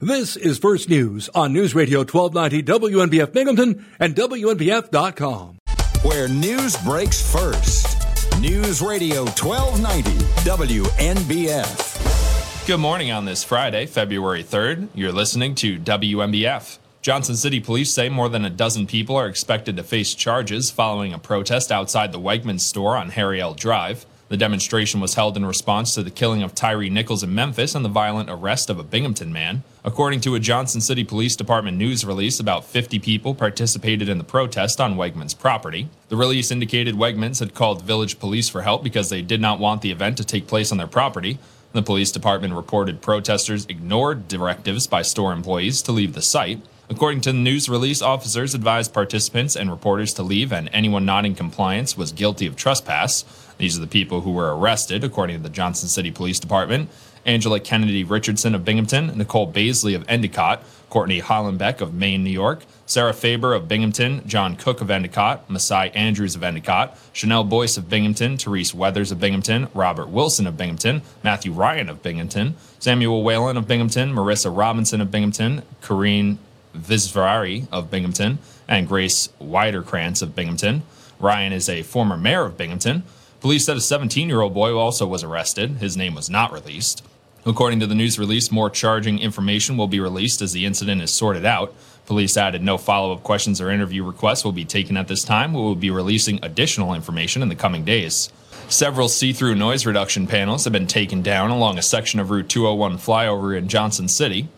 This is First News on News Radio 1290 WNBF Binghamton and WNBF.com. Where news breaks first. News Radio 1290 WNBF. Good morning on this Friday, February 3rd. You're listening to WNBF. Johnson City police say more than a dozen people are expected to face charges following a protest outside the Wegmans store on Harry L. Drive. The demonstration was held in response to the killing of Tyre Nichols in Memphis and the violent arrest of a Binghamton man. According to a Johnson City Police Department news release, about 50 people participated in the protest on Wegmans property. The release indicated Wegmans had called village police for help because they did not want the event to take place on their property. The police department reported protesters ignored directives by store employees to leave the site. According to the news release, officers advised participants and reporters to leave, and anyone not in compliance was guilty of trespass. These are the people who were arrested, according to the Johnson City Police Department. Angela Kennedy Richardson of Binghamton, Nicole Baisley of Endicott, Courtney Hollenbeck of Maine, New York, Sarah Faber of Binghamton, John Cook of Endicott, Masai Andrews of Endicott, Chanel Boyce of Binghamton, Therese Weathers of Binghamton, Robert Wilson of Binghamton, Matthew Ryan of Binghamton, Samuel Whalen of Binghamton, Marissa Robinson of Binghamton, Corrine Visvari of Binghamton, and Grace Widerkrantz of Binghamton. Ryan is a former mayor of Binghamton. Police said a 17 year old boy also was arrested. His name was not released. According to the news release, more charging information will be released as the incident is sorted out. Police added no follow up questions or interview requests will be taken at this time. We will be releasing additional information in the coming days. Several see through noise reduction panels have been taken down along a section of Route 201 flyover in Johnson City.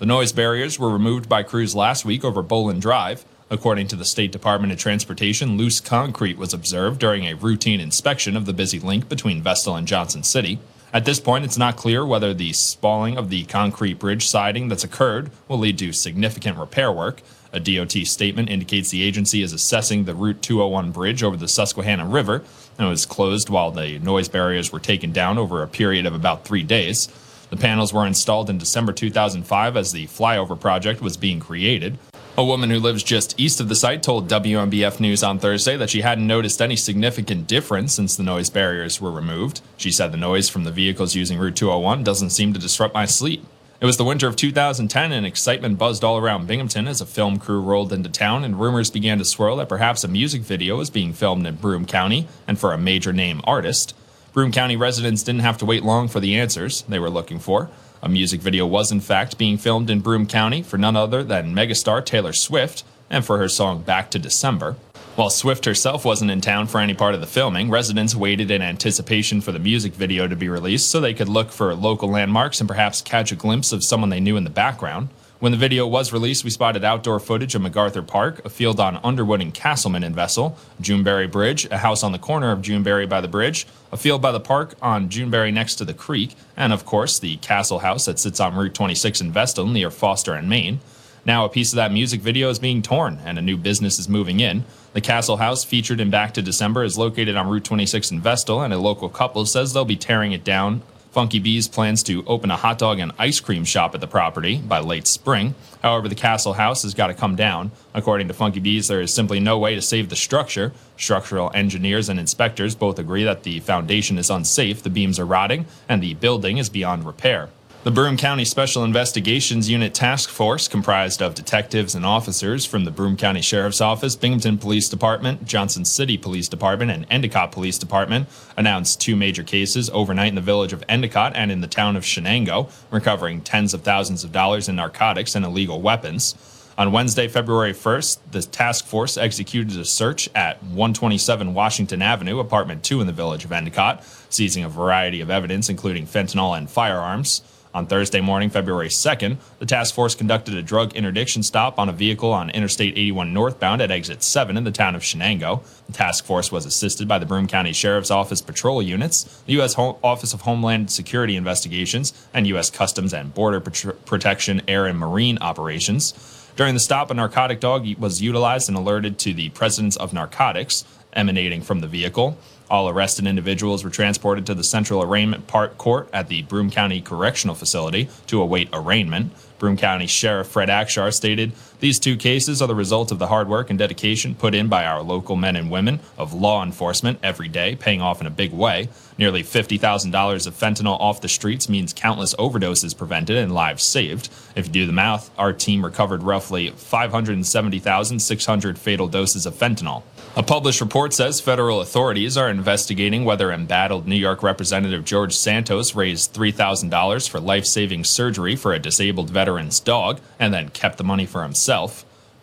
The noise barriers were removed by crews last week over Boland Drive. According to the State Department of Transportation, loose concrete was observed during a routine inspection of the busy link between Vestal and Johnson City. At this point, it's not clear whether the spalling of the concrete bridge siding that's occurred will lead to significant repair work. A DOT statement indicates the agency is assessing the Route 201 bridge over the Susquehanna River and was closed while the noise barriers were taken down over a period of about three days. The panels were installed in December 2005 as the flyover project was being created. A woman who lives just east of the site told WNBF News on Thursday that she hadn't noticed any significant difference since the noise barriers were removed. She said the noise from the vehicles using Route 201 doesn't seem to disrupt my sleep. It was the winter of 2010 and excitement buzzed all around Binghamton as a film crew rolled into town and rumors began to swirl that perhaps a music video was being filmed in Broome County and for a major name artist. Broome County residents didn't have to wait long for the answers they were looking for. A music video was, in fact, being filmed in Broome County for none other than megastar Taylor Swift and for her song Back to December. While Swift herself wasn't in town for any part of the filming, residents waited in anticipation for the music video to be released so they could look for local landmarks and perhaps catch a glimpse of someone they knew in the background. When the video was released, we spotted outdoor footage of MacArthur Park, a field on Underwood and Castleman in Vestal, Juneberry Bridge, a house on the corner of Juneberry by the bridge, a field by the park on Juneberry next to the creek, and of course, the Castle House that sits on Route 26 in Vestal near Foster and Main. Now, a piece of that music video is being torn, and a new business is moving in. The Castle House, featured in Back to December, is located on Route 26 in Vestal, and a local couple says they'll be tearing it down Funky Bees plans to open a hot dog and ice cream shop at the property by late spring. However, the Castle House has got to come down. According to Funky Bees, there is simply no way to save the structure. Structural engineers and inspectors both agree that the foundation is unsafe, the beams are rotting, and the building is beyond repair. The Broome County Special Investigations Unit Task Force, comprised of detectives and officers from the Broome County Sheriff's Office, Binghamton Police Department, Johnson City Police Department, and Endicott Police Department, announced two major cases overnight in the village of Endicott and in the town of Shenango, recovering tens of thousands of dollars in narcotics and illegal weapons. On Wednesday, February 1st, the task force executed a search at 127 Washington Avenue, apartment 2 in the village of Endicott, seizing a variety of evidence, including fentanyl and firearms. On Thursday morning, February 2nd, the task force conducted a drug interdiction stop on a vehicle on Interstate 81 northbound at exit 7 in the town of Shenango. The task force was assisted by the Broome County Sheriff's Office patrol units, the U.S. Office of Homeland Security Investigations, and U.S. Customs and Border Pat- Protection Air and Marine operations. During the stop, a narcotic dog was utilized and alerted to the presence of narcotics emanating from the vehicle. All arrested individuals were transported to the Central Arraignment Part Court at the Broome County Correctional Facility to await arraignment. Broome County Sheriff Fred Akshar stated, These two cases are the result of the hard work and dedication put in by our local men and women of law enforcement every day, paying off in a big way. Nearly $50,000 of fentanyl off the streets means countless overdoses prevented and lives saved. If you do the math, our team recovered roughly 570,600 fatal doses of fentanyl. A published report says federal authorities are investigating whether embattled New York Representative George Santos raised $3,000 for life saving surgery for a disabled veteran's dog and then kept the money for himself.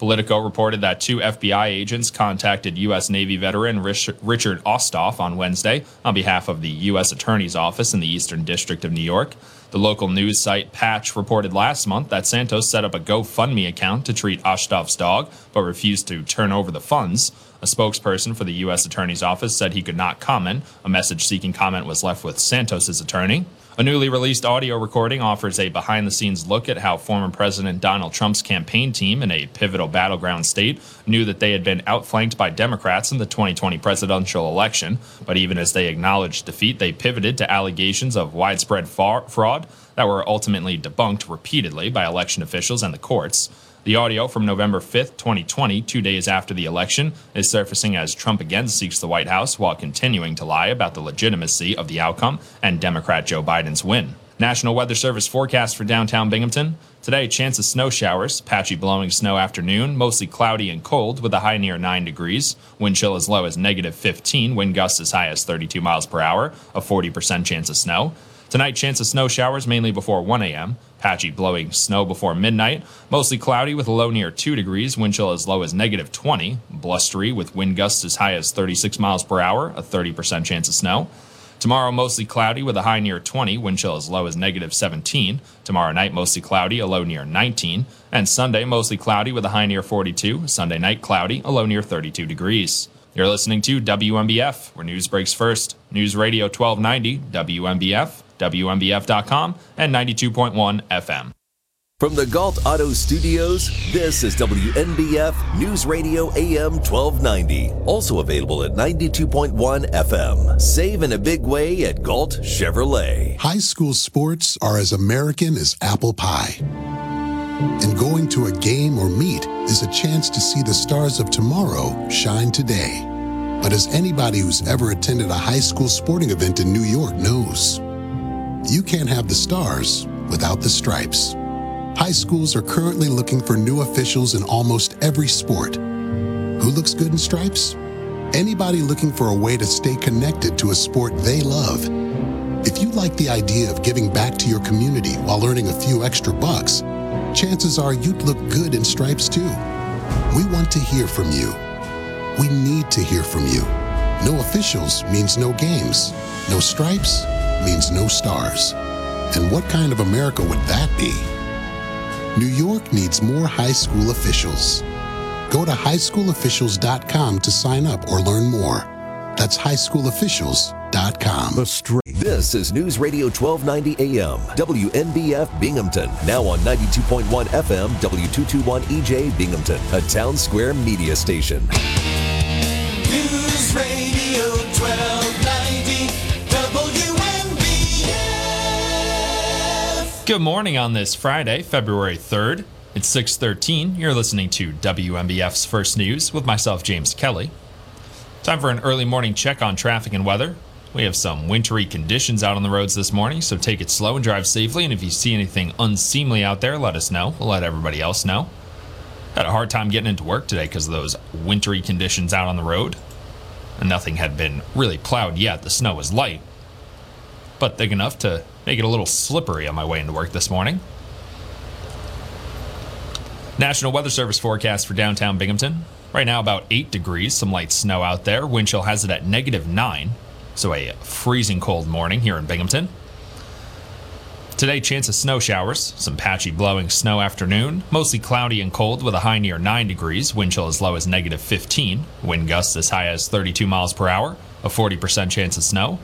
Politico reported that two FBI agents contacted U.S. Navy veteran Richard Osthoff on Wednesday on behalf of the U.S. Attorney's Office in the Eastern District of New York. The local news site Patch reported last month that Santos set up a GoFundMe account to treat Osthoff's dog, but refused to turn over the funds. A spokesperson for the U.S. Attorney's Office said he could not comment. A message seeking comment was left with Santos's attorney. A newly released audio recording offers a behind the scenes look at how former President Donald Trump's campaign team in a pivotal battleground state knew that they had been outflanked by Democrats in the 2020 presidential election. But even as they acknowledged defeat, they pivoted to allegations of widespread fraud that were ultimately debunked repeatedly by election officials and the courts. The audio from November 5th, 2020, two days after the election, is surfacing as Trump again seeks the White House while continuing to lie about the legitimacy of the outcome and Democrat Joe Biden's win. National Weather Service forecast for downtown Binghamton. Today, chance of snow showers, patchy blowing snow afternoon, mostly cloudy and cold with a high near 9 degrees. Wind chill as low as negative 15, wind gusts as high as 32 miles per hour, a 40% chance of snow. Tonight, chance of snow showers mainly before 1 a.m. Patchy blowing snow before midnight. Mostly cloudy with a low near 2 degrees. Wind chill as low as negative 20. Blustery with wind gusts as high as 36 miles per hour. A 30% chance of snow. Tomorrow, mostly cloudy with a high near 20, wind chill as low as negative 17. Tomorrow night, mostly cloudy, a low near 19. And Sunday, mostly cloudy with a high near 42. Sunday night, cloudy, a low near 32 degrees. You're listening to WNBF, where news breaks first. News Radio 1290, WNBF. WNBF.com, and 92.1 FM. From the Gault Auto Studios, this is WNBF News Radio AM 1290. Also available at 92.1 FM. Save in a big way at Gault Chevrolet. High school sports are as American as apple pie. And going to a game or meet is a chance to see the stars of tomorrow shine today. But as anybody who's ever attended a high school sporting event in New York knows, you can't have the stars without the stripes. High schools are currently looking for new officials in almost every sport. Who looks good in stripes? Anybody looking for a way to stay connected to a sport they love. If you like the idea of giving back to your community while earning a few extra bucks, chances are you'd look good in stripes too. We want to hear from you. We need to hear from you. No officials means no games. No stripes means no stars. And what kind of America would that be? New York needs more high school officials. Go to highschoolofficials.com to sign up or learn more. That's highschoolofficials.com. The str- this is News Radio 1290 AM, WNBF Binghamton, now on 92.1 FM, W221 EJ Binghamton, a town square media station. Good morning on this Friday, February 3rd. It's 6:13. You're listening to WNBF's First News with myself James Kelly. Time for an early morning check on traffic and weather. We have some wintry conditions out on the roads this morning, so take it slow and drive safely. And if you see anything unseemly out there, let us know. We'll let everybody else know. Had a hard time getting into work today because of those wintry conditions out on the road. Nothing had been really plowed yet. The snow was light, but thick enough to make it a little slippery on my way into work this morning. National Weather Service forecast for downtown Binghamton. Right now, about 8 degrees, some light snow out there. Wind chill has it at negative 9, so a freezing cold morning here in Binghamton. Today, chance of snow showers, some patchy blowing snow afternoon, mostly cloudy and cold with a high near 9 degrees, wind chill as low as negative 15, wind gusts as high as 32 miles per hour, a 40% chance of snow.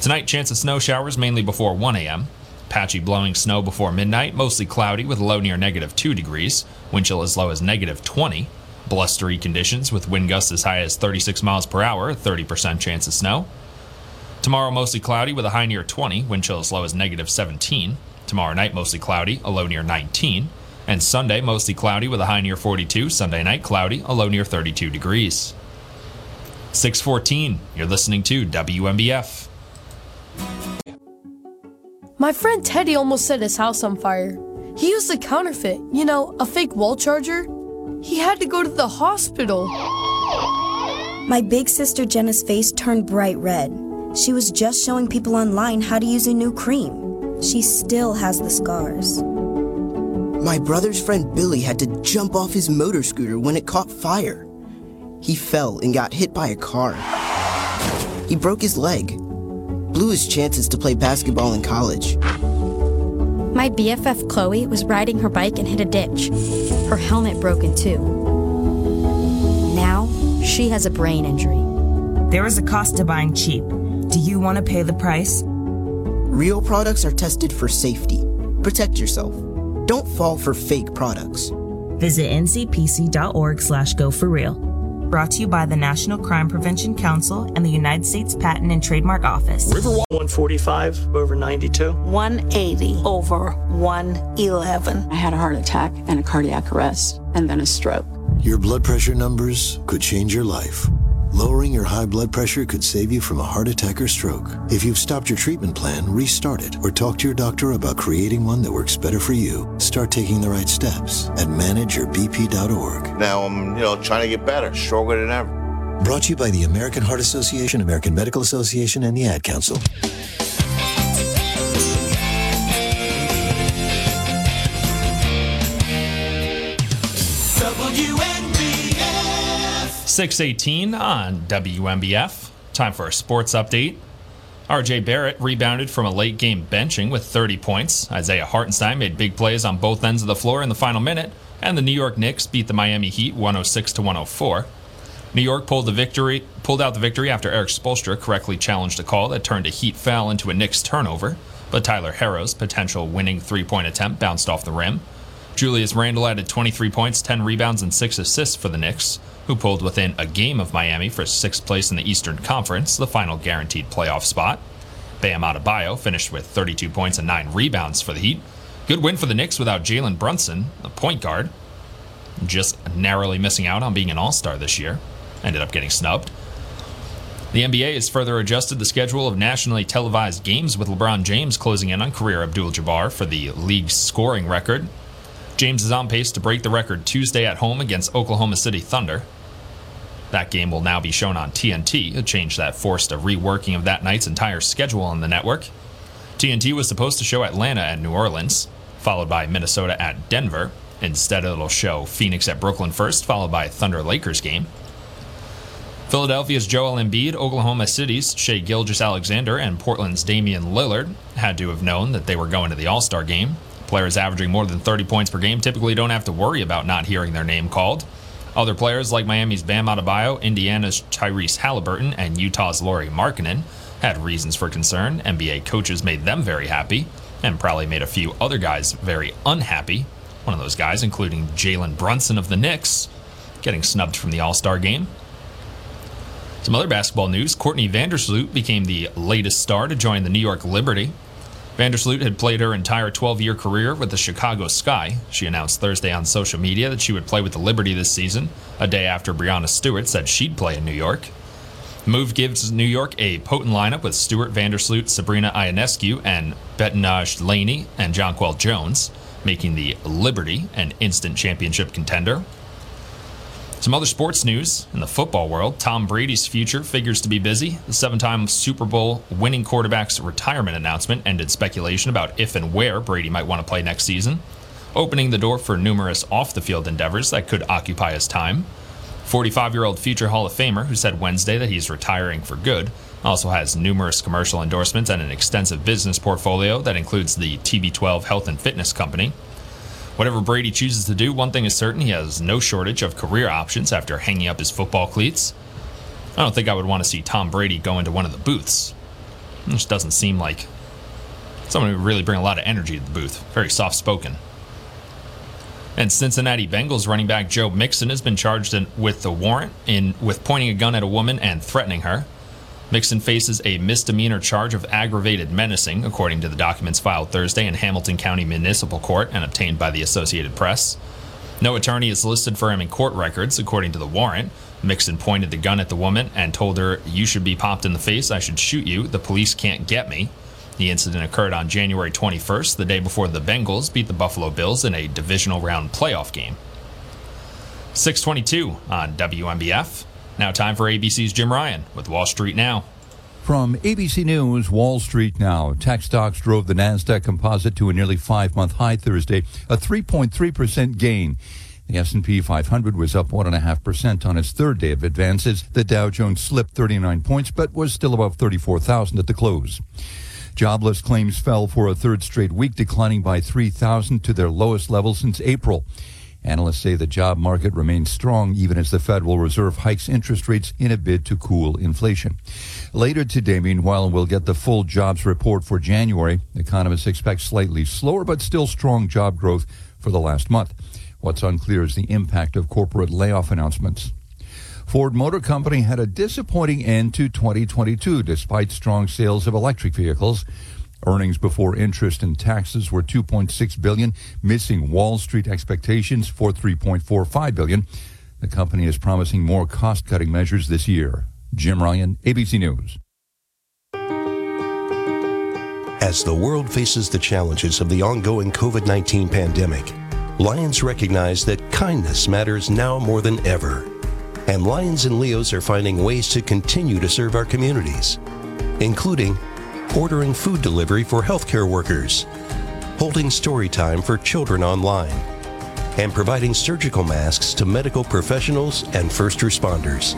Tonight, chance of snow showers mainly before 1 a.m. Patchy blowing snow before midnight, mostly cloudy with low near negative 2 degrees, wind chill as low as negative 20. Blustery conditions with wind gusts as high as 36 miles per hour, 30% chance of snow. Tomorrow, mostly cloudy with a high near 20, wind chill as low as negative 17. Tomorrow night, mostly cloudy, a low near 19. And Sunday, mostly cloudy with a high near 42. Sunday night, cloudy, a low near 32 degrees. 614, you're listening to WNBF. My friend Teddy almost set his house on fire. He used a counterfeit, you know, a fake wall charger. He had to go to the hospital. My big sister Jenna's face turned bright red. She was just showing people online how to use a new cream. She still has the scars. My brother's friend Billy had to jump off his motor scooter when it caught fire. He fell and got hit by a car. He broke his leg, blew his chances to play basketball in college. My BFF Chloe was riding her bike and hit a ditch. Her helmet broke in two. Now she has a brain injury. There is a cost to buying cheap. Do you want to pay the price? Real products are tested for safety. Protect yourself. Don't fall for fake products. Visit ncpc.org slash go for real. Brought to you by the National Crime Prevention Council and the United States Patent and Trademark Office. Riverwalk 145 over 92. 180 over 111. I had a heart attack and a cardiac arrest and then a stroke. Your blood pressure numbers could change your life. Lowering your high blood pressure could save you from a heart attack or stroke. If you've stopped your treatment plan, restart it or talk to your doctor about creating one that works better for you. Start taking the right steps at manageyourbp.org. Now I'm, you know, trying to get better, stronger than ever. Brought to you by the American Heart Association, American Medical Association, and the Ad Council. WNBF. 618 on WNBF. Time for a sports update. RJ Barrett rebounded from a late game benching with 30 points. Isaiah Hartenstein made big plays on both ends of the floor in the final minute, and the New York Knicks beat the Miami Heat 106 to 104. New York pulled the victory, pulled out the victory after Erik Spoelstra correctly challenged a call that turned a Heat foul into a Knicks turnover, but Tyler Herro's potential winning three-point attempt bounced off the rim. Julius Randle added 23 points, 10 rebounds, and 6 assists for the Knicks, who pulled within a game of Miami for sixth place in the Eastern Conference, the final guaranteed playoff spot. Bam Adebayo finished with 32 points and 9 rebounds for the Heat. Good win for the Knicks without Jalen Brunson, the point guard, just narrowly missing out on being an all-star this year. Ended up getting snubbed. The NBA has further adjusted the schedule of nationally televised games with LeBron James closing in on Kareem Abdul Jabbar for the league's scoring record. James is on pace to break the record Tuesday at home against Oklahoma City Thunder. That game will now be shown on TNT, a change that forced a reworking of that night's entire schedule on the network. TNT was supposed to show Atlanta at New Orleans, followed by Minnesota at Denver. Instead, it'll show Phoenix at Brooklyn first, followed by a Thunder Lakers game. Philadelphia's Joel Embiid, Oklahoma City's Shai Gilgeous-Alexander, and Portland's Damian Lillard had to have known that they were going to the All Star game. Players averaging more than 30 points per game typically don't have to worry about not hearing their name called. Other players like Miami's Bam Adebayo, Indiana's Tyrese Halliburton, and Utah's Lauri Markkanen had reasons for concern. NBA coaches made them very happy, and probably made a few other guys very unhappy. One of those guys, including Jalen Brunson of the Knicks, getting snubbed from the All Star game. Some other basketball news Courtney Vandersloot became the latest star to join the New York Liberty. Vandersloot had played her entire 12 year career with the Chicago Sky. She announced Thursday on social media that she would play with the Liberty this season, a day after Breanna Stewart said she'd play in New York. The move gives New York a potent lineup with Stewart, Vandersloot, Sabrina Ionescu, and Betnijah Laney and Jonquel Jones, making the Liberty an instant championship contender. Some other sports news in the football world. Tom Brady's future figures to be busy. The seven time Super Bowl winning quarterback's retirement announcement ended speculation about if and where Brady might want to play next season, opening the door for numerous off the field endeavors that could occupy his time. 45 year old future Hall of Famer, who said Wednesday that he's retiring for good, also has numerous commercial endorsements and an extensive business portfolio that includes the TB12 Health and Fitness Company. Whatever Brady chooses to do, one thing is certain he has no shortage of career options after hanging up his football cleats. I don't think I would want to see Tom Brady go into one of the booths. It just doesn't seem like someone who would really bring a lot of energy to the booth. Very soft spoken. And Cincinnati Bengals running back Joe Mixon has been charged in, with the warrant in with pointing a gun at a woman and threatening her. Mixon faces a misdemeanor charge of aggravated menacing, according to the documents filed Thursday in Hamilton County Municipal Court and obtained by the Associated Press. No attorney is listed for him in court records, according to the warrant. Mixon pointed the gun at the woman and told her, You should be popped in the face. I should shoot you. The police can't get me. The incident occurred on January 21st, the day before the Bengals beat the Buffalo Bills in a divisional round playoff game. 622 on WNBF. Now, time for ABC's Jim Ryan with Wall Street Now. From ABC News, Wall Street Now. Tech stocks drove the NASDAQ composite to a nearly five-month high Thursday, a 3.3% gain. The S&P 500 was up 1.5% on its third day of advances. The Dow Jones slipped 39 points, but was still above 34,000 at the close. Jobless claims fell for a third straight week, declining by 3,000 to their lowest level since April. Analysts say the job market remains strong even as the Federal Reserve hikes interest rates in a bid to cool inflation. Later today, meanwhile, we'll get the full jobs report for January. Economists expect slightly slower but still strong job growth for the last month. What's unclear is the impact of corporate layoff announcements. Ford Motor Company had a disappointing end to 2022 despite strong sales of electric vehicles. Earnings before interest and taxes were 2.6 billion, missing Wall Street expectations for 3.45 billion. The company is promising more cost-cutting measures this year. Jim Ryan, ABC News. As the world faces the challenges of the ongoing COVID-19 pandemic, Lions recognize that kindness matters now more than ever. And Lions and Leos are finding ways to continue to serve our communities, including ordering food delivery for healthcare workers, holding story time for children online, and providing surgical masks to medical professionals and first responders.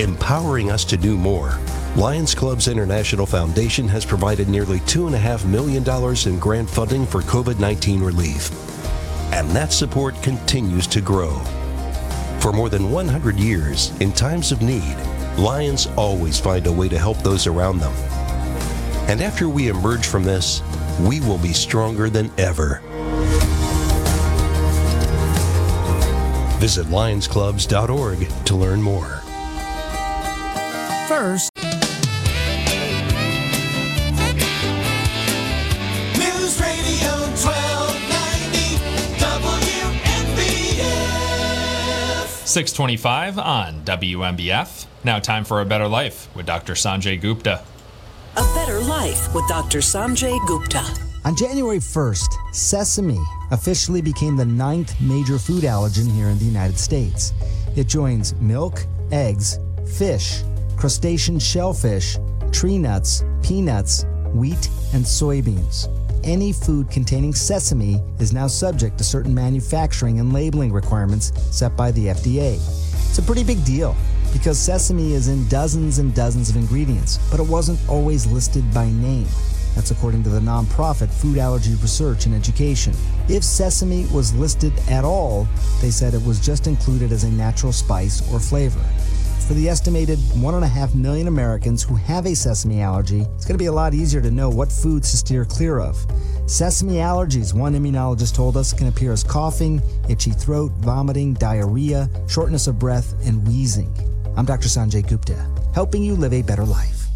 Empowering us to do more, Lions Clubs International Foundation has provided nearly $2.5 million in grant funding for COVID 19 relief. And that support continues to grow. For more than 100 years, in times of need, Lions always find a way to help those around them. And after we emerge from this, we will be stronger than ever. Visit lionsclubs.org to learn more. First, News Radio 1290 WNBF. 625 on WNBF. Now, time for A Better Life with Dr. Sanjay Gupta. A Better Life with Dr. Sanjay Gupta. On January 1st, sesame officially became the ninth major food allergen here in the United States. It joins milk, eggs, fish, crustacean shellfish, tree nuts, peanuts, wheat, and soybeans. Any food containing sesame is now subject to certain manufacturing and labeling requirements set by the FDA. It's a pretty big deal because sesame is in dozens and dozens of ingredients, but it wasn't always listed by name. That's according to the nonprofit Food Allergy Research and Education. If sesame was listed at all, they said it was just included as a natural spice or flavor. For the estimated 1.5 million Americans who have a sesame allergy, it's going to be a lot easier to know what foods to steer clear of. Sesame allergies, one immunologist told us, can appear as coughing, itchy throat, vomiting, diarrhea, shortness of breath, and wheezing. I'm Dr. Sanjay Gupta, helping you live a better life.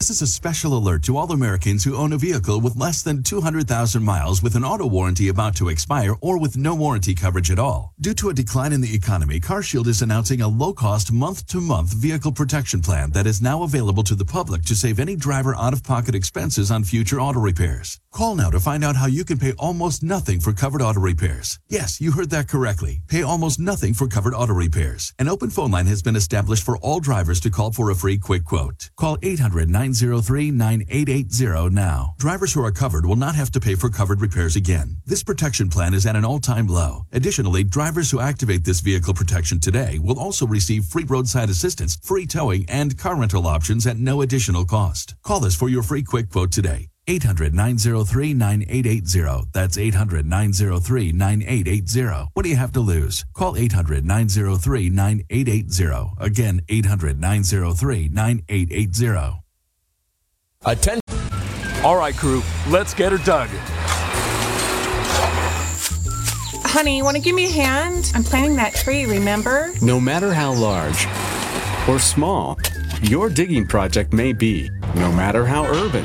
This is a special alert to all Americans who own a vehicle with less than 200,000 miles with an auto warranty about to expire or with no warranty coverage at all. Due to a decline in the economy, CarShield is announcing a low-cost month-to-month vehicle protection plan that is now available to the public to save any driver out-of-pocket expenses on future auto repairs. Call now to find out how you can pay almost nothing for covered auto repairs. Yes, you heard that correctly. Pay almost nothing for covered auto repairs. An open phone line has been established for all drivers to call for a free quick quote. Call 800 903 9880 now. Drivers who are covered will not have to pay for covered repairs again. This protection plan is at an all time low. Additionally, drivers who activate this vehicle protection today will also receive free roadside assistance, free towing, and car rental options at no additional cost. Call us for your free quick quote today. 800 903 9880. That's 800 903 9880. What do you have to lose? Call 800 903 9880. Again, 800 903 9880. Attend. All right, crew, let's get her dug. Honey, want to give me a hand? I'm planting that tree, remember? No matter how large or small your digging project may be, no matter how urban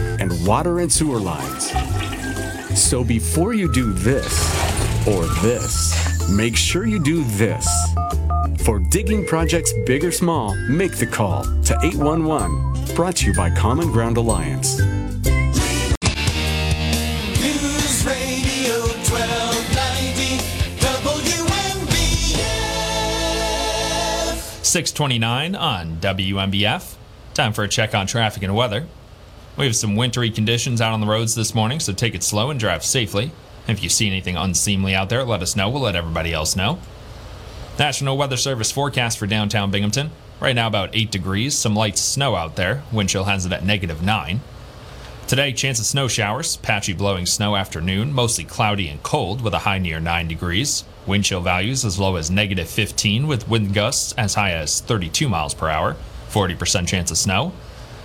and water and sewer lines. So before you do this or this, make sure you do this. For digging projects big or small, make the call to 811. Brought to you by Common Ground Alliance. News Radio 1290 WNBF. 629 on WNBF. Time for a check on traffic and weather. We have some wintry conditions out on the roads this morning, so take it slow and drive safely. If you see anything unseemly out there, let us know. We'll let everybody else know. National Weather Service forecast for downtown Binghamton. Right now, about 8 degrees, some light snow out there. Wind chill has it at negative 9. Today, chance of snow showers, patchy blowing snow afternoon, mostly cloudy and cold with a high near 9 degrees. Wind chill values as low as negative 15 with wind gusts as high as 32 miles per hour, 40% chance of snow.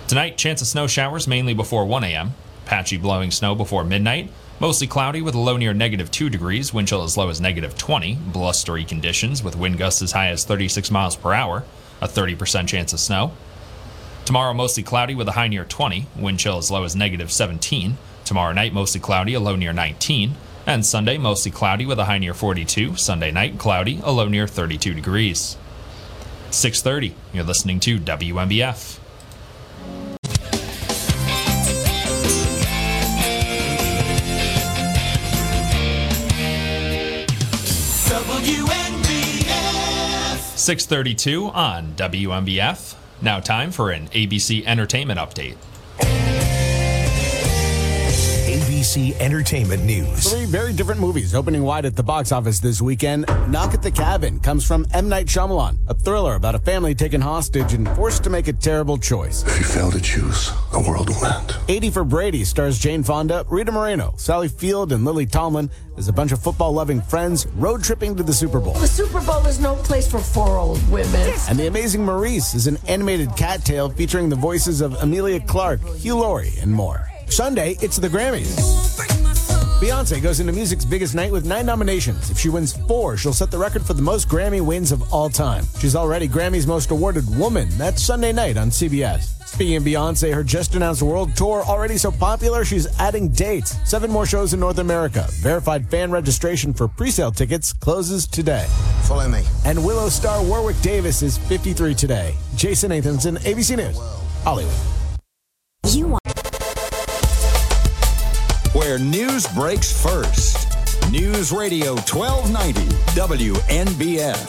Tonight, chance of snow showers mainly before 1 a.m., patchy blowing snow before midnight, mostly cloudy with a low near negative 2 degrees, wind chill as low as negative 20, blustery conditions with wind gusts as high as 36 miles per hour, a 30% chance of snow. Tomorrow, mostly cloudy with a high near 20, wind chill as low as negative 17. Tomorrow night, mostly cloudy, a low near 19. And Sunday, mostly cloudy with a high near 42. Sunday night, cloudy, a low near 32 degrees. 6:30. You're listening to WNBF. 6:32 on WNBF. Now time for an ABC Entertainment update. ABC Entertainment News. Three very different movies opening wide at the box office this weekend. Knock at the Cabin comes from M. Night Shyamalan, a thriller about a family taken hostage and forced to make a terrible choice. If you fail to choose, the world will end. 80 for Brady stars Jane Fonda, Rita Moreno, Sally Field, and Lily Tomlin as a bunch of football loving friends road tripping to the Super Bowl. The Super Bowl is no place for four old women. And The Amazing Maurice is an animated cat tale featuring the voices of Emilia Clarke, Hugh Laurie, and more. Sunday, it's the Grammys. Beyonce goes into music's biggest night with nine nominations. If she wins four, she'll set the record for the most Grammy wins of all time. She's already Grammy's most awarded woman. That's Sunday night on CBS. Speaking of Beyonce, her just announced world tour already so popular, she's adding dates. Seven more shows in North America. Verified fan registration for pre-sale tickets closes today. Follow me. And Willow star Warwick Davis is 53 today. Jason Nathanson, ABC News, Hollywood. You want Where news breaks first. News Radio 1290 WNBF.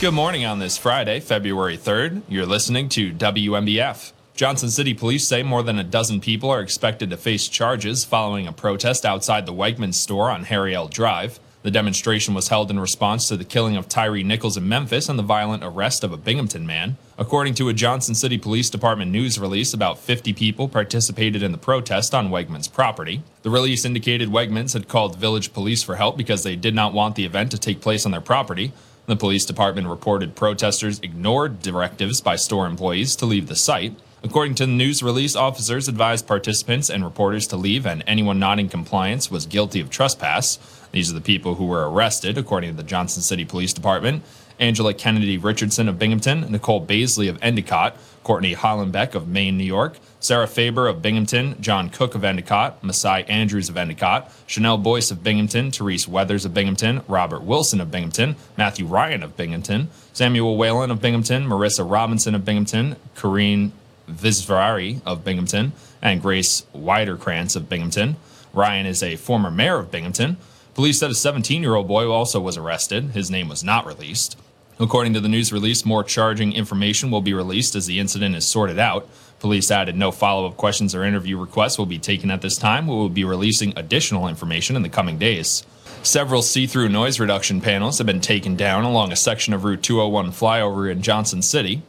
Good morning on this Friday, February 3rd. You're listening to WNBF. Johnson City police say more than a dozen people are expected to face charges following a protest outside the Wegmans store on Harry L. Drive. The demonstration was held in response to the killing of Tyre Nichols in Memphis and the violent arrest of a Binghamton man. According to a Johnson City Police Department news release, about 50 people participated in the protest on Wegmans property. The release indicated Wegmans had called village police for help because they did not want the event to take place on their property. The police department reported protesters ignored directives by store employees to leave the site. According to the news release, officers advised participants and reporters to leave, and anyone not in compliance was guilty of trespass. These are the people who were arrested, according to the Johnson City Police Department. Angela Kennedy Richardson of Binghamton, Nicole Baisley of Endicott, Courtney Hollenbeck of Maine, New York, Sarah Faber of Binghamton, John Cook of Endicott, Masai Andrews of Endicott, Chanel Boyce of Binghamton, Therese Weathers of Binghamton, Robert Wilson of Binghamton, Matthew Ryan of Binghamton, Samuel Whalen of Binghamton, Marissa Robinson of Binghamton, Corrine Visvarari of Binghamton, and Grace Widerkrantz of Binghamton. Ryan is a former mayor of Binghamton. Police said a 17 year old boy also was arrested. His name was not released. According to the news release, more charging information will be released as the incident is sorted out. Police added no follow up questions or interview requests will be taken at this time. We will be releasing additional information in the coming days. Several see through noise reduction panels have been taken down along a section of Route 201 flyover in Johnson City.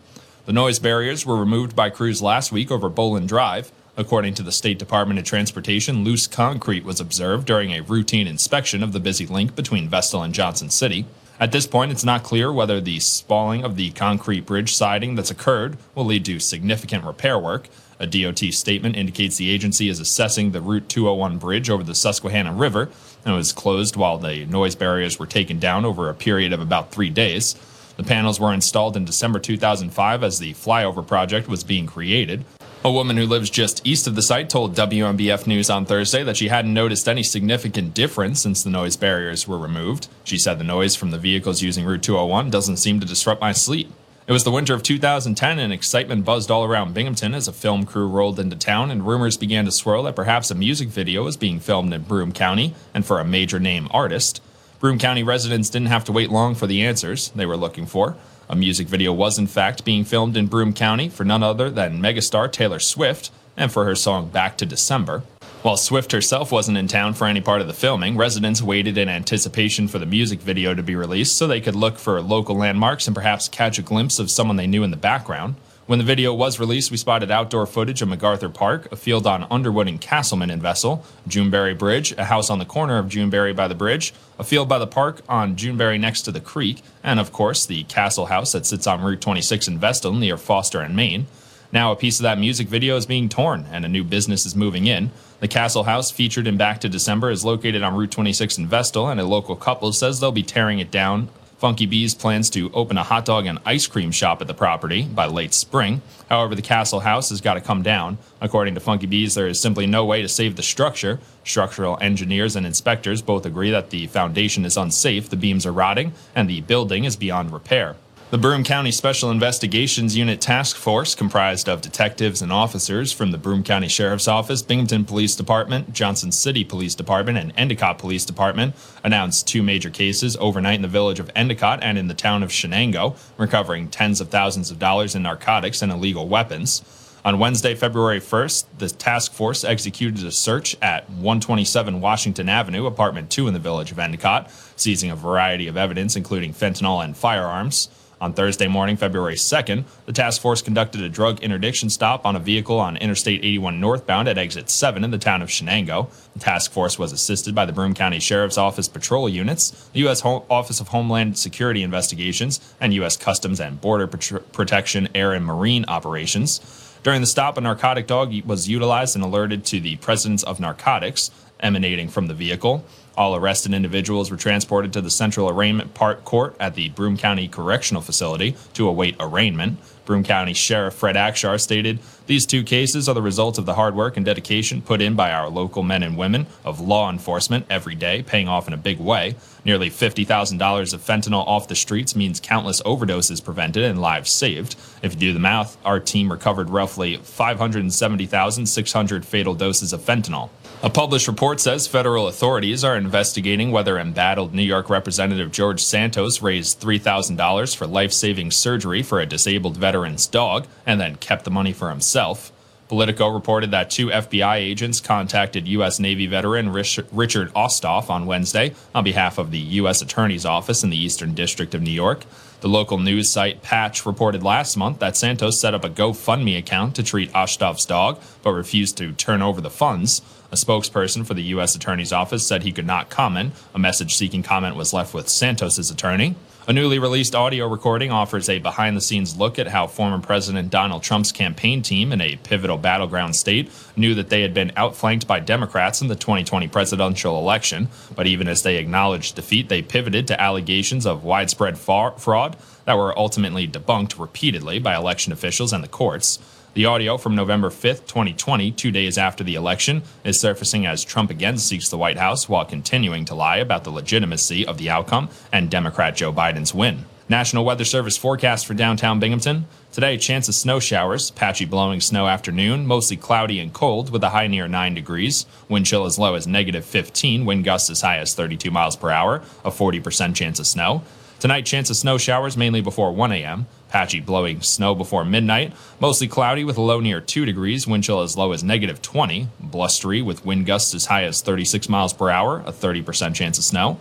The noise barriers were removed by crews last week over Boland Drive. According to the State Department of Transportation, loose concrete was observed during a routine inspection of the busy link between Vestal and Johnson City. At this point, it's not clear whether the spalling of the concrete bridge siding that's occurred will lead to significant repair work. A DOT statement indicates the agency is assessing the Route 201 bridge over the Susquehanna River and was closed while the noise barriers were taken down over a period of about three days. The panels were installed in December 2005 as the flyover project was being created. A woman who lives just east of the site told WNBF News on Thursday that she hadn't noticed any significant difference since the noise barriers were removed. She said the noise from the vehicles using Route 201 doesn't seem to disrupt my sleep. It was the winter of 2010 and excitement buzzed all around Binghamton as a film crew rolled into town and rumors began to swirl that perhaps a music video was being filmed in Broome County and for a major name artist. Broome County residents didn't have to wait long for the answers they were looking for. A music video was, in fact, being filmed in Broome County for none other than megastar Taylor Swift and for her song Back to December. While Swift herself wasn't in town for any part of the filming, residents waited in anticipation for the music video to be released so they could look for local landmarks and perhaps catch a glimpse of someone they knew in the background. When the video was released, we spotted outdoor footage of MacArthur Park, a field on Underwood and Castleman in Vestal, Juneberry Bridge, a house on the corner of Juneberry by the bridge, a field by the park on Juneberry next to the creek, and of course, the Castle House that sits on Route 26 in Vestal near Foster and Main. Now, a piece of that music video is being torn, and a new business is moving in. The Castle House, featured in Back to December, is located on Route 26 in Vestal, and a local couple says they'll be tearing it down Funky Bees plans to open a hot dog and ice cream shop at the property by late spring. However, the Castle House has got to come down. According to Funky Bees, there is simply no way to save the structure. Structural engineers and inspectors both agree that the foundation is unsafe, the beams are rotting, and the building is beyond repair. The Broome County Special Investigations Unit Task Force, comprised of detectives and officers from the Broome County Sheriff's Office, Binghamton Police Department, Johnson City Police Department, and Endicott Police Department, announced two major cases overnight in the village of Endicott and in the town of Shenango, recovering tens of thousands of dollars in narcotics and illegal weapons. On Wednesday, February 1st, the task force executed a search at 127 Washington Avenue, apartment 2 in the village of Endicott, seizing a variety of evidence, including fentanyl and firearms. On Thursday morning, February 2nd, the task force conducted a drug interdiction stop on a vehicle on Interstate 81 northbound at exit 7 in the town of Shenango. The task force was assisted by the Broome County Sheriff's Office patrol units, the U.S. Office of Homeland Security Investigations, and U.S. Customs and Border Pat- Protection Air and Marine operations. During the stop, a narcotic dog was utilized and alerted to the presence of narcotics emanating from the vehicle. All arrested individuals were transported to the Central Arraignment Part Court at the Broome County Correctional Facility to await arraignment. Broome County Sheriff Fred Akshar stated, These two cases are the result of the hard work and dedication put in by our local men and women of law enforcement every day, paying off in a big way. Nearly $50,000 of fentanyl off the streets means countless overdoses prevented and lives saved. If you do the math, our team recovered roughly 570,600 fatal doses of fentanyl. A published report says federal authorities are investigating whether embattled New York Representative George Santos raised $3,000 for life saving surgery for a disabled veteran's dog and then kept the money for himself. Politico reported that two FBI agents contacted U.S. Navy veteran Richard Osthoff on Wednesday on behalf of the U.S. Attorney's Office in the Eastern District of New York. The local news site Patch reported last month that Santos set up a GoFundMe account to treat Osthoff's dog, but refused to turn over the funds. A spokesperson for the U.S. Attorney's Office said he could not comment. A message seeking comment was left with Santos's attorney. A newly released audio recording offers a behind the scenes look at how former President Donald Trump's campaign team in a pivotal battleground state knew that they had been outflanked by Democrats in the 2020 presidential election. But even as they acknowledged defeat, they pivoted to allegations of widespread fraud that were ultimately debunked repeatedly by election officials and the courts. The audio from November 5th, 2020, two days after the election, is surfacing as Trump again seeks the White House while continuing to lie about the legitimacy of the outcome and Democrat Joe Biden's win. National Weather Service forecast for downtown Binghamton. Today, chance of snow showers, patchy blowing snow afternoon, mostly cloudy and cold with a high near 9 degrees. Wind chill as low as negative 15, wind gusts as high as 32 miles per hour, a 40% chance of snow. Tonight, chance of snow showers mainly before 1 a.m. Patchy blowing snow before midnight. Mostly cloudy with a low near 2 degrees. Wind chill as low as negative 20. Blustery with wind gusts as high as 36 miles per hour. A 30% chance of snow.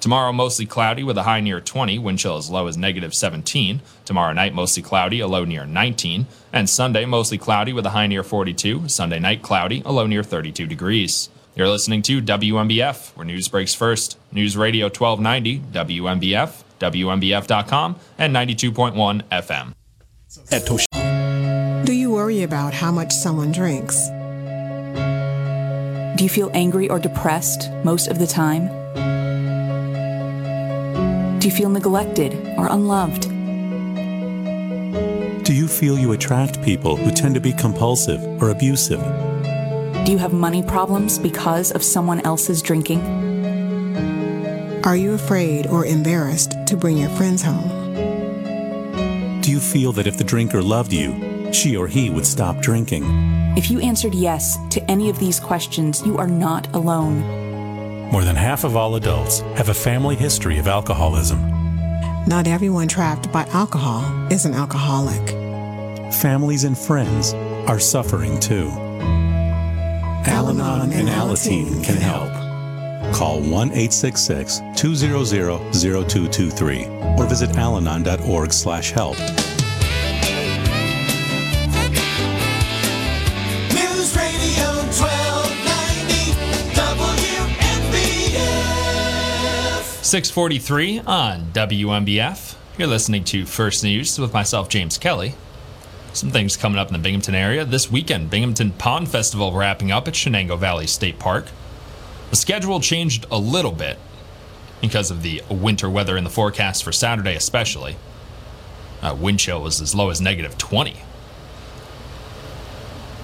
Tomorrow, mostly cloudy with a high near 20, wind chill as low as negative 17. Tomorrow night, mostly cloudy, a low near 19. And Sunday, mostly cloudy with a high near 42. Sunday night, cloudy, a low near 32 degrees. You're listening to WNBF, where news breaks first. News Radio 1290, WNBF, WNBF.com, and 92.1 FM. At Tosh- Do you worry about how much someone drinks? Do you feel angry or depressed most of the time? Do you feel neglected or unloved? Do you feel you attract people who tend to be compulsive or abusive? Do you have money problems because of someone else's drinking? Are you afraid or embarrassed to bring your friends home? Do you feel that if the drinker loved you, she or he would stop drinking? If you answered yes to any of these questions, you are not alone. More than half of all adults have a family history of alcoholism. Not everyone trapped by alcohol is an alcoholic. Families and friends are suffering too. Al Anon and Alateen can help. Call 1 866 200 0223 or visit alanon.org slash help. News Radio 1290 WNBF. 643 on WNBF. You're listening to First News with myself, James Kelly. Some things coming up in the Binghamton area. This weekend, Binghamton Pond Festival wrapping up at Chenango Valley State Park. The schedule changed a little bit because of the winter weather in the forecast for Saturday, especially. Uh, wind chill was as low as negative 20.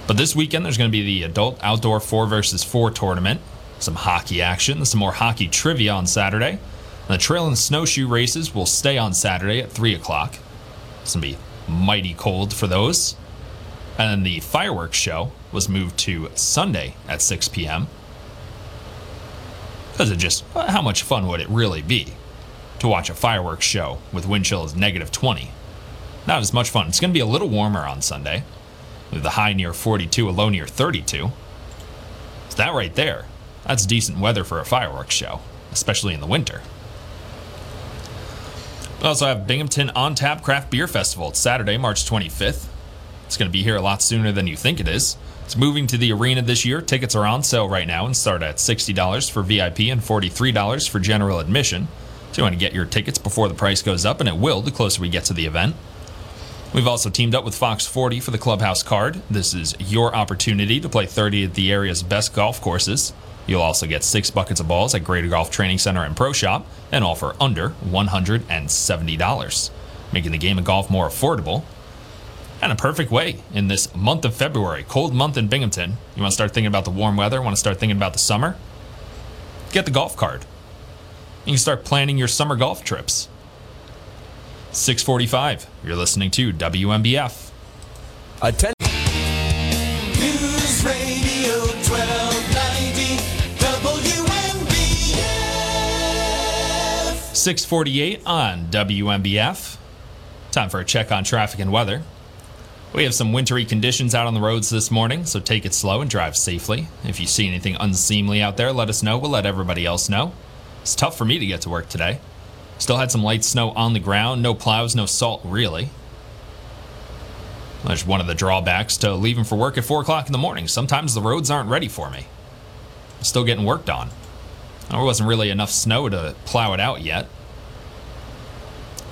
But this weekend, there's going to be the adult outdoor 4 versus 4 tournament, some hockey action, some more hockey trivia on Saturday. And the trail and snowshoe races will stay on Saturday at 3 o'clock. It's going to be mighty cold for those. And then the fireworks show was moved to Sunday at 6 p.m. Because of just how much fun would it really be to watch a fireworks show with wind chill as negative 20? Not as much fun. It's going to be a little warmer on Sunday, with a high near 42, a low near 32. So that right there, that's decent weather for a fireworks show, especially in the winter. We also have Binghamton On Tap Craft Beer Festival. It's Saturday, March 25th. It's going to be here a lot sooner than you think it is. It's moving to the arena this year. Tickets are on sale right now and start at $60 for VIP and $43 for general admission. So you want to get your tickets before the price goes up, and it will the closer we get to the event. We've also teamed up with Fox 40 for the Clubhouse card. This is your opportunity to play 30 of the area's best golf courses. You'll also get six buckets of balls at Greater Golf Training Center and Pro Shop, and all for under $170, making the game of golf more affordable. And a perfect way in this month of February, cold month in Binghamton. You want to start thinking about the warm weather, want to start thinking about the summer? Get the golf card. You can start planning your summer golf trips. 645. You're listening to WNBF. Atten- News Radio 1290 WNBF. 648 on WNBF. Time for a check on traffic and weather. We have some wintry conditions out on the roads this morning, so take it slow and drive safely. If you see anything unseemly out there, let us know. We'll let everybody else know. It's tough for me to get to work today. Still had some light snow on the ground, no plows, no salt, really. There's one of the drawbacks to leaving for work at 4 o'clock in the morning. Sometimes the roads aren't ready for me. I'm still getting worked on. There wasn't really enough snow to plow it out yet.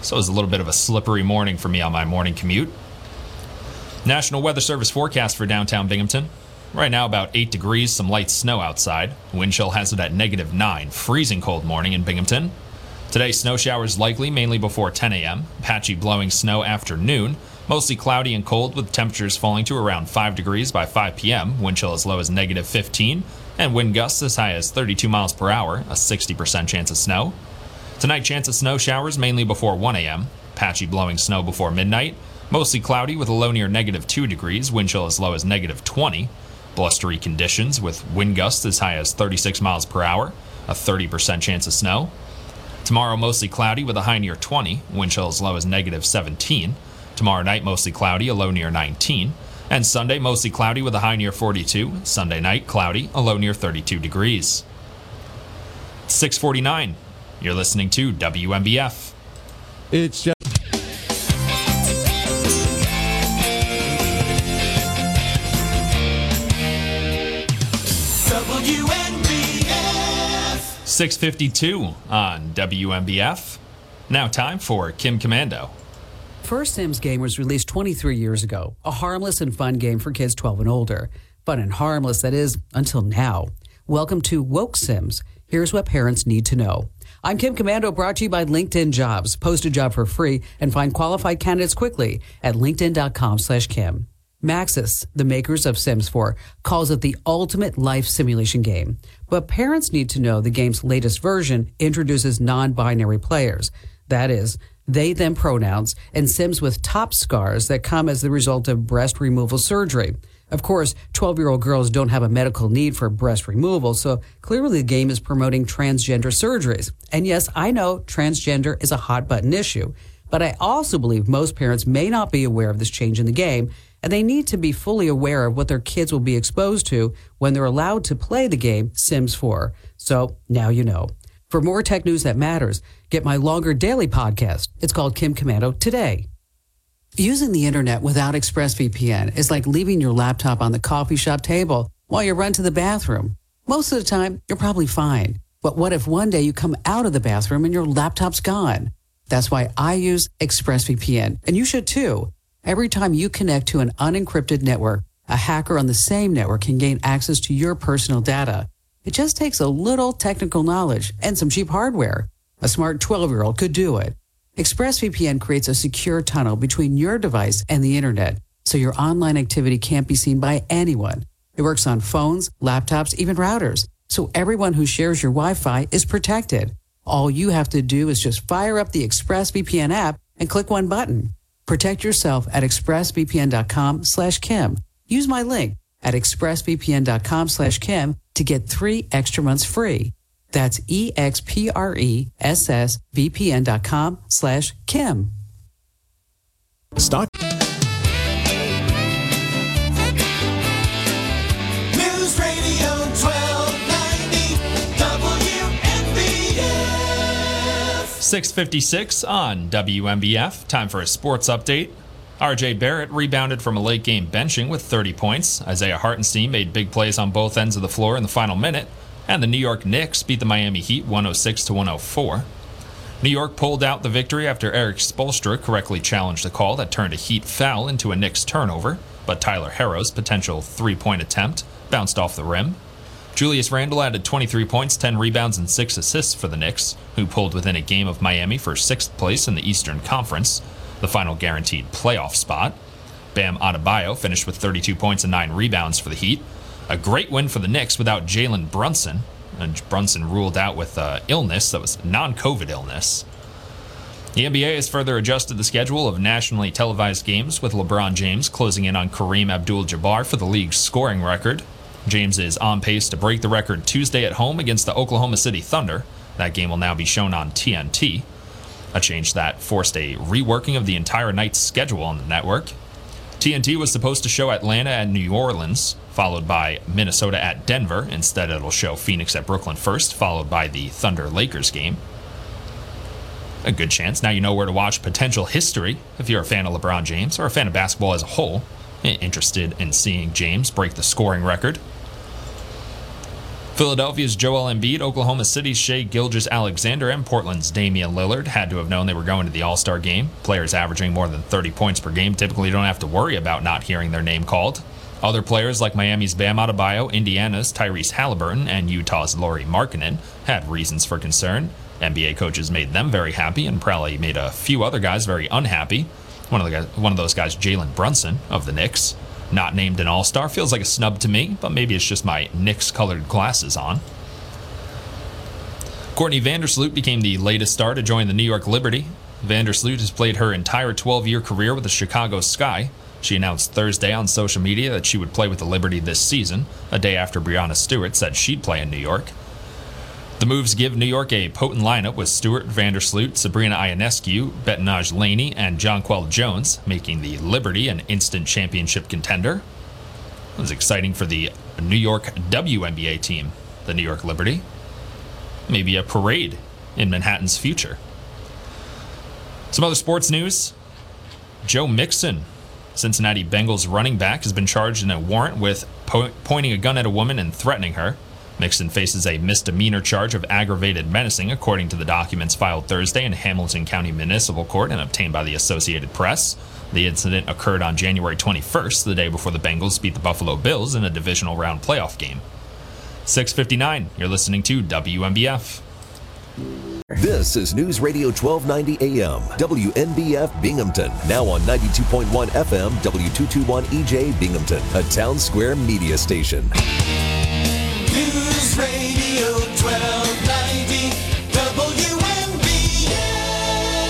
So it was a little bit of a slippery morning for me on my morning commute. National Weather Service forecast for downtown Binghamton. Right now, about 8 degrees, some light snow outside. Wind chill has it at negative 9. Freezing cold morning in Binghamton. Today, snow showers likely mainly before 10 a.m. Patchy blowing snow after noon. Mostly cloudy and cold with temperatures falling to around 5 degrees by 5 p.m. Wind chill as low as negative 15. And wind gusts as high as 32 miles per hour, a 60% chance of snow. Tonight, chance of snow showers mainly before 1 a.m. Patchy blowing snow before midnight. Mostly cloudy with a low near negative 2 degrees. Wind chill as low as negative 20. Blustery conditions with wind gusts as high as 36 miles per hour, a 30% chance of snow. Tomorrow, mostly cloudy with a high near 20, wind chill as low as negative 17. Tomorrow night, mostly cloudy, a low near 19. And Sunday, mostly cloudy with a high near 42. Sunday night, cloudy, a low near 32 degrees. 649. You're listening to WNBF. It's 652 on WNBF. Now, time for Kim Komando. First Sims game was released 23 years ago, a harmless and fun game for kids 12 and older. Fun and harmless, that is, until now. Welcome to Woke Sims. Here's what parents need to know. I'm Kim Komando, brought to you by LinkedIn Jobs. Post a job for free and find qualified candidates quickly at linkedin.com slash Kim. Maxis, the makers of Sims 4, calls it the ultimate life simulation game. But parents need to know the game's latest version introduces non-binary players. That is, they them pronouns and Sims with top scars that come as the result of breast removal surgery. Of course, 12 year old girls don't have a medical need for breast removal, so clearly the game is promoting transgender surgeries. And yes, I know transgender is a hot button issue, but I also believe most parents may not be aware of this change in the game, and they need to be fully aware of what their kids will be exposed to when they're allowed to play the game Sims 4. So now you know. For more tech news that matters, get my longer daily podcast. It's called Kim Komando Today. Using the internet without ExpressVPN is like leaving your laptop on the coffee shop table while you run to the bathroom. Most of the time, you're probably fine. But what if one day you come out of the bathroom and your laptop's gone? That's why I use ExpressVPN, and you should too. Every time you connect to an unencrypted network, a hacker on the same network can gain access to your personal data. It just takes a little technical knowledge and some cheap hardware. A smart 12 year old could do it. ExpressVPN creates a secure tunnel between your device and the internet, so your online activity can't be seen by anyone. It works on phones, laptops, even routers, so everyone who shares your Wi-Fi is protected. All you have to do is just fire up the ExpressVPN app and click one button. Protect yourself at expressvpn.com slash Kim. Use my link at expressvpn.com slash Kim to get three extra months free. That's E-X-P-R-E-S-S-V-P-N dot com slash Kim. Start. 656 on WNBF. Time for a sports update. RJ Barrett rebounded from a late game benching with 30 points. Isaiah Hartenstein made big plays on both ends of the floor in the final minute. And the New York Knicks beat the Miami Heat 106 to 104. New York pulled out the victory after Erik Spoelstra correctly challenged a call that turned a Heat foul into a Knicks turnover, but Tyler Herro's potential three point attempt bounced off the rim. Julius Randle added 23 points, 10 rebounds, and 6 assists for the Knicks, who pulled within a game of Miami for sixth place in the Eastern Conference, the final guaranteed playoff spot. Bam Adebayo finished with 32 points and 9 rebounds for the Heat. A great win for the Knicks without Jalen Brunson. And Brunson ruled out with uh, illness that was non COVID illness. The NBA has further adjusted the schedule of nationally televised games, with LeBron James closing in on Kareem Abdul Jabbar for the league's scoring record. James is on pace to break the record Tuesday at home against the Oklahoma City Thunder. That game will now be shown on TNT. A change that forced a reworking of the entire night's schedule on the network. TNT was supposed to show Atlanta at New Orleans, followed by Minnesota at Denver. Instead, it'll show Phoenix at Brooklyn first, followed by the Thunder Lakers game. A good chance now you know where to watch potential history if you're a fan of LeBron James or a fan of basketball as a whole, eh, interested in seeing James break the scoring record. Philadelphia's Joel Embiid, Oklahoma City's Shai Gilgeous-Alexander, and Portland's Damian Lillard had to have known they were going to the All Star game. Players averaging more than 30 points per game typically don't have to worry about not hearing their name called. Other players like Miami's Bam Adebayo, Indiana's Tyrese Halliburton, and Utah's Lauri Markkanen had reasons for concern. NBA coaches made them very happy and probably made a few other guys very unhappy. One of the guys, one of those guys, Jalen Brunson of the Knicks, not named an All Star, feels like a snub to me, but maybe it's just my Knicks colored glasses on. Courtney Vandersloot became the latest star to join the New York Liberty. Vandersloot has played her entire 12 year career with the Chicago Sky. She announced Thursday on social media that she would play with the Liberty this season, a day after Breanna Stewart said she'd play in New York. The moves give New York a potent lineup with Stewart Vandersloot, Sabrina Ionescu, Betnijah Laney, and Jonquel Jones, making the Liberty an instant championship contender. It was exciting for the New York WNBA team, the New York Liberty. Maybe a parade in Manhattan's future. Some other sports news. Joe Mixon, Cincinnati Bengals running back, has been charged in a warrant with po- pointing a gun at a woman and threatening her. Mixon faces a misdemeanor charge of aggravated menacing, according to the documents filed Thursday in Hamilton County Municipal Court and obtained by the Associated Press. The incident occurred on January 21st, the day before the Bengals beat the Buffalo Bills in a divisional round playoff game. 659, you're listening to WNBF. This is News Radio 1290 AM, WNBF Binghamton. Now on 92.1 FM, W221 EJ Binghamton, a town square media station. News Radio 1290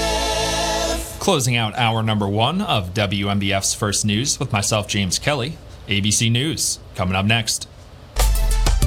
WNBF. Closing out hour number one of WNBF's first news with myself, James Kelly. ABC News coming up next.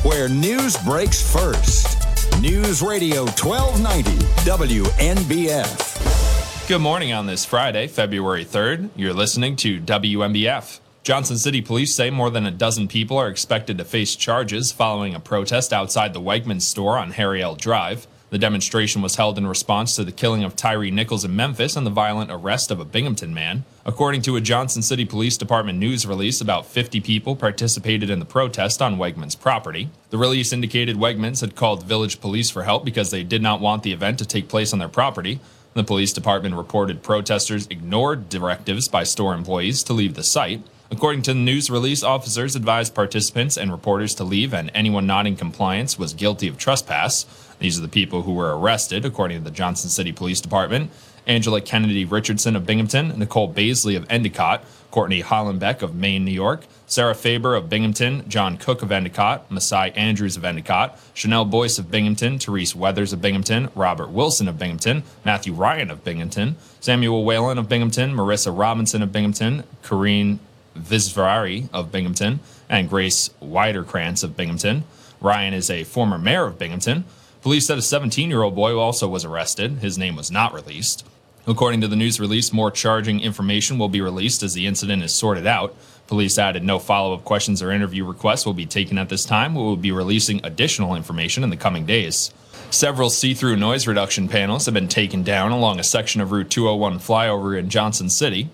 Where news breaks first. News Radio 1290 WNBF. Good morning on this Friday, February 3rd. You're listening to WNBF. Johnson City police say more than a dozen people are expected to face charges following a protest outside the Wegmans store on Harry L. Drive. The demonstration was held in response to the killing of Tyre Nichols in Memphis and the violent arrest of a Binghamton man. According to a Johnson City Police Department news release, about 50 people participated in the protest on Wegmans property. The release indicated Wegmans had called village police for help because they did not want the event to take place on their property. The police department reported protesters ignored directives by store employees to leave the site. According to the news release, officers advised participants and reporters to leave, and anyone not in compliance was guilty of trespass. These are the people who were arrested, according to the Johnson City Police Department. Angela Kennedy Richardson of Binghamton, Nicole Baisley of Endicott, Courtney Hollenbeck of Maine, New York, Sarah Faber of Binghamton, John Cook of Endicott, Masai Andrews of Endicott, Chanel Boyce of Binghamton, Therese Weathers of Binghamton, Robert Wilson of Binghamton, Matthew Ryan of Binghamton, Samuel Whalen of Binghamton, Marissa Robinson of Binghamton, Corrine Visvari of Binghamton, and Grace Widerkrantz of Binghamton. Ryan is a former mayor of Binghamton. Police said a 17 year old boy also was arrested. His name was not released. According to the news release, more charging information will be released as the incident is sorted out. Police added no follow up questions or interview requests will be taken at this time. We will be releasing additional information in the coming days. Several see through noise reduction panels have been taken down along a section of Route 201 flyover in Johnson City.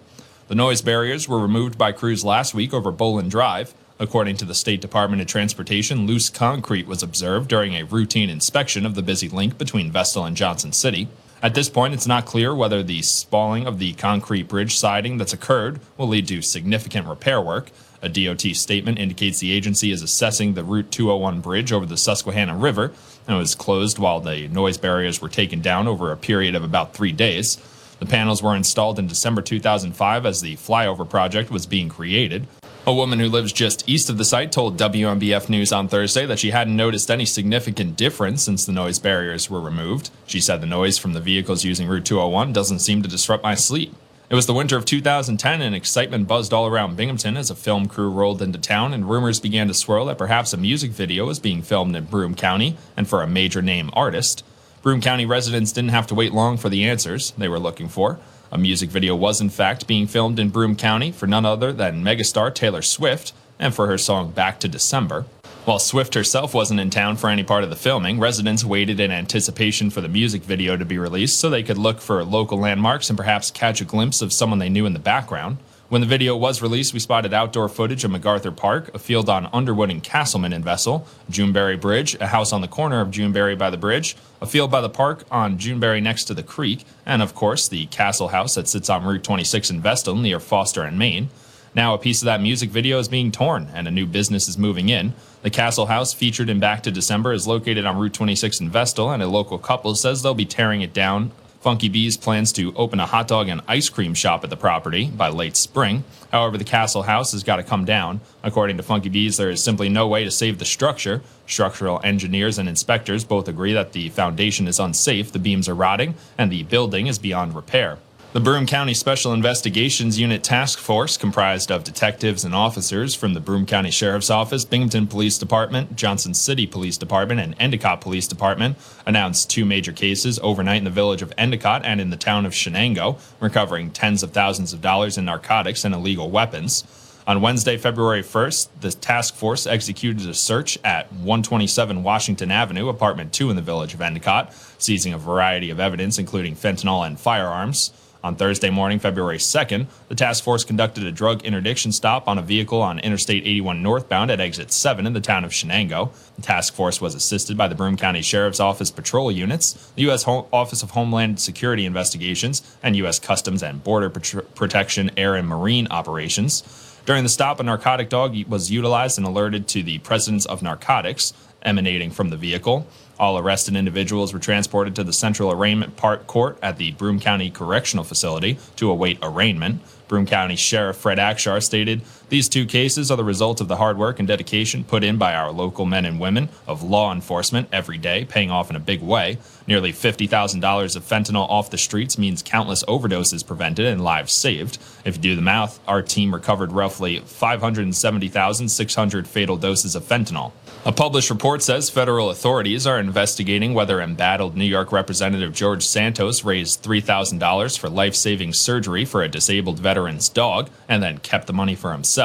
The noise barriers were removed by crews last week over Boland Drive. According to the State Department of Transportation, loose concrete was observed during a routine inspection of the busy link between Vestal and Johnson City. At this point, it's not clear whether the spalling of the concrete bridge siding that's occurred will lead to significant repair work. A DOT statement indicates the agency is assessing the Route 201 bridge over the Susquehanna River and was closed while the noise barriers were taken down over a period of about three days. The panels were installed in December 2005 as the flyover project was being created. A woman who lives just east of the site told WNBF News on Thursday that she hadn't noticed any significant difference since the noise barriers were removed. She said the noise from the vehicles using Route 201 doesn't seem to disrupt my sleep. It was the winter of 2010 and excitement buzzed all around Binghamton as a film crew rolled into town and rumors began to swirl that perhaps a music video was being filmed in Broome County and for a major name artist. Broome County residents didn't have to wait long for the answers they were looking for. A music video was, in fact, being filmed in Broome County for none other than megastar Taylor Swift and for her song Back to December. While Swift herself wasn't in town for any part of the filming, residents waited in anticipation for the music video to be released so they could look for local landmarks and perhaps catch a glimpse of someone they knew in the background. When the video was released, we spotted outdoor footage of MacArthur Park, a field on Underwood and Castleman in Vestal, Juneberry Bridge, a house on the corner of Juneberry by the bridge, a field by the park on Juneberry next to the creek, and of course the Castle House that sits on Route 26 in Vestal near Foster and Maine. Now, a piece of that music video is being torn and a new business is moving in. The Castle House, featured in Back to December, is located on Route 26 in Vestal, and a local couple says they'll be tearing it down. Funky Bees plans to open a hot dog and ice cream shop at the property by late spring. However, the Castle House has got to come down. According to Funky Bees, there is simply no way to save the structure. Structural engineers and inspectors both agree that the foundation is unsafe, the beams are rotting, and the building is beyond repair. The Broome County Special Investigations Unit Task Force, comprised of detectives and officers from the Broome County Sheriff's Office, Binghamton Police Department, Johnson City Police Department, and Endicott Police Department, announced two major cases overnight in the village of Endicott and in the town of Chenango, recovering tens of thousands of dollars in narcotics and illegal weapons. On Wednesday, February 1st, the task force executed a search at 127 Washington Avenue, apartment 2 in the village of Endicott, seizing a variety of evidence, including fentanyl and firearms. On Thursday morning, February 2nd, the task force conducted a drug interdiction stop on a vehicle on Interstate 81 northbound at exit 7 in the town of Chenango. The task force was assisted by the Broome County Sheriff's Office patrol units, the U.S. Office of Homeland Security Investigations, and U.S. Customs and Border Protection Air and Marine Operations. During the stop, a narcotic dog was utilized and alerted to the presence of narcotics emanating from the vehicle. All arrested individuals were transported to the Central Arraignment Part Court at the Broome County Correctional Facility to await arraignment. Broome County Sheriff Fred Akshar stated, These two cases are the result of the hard work and dedication put in by our local men and women of law enforcement every day, paying off in a big way. Nearly $50,000 of fentanyl off the streets means countless overdoses prevented and lives saved. If you do the math, our team recovered roughly 570,600 fatal doses of fentanyl. A published report says federal authorities are investigating whether embattled New York Representative George Santos raised $3,000 for life saving surgery for a disabled veteran's dog and then kept the money for himself.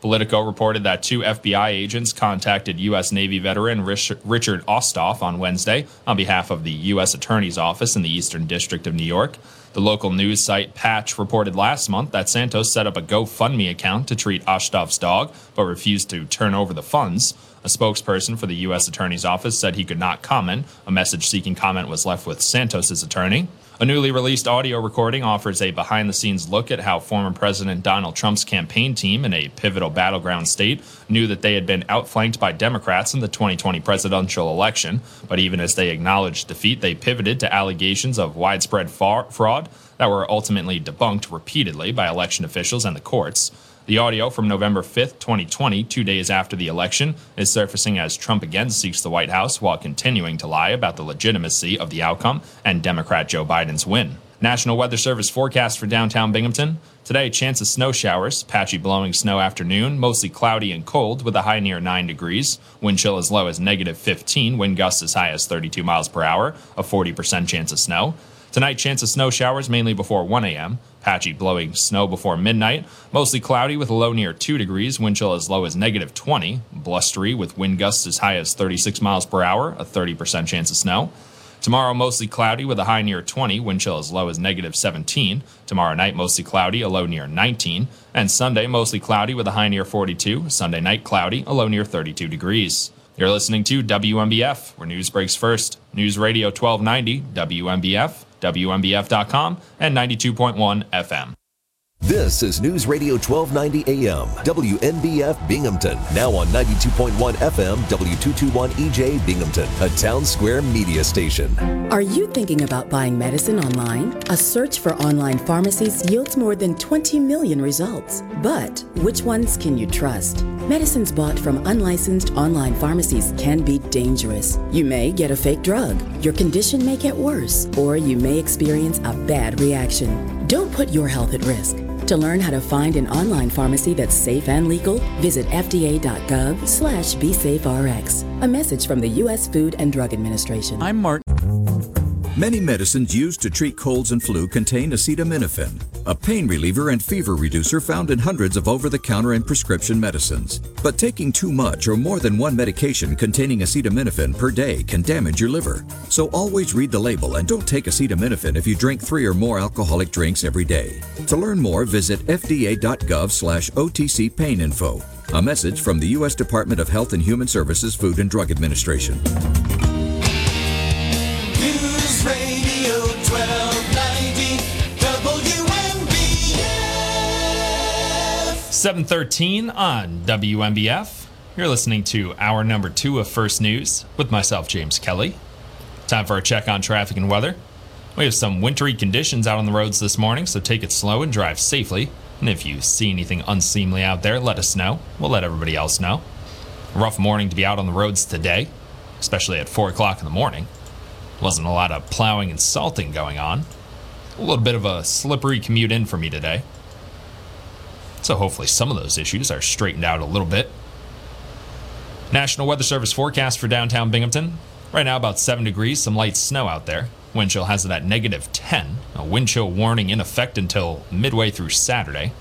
Politico reported that two FBI agents contacted U.S. Navy veteran Richard Osthoff on Wednesday on behalf of the U.S. Attorney's Office in the Eastern District of New York. The local news site Patch reported last month that Santos set up a GoFundMe account to treat Osthoff's dog, but refused to turn over the funds. A spokesperson for the U.S. Attorney's Office said he could not comment. A message seeking comment was left with Santos's attorney. A newly released audio recording offers a behind the scenes look at how former President Donald Trump's campaign team in a pivotal battleground state knew that they had been outflanked by Democrats in the 2020 presidential election. But even as they acknowledged defeat, they pivoted to allegations of widespread fraud that were ultimately debunked repeatedly by election officials and the courts. The audio from November 5th, 2020, two days after the election, is surfacing as Trump again seeks the White House while continuing to lie about the legitimacy of the outcome and Democrat Joe Biden's win. National Weather Service forecast for downtown Binghamton. Today, chance of snow showers, patchy blowing snow afternoon, mostly cloudy and cold with a high near 9 degrees. Wind chill as low as negative 15, wind gusts as high as 32 miles per hour, a 40% chance of snow. Tonight, chance of snow showers mainly before 1 a.m. Patchy blowing snow before midnight. Mostly cloudy with a low near 2 degrees. Wind chill as low as negative 20. Blustery with wind gusts as high as 36 miles per hour. A 30% chance of snow. Tomorrow, mostly cloudy with a high near 20, wind chill as low as negative 17. Tomorrow night, mostly cloudy, a low near 19. And Sunday, mostly cloudy with a high near 42. Sunday night, cloudy, a low near 32 degrees. You're listening to WNBF, where news breaks first. News Radio 1290, WNBF, WNBF.com, and 92.1 FM. This is News Radio 1290 AM, WNBF Binghamton. Now on 92.1 FM, W221 EJ Binghamton, a town square media station. Are you thinking about buying medicine online? A search for online pharmacies yields more than 20 million results. But which ones can you trust? Medicines bought from unlicensed online pharmacies can be dangerous. You may get a fake drug, your condition may get worse, or you may experience a bad reaction. Don't put your health at risk. To learn how to find an online pharmacy that's safe and legal, visit fda.gov slash BeSafeRx. A message from the U.S. Food and Drug Administration. I'm Martin. Many medicines used to treat colds and flu contain acetaminophen, a pain reliever and fever reducer found in hundreds of over the counter and prescription medicines. But taking too much or more than one medication containing acetaminophen per day can damage your liver. So always read the label and don't take acetaminophen if you drink three or more alcoholic drinks every day. To learn more, visit fda.gov slash OTC pain info. A message from the U.S. Department of Health and Human Services Food and Drug Administration. 713 on WNBF. You're listening to hour number two of First News with myself, James Kelly. Time for a check on traffic and weather. We have some wintry conditions out on the roads this morning, so take it slow and drive safely. And if you see anything unseemly out there, let us know. We'll let everybody else know. Rough morning to be out on the roads today, especially at 4 o'clock in the morning. Wasn't a lot of plowing and salting going on. A little bit of a slippery commute in for me today. So hopefully some of those issues are straightened out a little bit. National Weather Service forecast for downtown Binghamton. Right now, about 7 degrees, some light snow out there. Wind chill has it at negative 10. A wind chill warning in effect until midway through Saturday.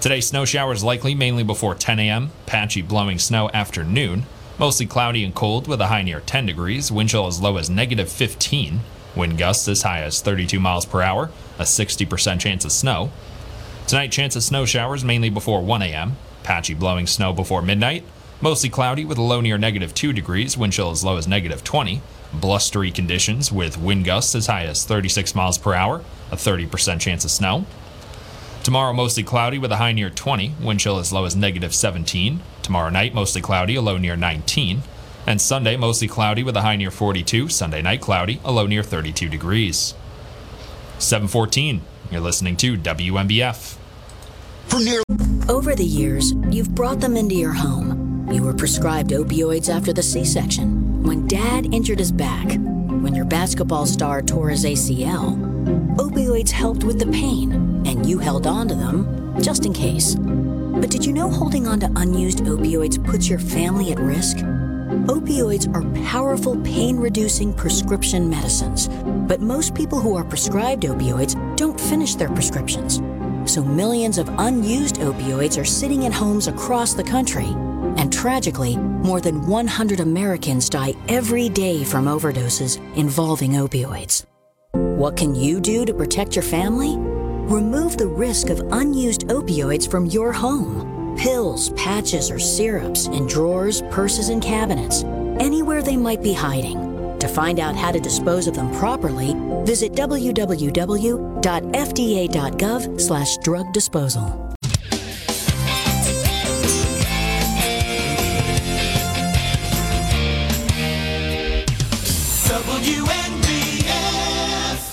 Today, snow showers likely mainly before 10 a.m., patchy blowing snow afternoon. Mostly cloudy and cold with a high near 10 degrees, wind chill as low as negative 15. Wind gusts as high as 32 miles per hour, a 60% chance of snow. Tonight, chance of snow showers mainly before 1 a.m., patchy blowing snow before midnight. Mostly cloudy with a low near negative 2 degrees, wind chill as low as negative 20. Blustery conditions with wind gusts as high as 36 miles per hour, a 30% chance of snow. Tomorrow, mostly cloudy with a high near 20, wind chill as low as negative 17. Tomorrow night, mostly cloudy, a low near 19. And Sunday, mostly cloudy with a high near 42. Sunday night, cloudy, a low near 32 degrees. 714, you're listening to WNBF. For near Over the years, you've brought them into your home. You were prescribed opioids after the C section, when dad injured his back, when your basketball star tore his ACL. Opioids helped with the pain, and you held on to them just in case. But did you know holding on to unused opioids puts your family at risk? Opioids are powerful pain reducing prescription medicines, but most people who are prescribed opioids don't finish their prescriptions. So millions of unused opioids are sitting in homes across the country. And tragically, more than 100 Americans die every day from overdoses involving opioids. What can you do to protect your family? Remove the risk of unused opioids from your home. Pills, patches, or syrups in drawers, purses, and cabinets, anywhere they might be hiding. To find out how to dispose of them properly, visit www.fda.gov slash drug disposal. WNBF.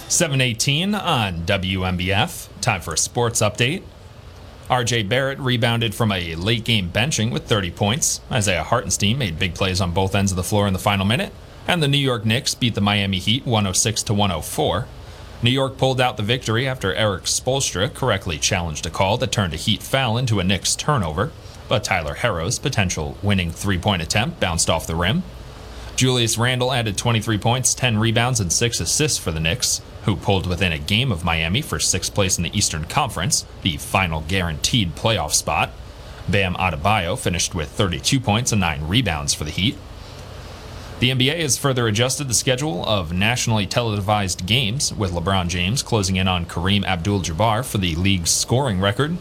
718 on WNBF. Time for a sports update. RJ Barrett rebounded from a late game benching with 30 points. Isaiah Hartenstein made big plays on both ends of the floor in the final minute. And the New York Knicks beat the Miami Heat 106 to 104. New York pulled out the victory after Erik Spoelstra correctly challenged a call that turned a Heat foul into a Knicks turnover. But Tyler Herro's potential winning three point attempt bounced off the rim. Julius Randle added 23 points, 10 rebounds, and 6 assists for the Knicks, who pulled within a game of Miami for sixth place in the Eastern Conference, the final guaranteed playoff spot. Bam Adebayo finished with 32 points and 9 rebounds for the Heat. The NBA has further adjusted the schedule of nationally televised games, with LeBron James closing in on Kareem Abdul Jabbar for the league's scoring record.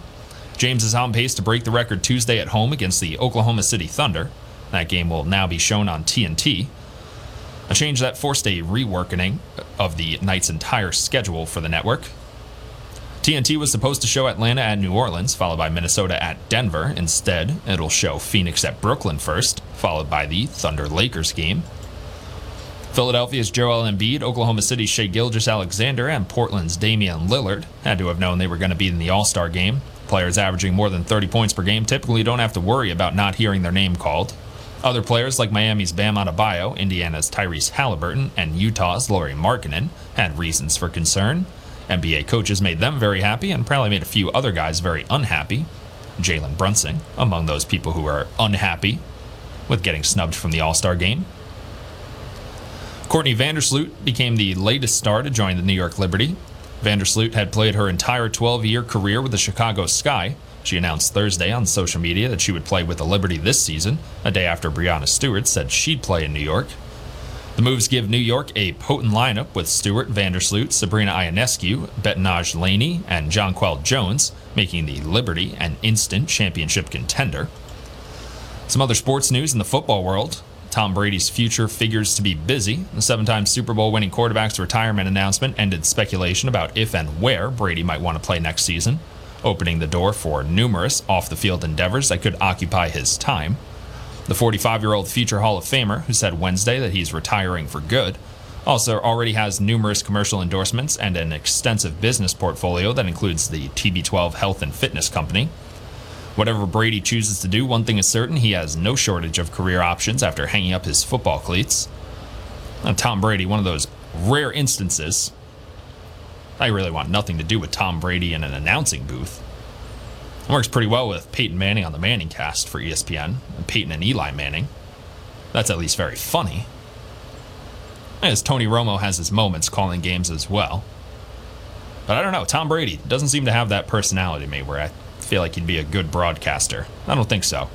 James is on pace to break the record Tuesday at home against the Oklahoma City Thunder. That game will now be shown on TNT. A change that forced a reworking of the night's entire schedule for the network. TNT was supposed to show Atlanta at New Orleans, followed by Minnesota at Denver. Instead, it'll show Phoenix at Brooklyn first, followed by the Thunder Lakers game. Philadelphia's Joel Embiid, Oklahoma City's Shai Gilgeous-Alexander, and Portland's Damian Lillard had to have known they were going to be in the All Star game. Players averaging more than 30 points per game typically don't have to worry about not hearing their name called. Other players like Miami's Bam Adebayo, Indiana's Tyrese Halliburton, and Utah's Lauri Markkanen had reasons for concern. NBA coaches made them very happy and probably made a few other guys very unhappy. Jalen Brunson, among those people who are unhappy with getting snubbed from the All Star game. Courtney Vandersloot became the latest star to join the New York Liberty. Vandersloot had played her entire 12 year career with the Chicago Sky. She announced Thursday on social media that she would play with the Liberty this season, a day after Breanna Stewart said she'd play in New York. The moves give New York a potent lineup with Stewart, Vandersloot, Sabrina Ionescu, Betnijah Laney, and Jonquel Jones, making the Liberty an instant championship contender. Some other sports news in the football world. Tom Brady's future figures to be busy. The seven time Super Bowl winning quarterback's retirement announcement ended speculation about if and where Brady might want to play next season, opening the door for numerous off the field endeavors that could occupy his time. The 45 year old future Hall of Famer, who said Wednesday that he's retiring for good, also already has numerous commercial endorsements and an extensive business portfolio that includes the TB12 Health and Fitness Company. Whatever Brady chooses to do, one thing is certain he has no shortage of career options after hanging up his football cleats. And Tom Brady, one of those rare instances I really want nothing to do with Tom Brady in an announcing booth. It works pretty well with Peyton Manning on the Manning cast for ESPN, and Peyton and Eli Manning. That's at least very funny. As Tony Romo has his moments calling games as well. But I don't know, Tom Brady doesn't seem to have that personality to me where I feel like he'd be a good broadcaster. I don't think so.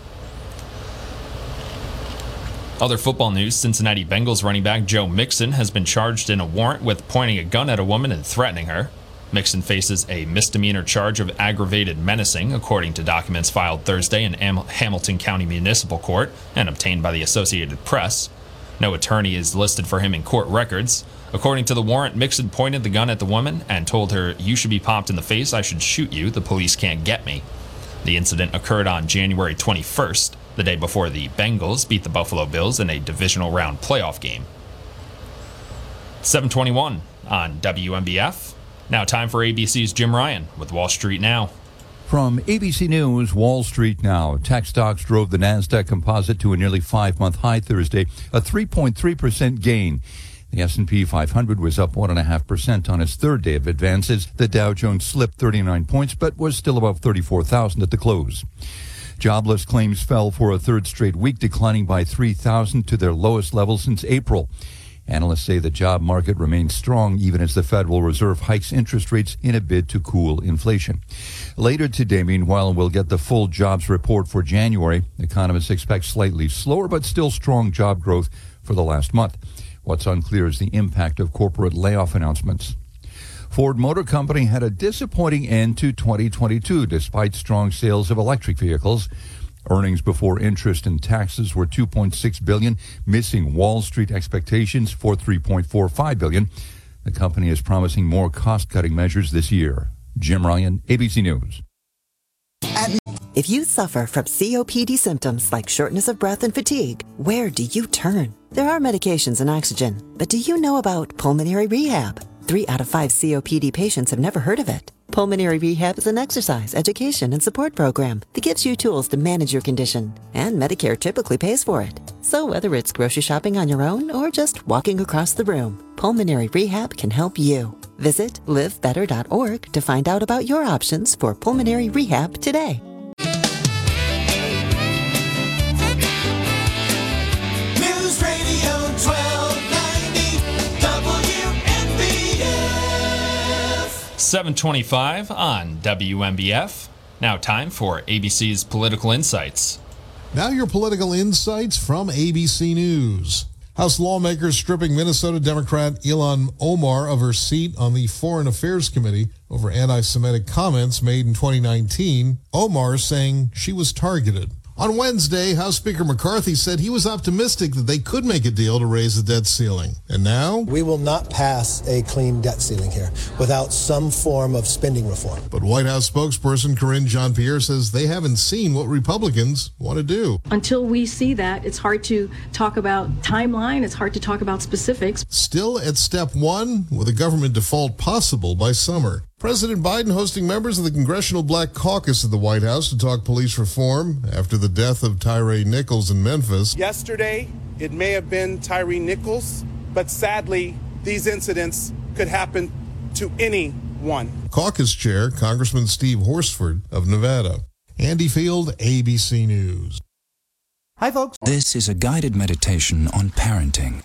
Other football news Cincinnati Bengals running back Joe Mixon has been charged in a warrant with pointing a gun at a woman and threatening her. Mixon faces a misdemeanor charge of aggravated menacing, according to documents filed Thursday in Am- Hamilton County Municipal Court and obtained by the Associated Press. No attorney is listed for him in court records. According to the warrant, Mixon pointed the gun at the woman and told her, You should be popped in the face, I should shoot you, the police can't get me. The incident occurred on January 21st, the day before the Bengals beat the Buffalo Bills in a divisional round playoff game. 721 on WNBF. Now, time for ABC's Jim Ryan with Wall Street Now. From ABC News, Wall Street now. Tech stocks drove the Nasdaq Composite to a nearly five-month high Thursday, a 3.3% gain. The S&P 500 was up 1.5% on its third day of advances. The Dow Jones slipped 39 points, but was still above 34,000 at the close. Jobless claims fell for a third straight week, declining by 3,000 to their lowest level since April. Analysts say the job market remains strong even as the Federal Reserve hikes interest rates in a bid to cool inflation. Later today, meanwhile, we'll get the full jobs report for January. Economists expect slightly slower but still strong job growth for the last month. What's unclear is the impact of corporate layoff announcements. Ford Motor Company had a disappointing end to 2022 despite strong sales of electric vehicles. Earnings before interest and taxes were 2.6 billion, missing Wall Street expectations for 3.45 billion. The company is promising more cost-cutting measures this year. Jim Ryan, ABC News. If you suffer from COPD symptoms like shortness of breath and fatigue, where do you turn? There are medications and oxygen, but do you know about pulmonary rehab? Three out of five COPD patients have never heard of it. Pulmonary Rehab is an exercise, education, and support program that gives you tools to manage your condition, and Medicare typically pays for it. So whether it's grocery shopping on your own or just walking across the room, Pulmonary Rehab can help you. Visit livebetter.org to find out about your options for pulmonary rehab today. 725 on WNBF. Now, time for ABC's Political Insights. Now, your political insights from ABC News. House lawmakers stripping Minnesota Democrat Ilhan Omar of her seat on the Foreign Affairs Committee over anti Semitic comments made in 2019. Omar saying she was targeted. On Wednesday, House Speaker McCarthy said he was optimistic that they could make a deal to raise the debt ceiling. And now? We will not pass a clean debt ceiling here without some form of spending reform. But White House spokesperson Karine Jean-Pierre says they haven't seen what Republicans want to do. Until we see that, it's hard to talk about timeline, it's hard to talk about specifics. Still at step one, with a government default possible by summer. President Biden hosting members of the Congressional Black Caucus at the White House to talk police reform after the death of Tyre Nichols in Memphis. Yesterday, it may have been Tyre Nichols, but sadly, these incidents could happen to anyone. Caucus Chair Congressman Steve Horsford of Nevada. Andy Field, ABC News. Hi, folks. This is a guided meditation on parenting.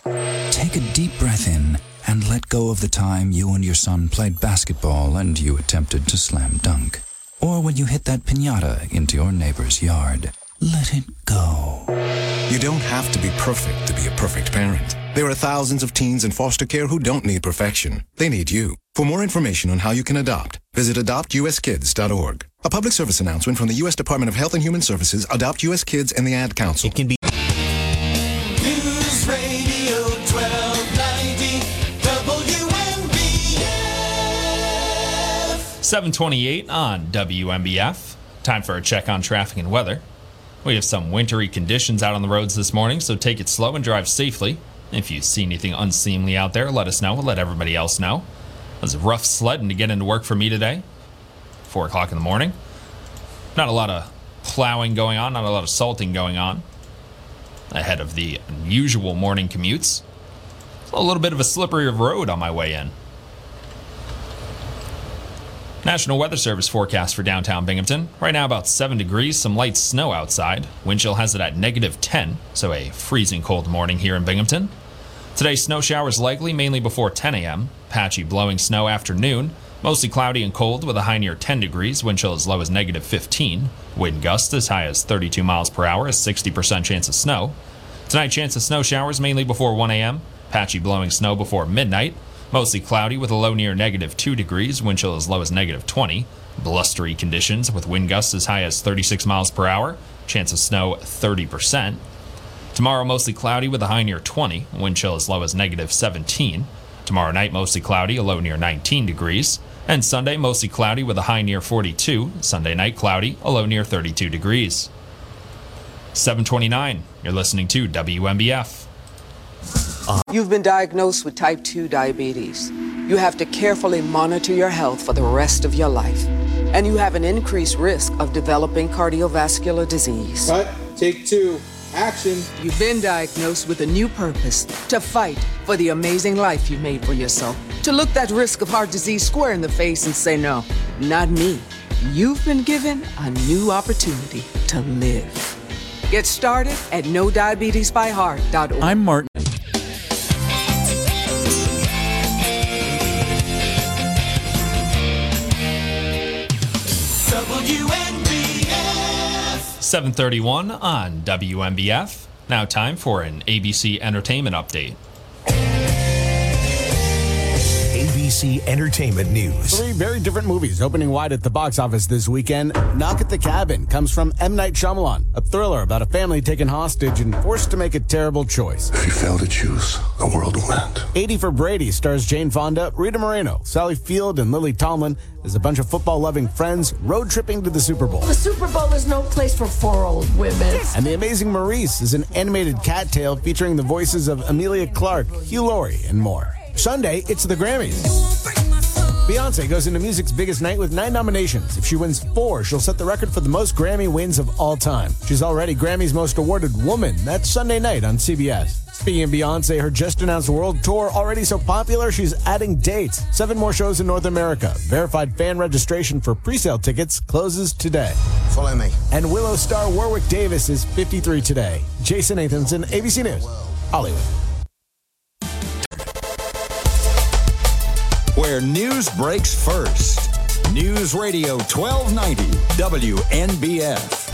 Take a deep breath in and let go of the time you and your son played basketball and you attempted to slam dunk. Or when you hit that pinata into your neighbor's yard. Let it go. You don't have to be perfect to be a perfect parent. There are thousands of teens in foster care who don't need perfection. They need you. For more information on how you can adopt, visit adoptuskids.org. A public service announcement from the U.S. Department of Health and Human Services, Adopt U.S. Kids, and the Ad Council. It can be 728 on WNBF. Time for a check on traffic and weather. We have some wintry conditions out on the roads this morning, so take it slow and drive safely. If you see anything unseemly out there, let us know. And let everybody else know. It was a rough sledding to get into work for me today. 4 o'clock in the morning. Not a lot of plowing going on, not a lot of salting going on ahead of the unusual morning commutes. A little bit of a slippery road on my way in. National Weather Service forecast for downtown Binghamton. Right now, about 7 degrees, some light snow outside. Wind chill has it at negative 10, so a freezing cold morning here in Binghamton. Today, snow showers likely mainly before 10 a.m. Patchy blowing snow afternoon. Mostly cloudy and cold with a high near 10 degrees, wind chill as low as negative 15. Wind gusts as high as 32 miles per hour, a 60% chance of snow. Tonight, chance of snow showers mainly before 1 a.m. Patchy blowing snow before midnight. Mostly cloudy with a low near negative 2 degrees, wind chill as low as negative 20. Blustery conditions with wind gusts as high as 36 miles per hour, chance of snow 30%. Tomorrow, mostly cloudy with a high near 20, wind chill as low as negative 17. Tomorrow night, mostly cloudy, a low near 19 degrees. And Sunday, mostly cloudy with a high near 42. Sunday night, cloudy, a low near 32 degrees. 729, you're listening to WNBF. Uh-huh. You've been diagnosed with type 2 diabetes. You have to carefully monitor your health for the rest of your life. And you have an increased risk of developing cardiovascular disease. Cut. Take two. Action. You've been diagnosed with a new purpose to fight for the amazing life you made for yourself. To look that risk of heart disease square in the face and say, no, not me. You've been given a new opportunity to live. Get started at nodiabetesbyheart.org. I'm Martin. 731 on WNBF. Now, time for an ABC Entertainment Update. ABC Entertainment News. Three very different movies opening wide at the box office this weekend. Knock at the Cabin comes from M. Night Shyamalan, a thriller about a family taken hostage and forced to make a terrible choice. If you fail to choose, the world will end. 80 for Brady stars Jane Fonda, Rita Moreno, Sally Field, and Lily Tomlin as a bunch of football loving friends road tripping to the Super Bowl. The Super Bowl is no place for four old women. And The Amazing Maurice is an animated cat tale featuring the voices of Emilia Clarke, Hugh Laurie, and more. Sunday, it's the Grammys. Beyonce goes into music's biggest night with nine nominations. If she wins four, she'll set the record for the most Grammy wins of all time. She's already Grammy's most awarded woman. That's Sunday night on CBS. Speaking of Beyonce, her just announced world tour already so popular, she's adding dates. Seven more shows in North America. Verified fan registration for presale tickets closes today. Follow me. And Willow star Warwick Davis is 53 today. Jason Nathanson, ABC News, Hollywood. Where news breaks first. News Radio 1290 WNBF.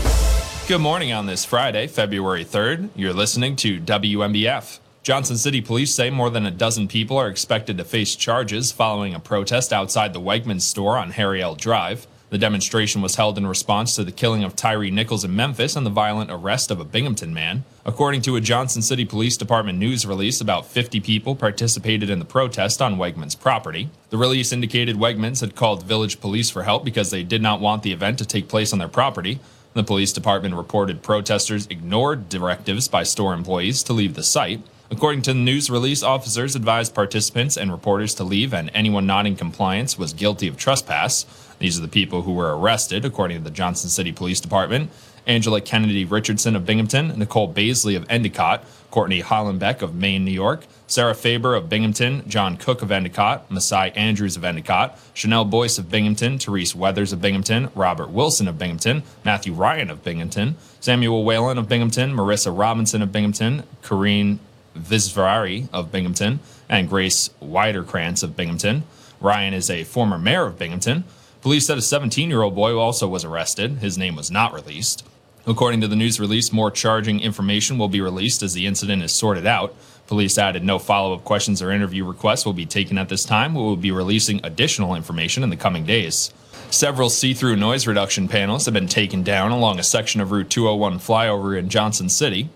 Good morning on this Friday, February 3rd. You're listening to WNBF. Johnson City police say more than a dozen people are expected to face charges following a protest outside the Wegmans store on Harry L. Drive. The demonstration was held in response to the killing of Tyre Nichols in Memphis and the violent arrest of a Binghamton man. According to a Johnson City Police Department news release, about 50 people participated in the protest on Wegmans property. The release indicated Wegmans had called village police for help because they did not want the event to take place on their property. The police department reported protesters ignored directives by store employees to leave the site. According to the news release, officers advised participants and reporters to leave, and anyone not in compliance was guilty of trespass. These are the people who were arrested, according to the Johnson City Police Department. Angela Kennedy Richardson of Binghamton, Nicole Baisley of Endicott, Courtney Hollenbeck of Maine, New York, Sarah Faber of Binghamton, John Cook of Endicott, Masai Andrews of Endicott, Chanel Boyce of Binghamton, Therese Weathers of Binghamton, Robert Wilson of Binghamton, Matthew Ryan of Binghamton, Samuel Whalen of Binghamton, Marissa Robinson of Binghamton, Corrine Visvarari of Binghamton, and Grace Widerkrantz of Binghamton. Ryan is a former mayor of Binghamton. Police said a 17 year old boy also was arrested. His name was not released. According to the news release, more charging information will be released as the incident is sorted out. Police added no follow up questions or interview requests will be taken at this time. We will be releasing additional information in the coming days. Several see through noise reduction panels have been taken down along a section of Route 201 flyover in Johnson City.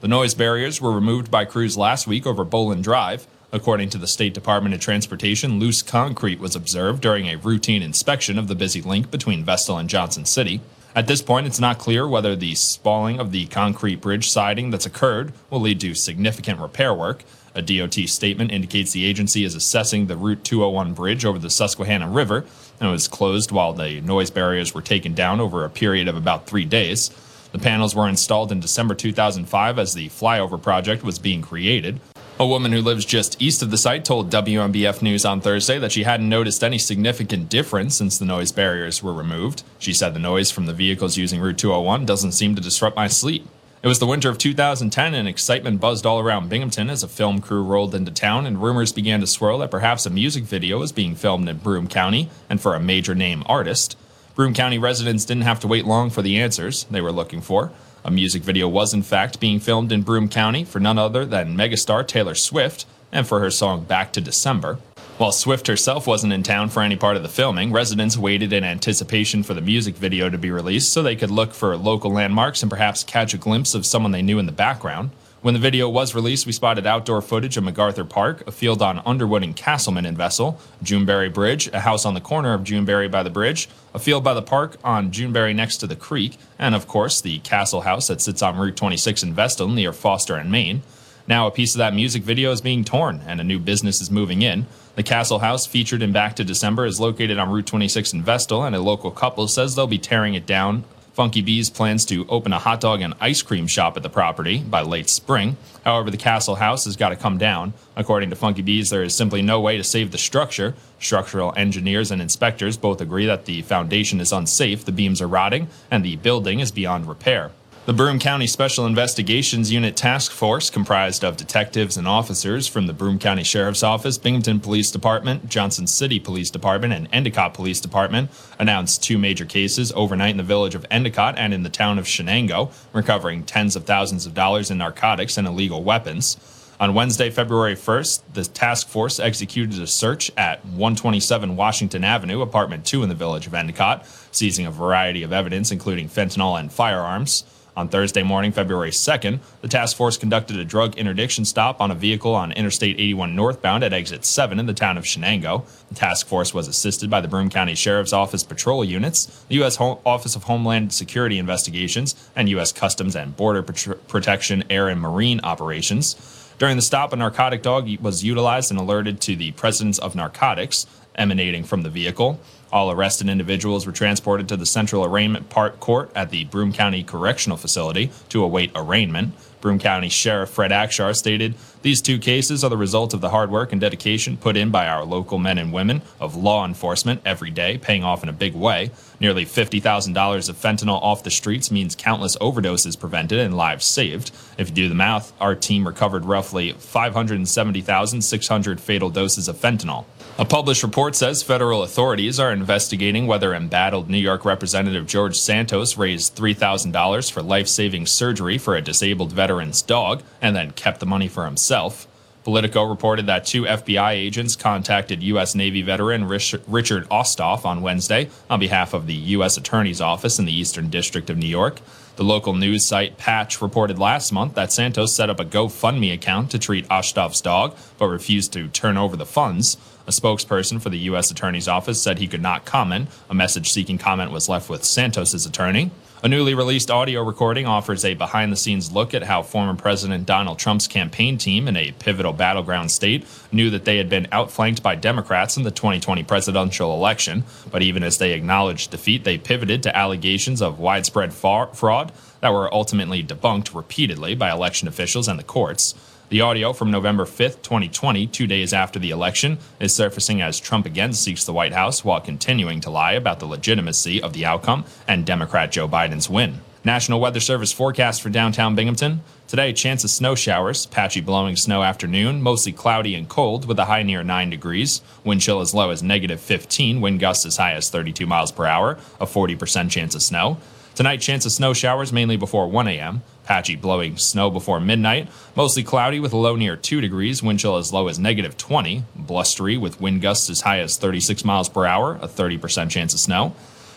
The noise barriers were removed by crews last week over Boland Drive. According to the State Department of Transportation, loose concrete was observed during a routine inspection of the busy link between Vestal and Johnson City. At this point, it's not clear whether the spalling of the concrete bridge siding that's occurred will lead to significant repair work. A DOT statement indicates the agency is assessing the Route 201 bridge over the Susquehanna River and was closed while the noise barriers were taken down over a period of about three days. The panels were installed in December 2005 as the flyover project was being created. A woman who lives just east of the site told WNBF News on Thursday that she hadn't noticed any significant difference since the noise barriers were removed. She said the noise from the vehicles using Route 201 doesn't seem to disrupt my sleep. It was the winter of 2010 and excitement buzzed all around Binghamton as a film crew rolled into town and rumors began to swirl that perhaps a music video was being filmed in Broome County and for a major name artist. Broome County residents didn't have to wait long for the answers they were looking for. A music video was, in fact, being filmed in Broome County for none other than megastar Taylor Swift and for her song Back to December. While Swift herself wasn't in town for any part of the filming, residents waited in anticipation for the music video to be released so they could look for local landmarks and perhaps catch a glimpse of someone they knew in the background. When the video was released, we spotted outdoor footage of MacArthur Park, a field on Underwood and Castleman in Vestal, Juneberry Bridge, a house on the corner of Juneberry by the bridge, a field by the park on Juneberry next to the creek, and of course, the Castle House that sits on Route 26 in Vestal near Foster and Main. Now, a piece of that music video is being torn, and a new business is moving in. The Castle House, featured in Back to December, is located on Route 26 in Vestal, and a local couple says they'll be tearing it down Funky Bees plans to open a hot dog and ice cream shop at the property by late spring. However, the Castle House has got to come down. According to Funky Bees, there is simply no way to save the structure. Structural engineers and inspectors both agree that the foundation is unsafe, the beams are rotting, and the building is beyond repair. The Broome County Special Investigations Unit Task Force, comprised of detectives and officers from the Broome County Sheriff's Office, Binghamton Police Department, Johnson City Police Department, and Endicott Police Department, announced two major cases overnight in the village of Endicott and in the town of Chenango, recovering tens of thousands of dollars in narcotics and illegal weapons. On Wednesday, February 1st, the task force executed a search at 127 Washington Avenue, apartment 2 in the village of Endicott, seizing a variety of evidence, including fentanyl and firearms. On Thursday morning, February 2nd, the task force conducted a drug interdiction stop on a vehicle on Interstate 81 northbound at exit 7 in the town of Chenango. The task force was assisted by the Broome County Sheriff's Office patrol units, the U.S. Office of Homeland Security Investigations, and U.S. Customs and Border Pat- Protection Air and Marine operations. During the stop, a narcotic dog was utilized and alerted to the presence of narcotics emanating from the vehicle. All arrested individuals were transported to the Central Arraignment Part Court at the Broome County Correctional Facility to await arraignment. Broome County Sheriff Fred Akshar stated, These two cases are the result of the hard work and dedication put in by our local men and women of law enforcement every day, paying off in a big way. Nearly $50,000 of fentanyl off the streets means countless overdoses prevented and lives saved. If you do the math, our team recovered roughly 570,600 fatal doses of fentanyl. A published report says federal authorities are investigating whether embattled New York Representative George Santos raised $3,000 for life saving surgery for a disabled veteran's dog and then kept the money for himself. Politico reported that two FBI agents contacted U.S. Navy veteran Richard Osthoff on Wednesday on behalf of the U.S. Attorney's Office in the Eastern District of New York. The local news site Patch reported last month that Santos set up a GoFundMe account to treat Osthoff's dog, but refused to turn over the funds. A spokesperson for the U.S. Attorney's Office said he could not comment. A message seeking comment was left with Santos's attorney. A newly released audio recording offers a behind the scenes look at how former President Donald Trump's campaign team in a pivotal battleground state knew that they had been outflanked by Democrats in the 2020 presidential election. But even as they acknowledged defeat, they pivoted to allegations of widespread fraud that were ultimately debunked repeatedly by election officials and the courts. The audio from November 5th, 2020, two days after the election, is surfacing as Trump again seeks the White House while continuing to lie about the legitimacy of the outcome and Democrat Joe Biden's win. National Weather Service forecast for downtown Binghamton. Today, chance of snow showers, patchy blowing snow afternoon, mostly cloudy and cold with a high near 9 degrees. Wind chill as low as negative 15, wind gusts as high as 32 miles per hour, a 40% chance of snow. Tonight, chance of snow showers mainly before 1 a.m. Patchy blowing snow before midnight. Mostly cloudy with a low near 2 degrees. Wind chill as low as negative 20. Blustery with wind gusts as high as 36 miles per hour. A 30% chance of snow.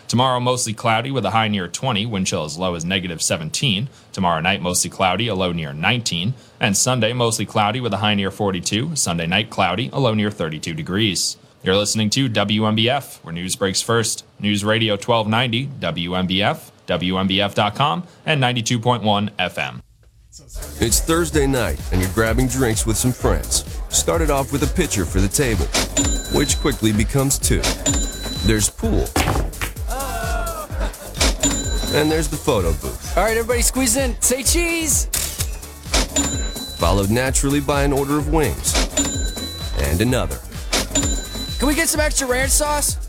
Tomorrow, mostly cloudy with a high near 20, wind chill as low as negative 17. Tomorrow night, mostly cloudy, a low near 19. And Sunday, mostly cloudy with a high near 42. Sunday night, cloudy, a low near 32 degrees. You're listening to WNBF, where news breaks first. News Radio 1290, WNBF, WNBF.com, and 92.1 FM. It's Thursday night, and you're grabbing drinks with some friends. Started off with a pitcher for the table, which quickly becomes two. There's pool. And there's the photo booth. All right, everybody squeeze in. Say cheese. followed naturally by an order of wings. And another. Can we get some extra ranch sauce?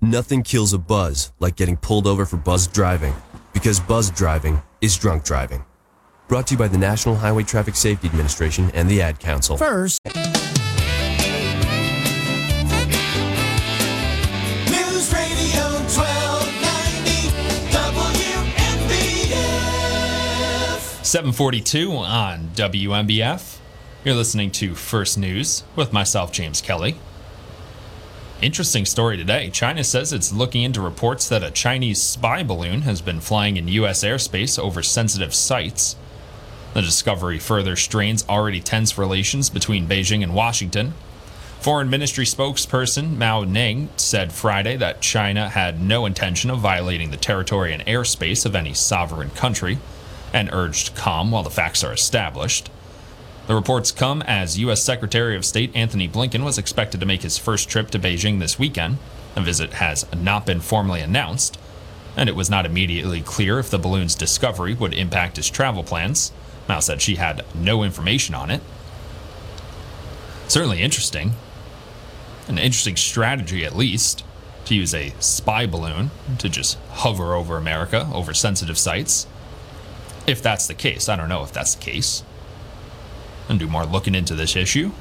Nothing kills a buzz like getting pulled over for buzz driving, because buzz driving is drunk driving. Brought to you by the National Highway Traffic Safety Administration and the Ad Council. First, News Radio 1290 WNBF. 742 on WNBF. You're listening to First News with myself, James Kelly. Interesting story today. China says it's looking into reports that a Chinese spy balloon has been flying in U.S. airspace over sensitive sites. The discovery further strains already tense relations between Beijing and Washington. Foreign Ministry spokesperson Mao Ning said Friday that China had no intention of violating the territory and airspace of any sovereign country and urged calm while the facts are established. The reports come as U.S. Secretary of State Antony Blinken was expected to make his first trip to Beijing this weekend. The visit has not been formally announced, and it was not immediately clear if the balloon's discovery would impact his travel plans. Mao said she had no information on it. Certainly interesting. An interesting strategy, at least, to use a spy balloon to just hover over America, over sensitive sites. If that's the case, I don't know if that's the case and do more looking into this issue.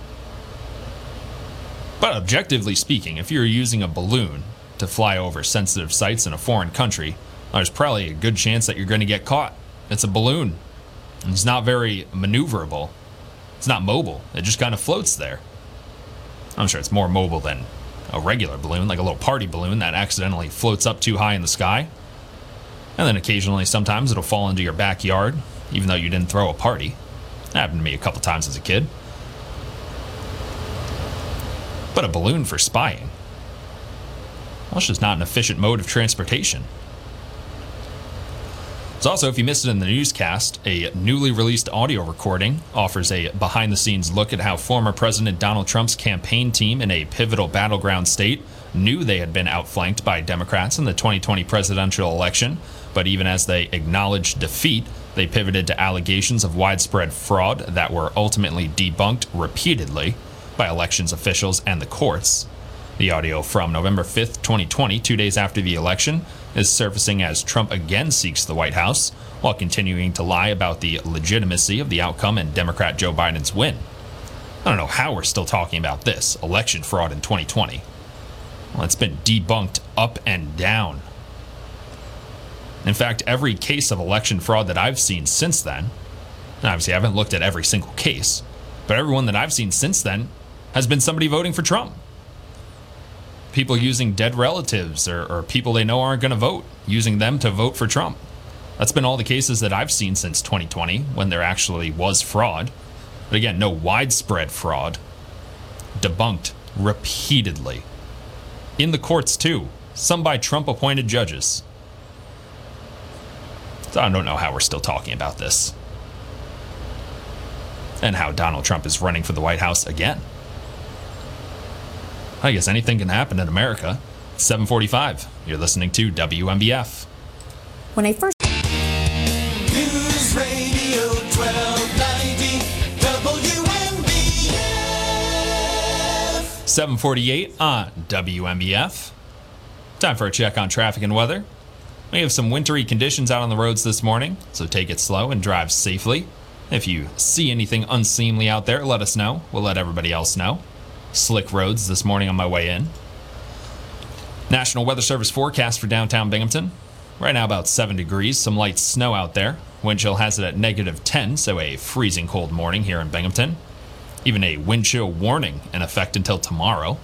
But objectively speaking, if you're using a balloon to fly over sensitive sites in a foreign country, there's probably a good chance that you're going to get caught. It's a balloon. It's not very maneuverable. It's not mobile. It just kind of floats there. I'm sure it's more mobile than a regular balloon, like a little party balloon that accidentally floats up too high in the sky. And then occasionally, sometimes it'll fall into your backyard, even though you didn't throw a party. That happened to me a couple times as a kid. But a balloon for spying? Well, it's just not an efficient mode of transportation. It's also, if you missed it in the newscast, a newly released audio recording offers a behind the scenes look at how former President Donald Trump's campaign team in a pivotal battleground state knew they had been outflanked by Democrats in the 2020 presidential election, but even as they acknowledged defeat, they pivoted to allegations of widespread fraud that were ultimately debunked repeatedly by elections officials and the courts. The audio from November 5th, 2020, two days after the election, is surfacing as Trump again seeks the White House while continuing to lie about the legitimacy of the outcome and Democrat Joe Biden's win. I don't know how we're still talking about this election fraud in 2020. Well, it's been debunked up and down. In fact, every case of election fraud that I've seen since then, and obviously I haven't looked at every single case, but everyone that I've seen since then has been somebody voting for Trump. People using dead relatives or, or people they know aren't going to vote, using them to vote for Trump. That's been all the cases that I've seen since 2020 when there actually was fraud. But again, no widespread fraud. Debunked repeatedly. In the courts, too. Some by Trump appointed judges. So I don't know how we're still talking about this. And how Donald Trump is running for the White House again. I guess anything can happen in America. 745. You're listening to WNBF. When I first News Radio 1290 WNBF. 748 on WNBF. Time for a check on traffic and weather. We have some wintry conditions out on the roads this morning, so take it slow and drive safely. If you see anything unseemly out there, let us know. We'll let everybody else know. Slick roads this morning on my way in. National Weather Service forecast for downtown Binghamton. Right now, about 7 degrees, some light snow out there. Wind chill has it at negative 10, so a freezing cold morning here in Binghamton. Even a wind chill warning in effect until tomorrow.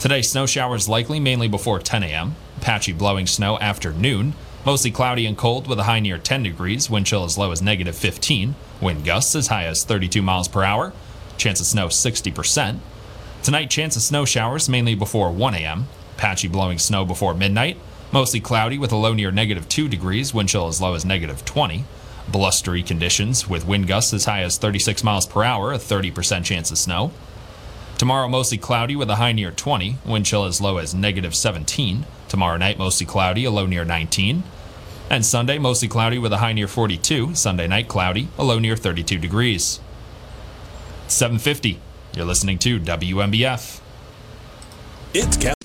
Today, snow showers likely mainly before 10 a.m. Patchy blowing snow after noon. Mostly cloudy and cold with a high near 10 degrees. Wind chill as low as negative 15. Wind gusts as high as 32 miles per hour. Chance of snow 60%. Tonight, chance of snow showers mainly before 1 a.m. Patchy blowing snow before midnight. Mostly cloudy with a low near negative 2 degrees, wind chill as low as negative 20. Blustery conditions with wind gusts as high as 36 miles per hour, a 30% chance of snow. Tomorrow, mostly cloudy with a high near 20, wind chill as low as negative 17. Tomorrow night, mostly cloudy, a low near 19. And Sunday, mostly cloudy with a high near 42. Sunday night, cloudy, a low near 32 degrees. 750. You're listening to WNBF. It's Cap.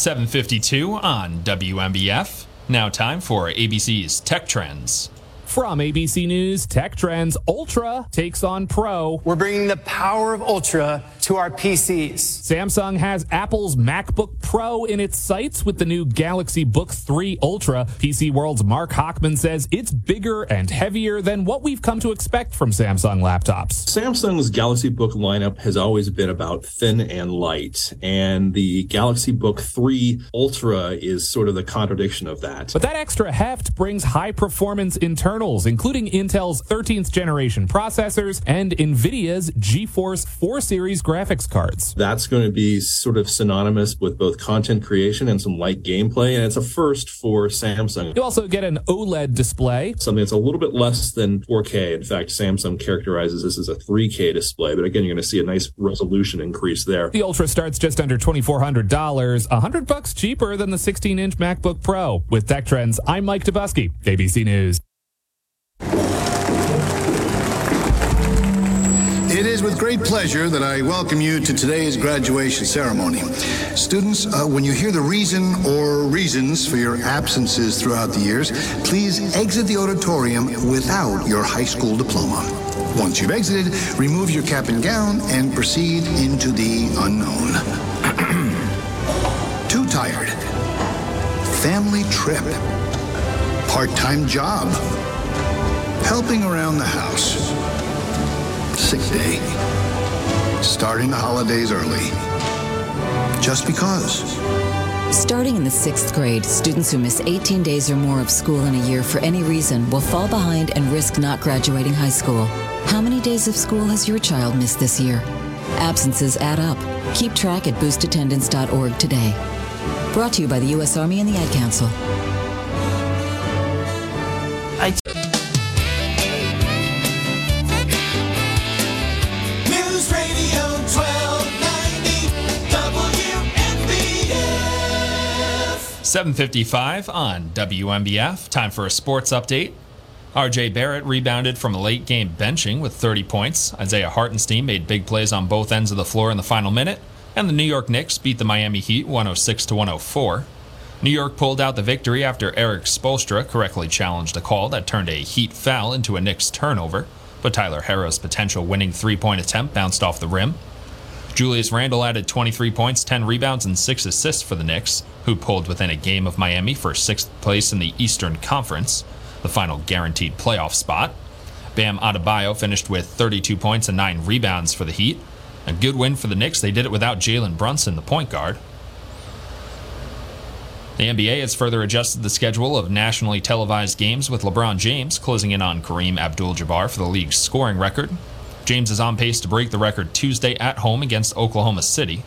752 on WNBF. Now time for ABC's Tech Trends. From ABC News, Tech Trends Ultra takes on Pro. We're bringing the power of Ultra to our PCs. Samsung has Apple's MacBook Pro in its sights with the new Galaxy Book 3 Ultra. PC World's Mark Hachman says it's bigger and heavier than what we've come to expect from Samsung laptops. Samsung's Galaxy Book lineup has always been about thin and light, and the Galaxy Book 3 Ultra is sort of the contradiction of that. But that extra heft brings high performance internals, including Intel's 13th generation processors and NVIDIA's GeForce 4 series graphics cards. That's going to be sort of synonymous with both content creation and some light gameplay, and it's a first for Samsung. You also get an OLED display. Something that's a little bit less than 4K. In fact, Samsung characterizes this as a 3K display, but again, you're going to see a nice resolution increase there. The Ultra starts just under $2,400, a hundred bucks cheaper than the 16-inch MacBook Pro. With Tech Trends, I'm Mike Dobuski, ABC News. With great pleasure that I welcome you to today's graduation ceremony. Students, uh, when you hear the reason or reasons for your absences throughout the years, please exit the auditorium without your high school diploma. Once you've exited, remove your cap and gown and proceed into the unknown. Too tired. Family trip. Part time job. Helping around the house sick day. Starting the holidays early. Just because. Starting in the sixth grade, students who miss 18 days or more of school in a year for any reason will fall behind and risk not graduating high school. How many days of school has your child missed this year? Absences add up. Keep track at boostattendance.org today. Brought to you by the U.S. Army and the Ad Council. 755 on WNBF. Time for a sports update. RJ Barrett rebounded from a late game benching with 30 points. Isaiah Hartenstein made big plays on both ends of the floor in the final minute. And the New York Knicks beat the Miami Heat 106 to 104. New York pulled out the victory after Erik Spoelstra correctly challenged a call that turned a Heat foul into a Knicks turnover, but Tyler Herro's potential winning three point attempt bounced off the rim. Julius Randle added 23 points, 10 rebounds, and 6 assists for the Knicks, who pulled within a game of Miami for sixth place in the Eastern Conference, the final guaranteed playoff spot. Bam Adebayo finished with 32 points and 9 rebounds for the Heat. A good win for the Knicks. They did it without Jalen Brunson, the point guard. The NBA has further adjusted the schedule of nationally televised games with LeBron James closing in on Kareem Abdul Jabbar for the league's scoring record. James is on pace to break the record Tuesday at home against Oklahoma City.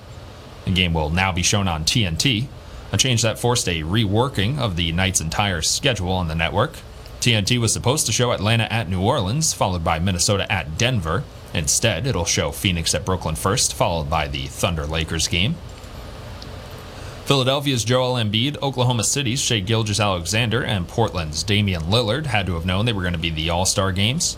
The game will now be shown on TNT, a change that forced a reworking of the night's entire schedule on the network. TNT was supposed to show Atlanta at New Orleans, followed by Minnesota at Denver. Instead, it'll show Phoenix at Brooklyn first, followed by the Thunder Lakers game. Philadelphia's Joel Embiid, Oklahoma City's Shai Gilgeous-Alexander, and Portland's Damian Lillard had to have known they were going to be the All Star games.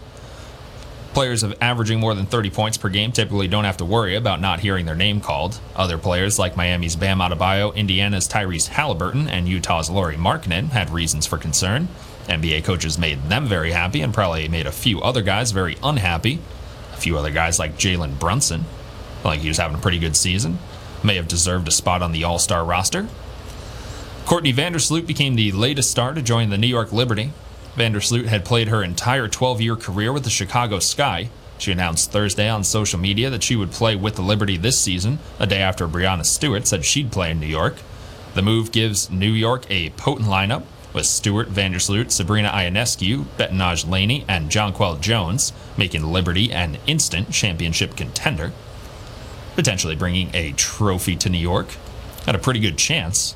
Players of averaging more than 30 points per game typically don't have to worry about not hearing their name called. Other players like Miami's Bam Adebayo, Indiana's Tyrese Halliburton, and Utah's Lauri Markkanen had reasons for concern. NBA coaches made them very happy and probably made a few other guys very unhappy. A few other guys like Jalen Brunson, like he was having a pretty good season, may have deserved a spot on the All Star roster. Courtney Vandersloot became the latest star to join the New York Liberty. Vandersloot had played her entire 12 year career with the Chicago Sky. She announced Thursday on social media that she would play with the Liberty this season, a day after Breanna Stewart said she'd play in New York. The move gives New York a potent lineup with Stewart, Vandersloot, Sabrina Ionescu, Betnijah Laney, and Jonquel Jones, making Liberty an instant championship contender. Potentially bringing a trophy to New York. Had a pretty good chance.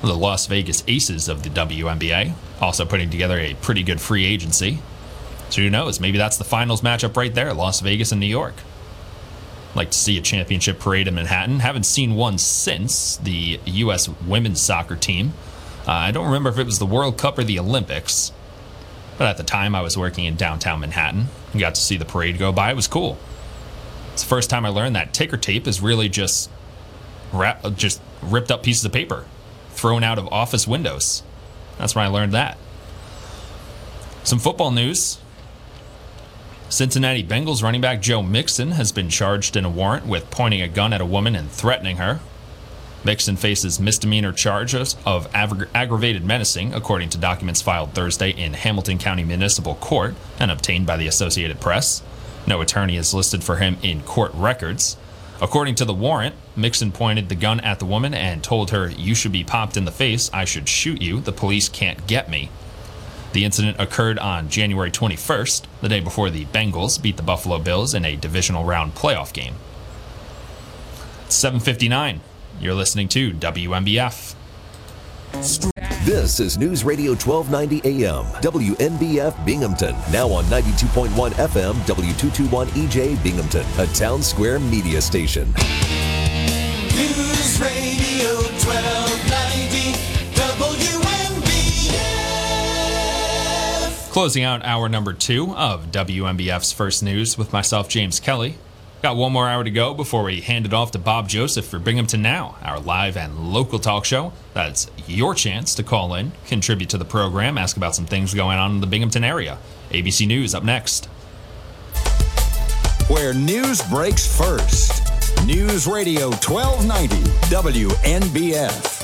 The Las Vegas Aces of the WNBA also putting together a pretty good free agency. So who knows? Maybe that's the finals matchup right there Las Vegas and New York. Like to see a championship parade in Manhattan. Haven't seen one since the U.S. women's soccer team. Uh, I don't remember if it was the World Cup or the Olympics. But at the time, I was working in downtown Manhattan and got to see the parade go by. It was cool. It's the first time I learned that ticker tape is really just wrap, just ripped up pieces of paper thrown out of office windows. That's when I learned that. Some football news. Cincinnati Bengals running back Joe Mixon has been charged in a warrant with pointing a gun at a woman and threatening her. Mixon faces misdemeanor charges of aggra- aggravated menacing, according to documents filed Thursday in Hamilton County Municipal Court and obtained by the Associated Press. No attorney is listed for him in court records. According to the warrant, Mixon pointed the gun at the woman and told her, You should be popped in the face. I should shoot you. The police can't get me. The incident occurred on January 21st, the day before the Bengals beat the Buffalo Bills in a divisional round playoff game. 759. You're listening to WNBF. This is News Radio 1290 AM, WNBF Binghamton. Now on 92.1 FM, W221 EJ Binghamton, a town square media station. News Radio 1290 WNBF. Closing out hour number two of WNBF's First News with myself, James Kelly. Got one more hour to go before we hand it off to Bob Joseph for Binghamton Now, our live and local talk show. That's your chance to call in, contribute to the program, ask about some things going on in the Binghamton area. ABC News up next. Where news breaks first. News Radio 1290 WNBF.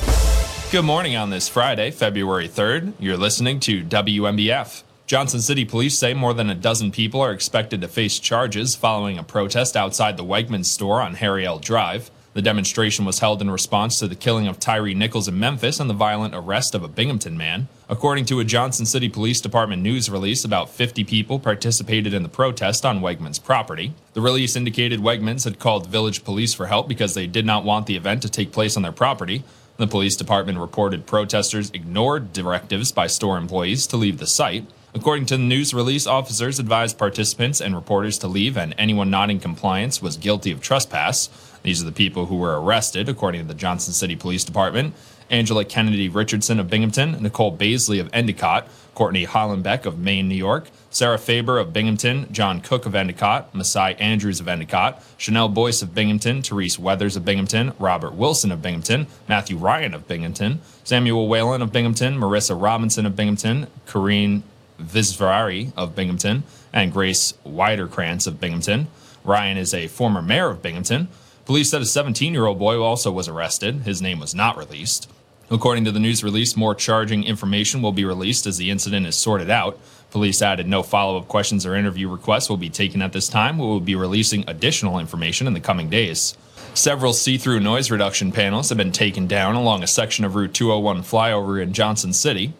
Good morning on this Friday, February 3rd. You're listening to WNBF. Johnson City police say more than a dozen people are expected to face charges following a protest outside the Wegmans store on Harry L. Drive. The demonstration was held in response to the killing of Tyre Nichols in Memphis and the violent arrest of a Binghamton man. According to a Johnson City Police Department news release, about 50 people participated in the protest on Wegmans property. The release indicated Wegmans had called village police for help because they did not want the event to take place on their property. The police department reported protesters ignored directives by store employees to leave the site. According to the news release, officers advised participants and reporters to leave, and anyone not in compliance was guilty of trespass. These are the people who were arrested, according to the Johnson City Police Department. Angela Kennedy Richardson of Binghamton, Nicole Baisley of Endicott, Courtney Hollenbeck of Maine, New York, Sarah Faber of Binghamton, John Cook of Endicott, Masai Andrews of Endicott, Chanel Boyce of Binghamton, Therese Weathers of Binghamton, Robert Wilson of Binghamton, Matthew Ryan of Binghamton, Samuel Whalen of Binghamton, Marissa Robinson of Binghamton, Corrine Visvari of Binghamton, and Grace Widerkrantz of Binghamton. Ryan is a former mayor of Binghamton. Police said a 17 year old boy also was arrested. His name was not released. According to the news release, more charging information will be released as the incident is sorted out. Police added no follow up questions or interview requests will be taken at this time. We will be releasing additional information in the coming days. Several see through noise reduction panels have been taken down along a section of Route 201 flyover in Johnson City.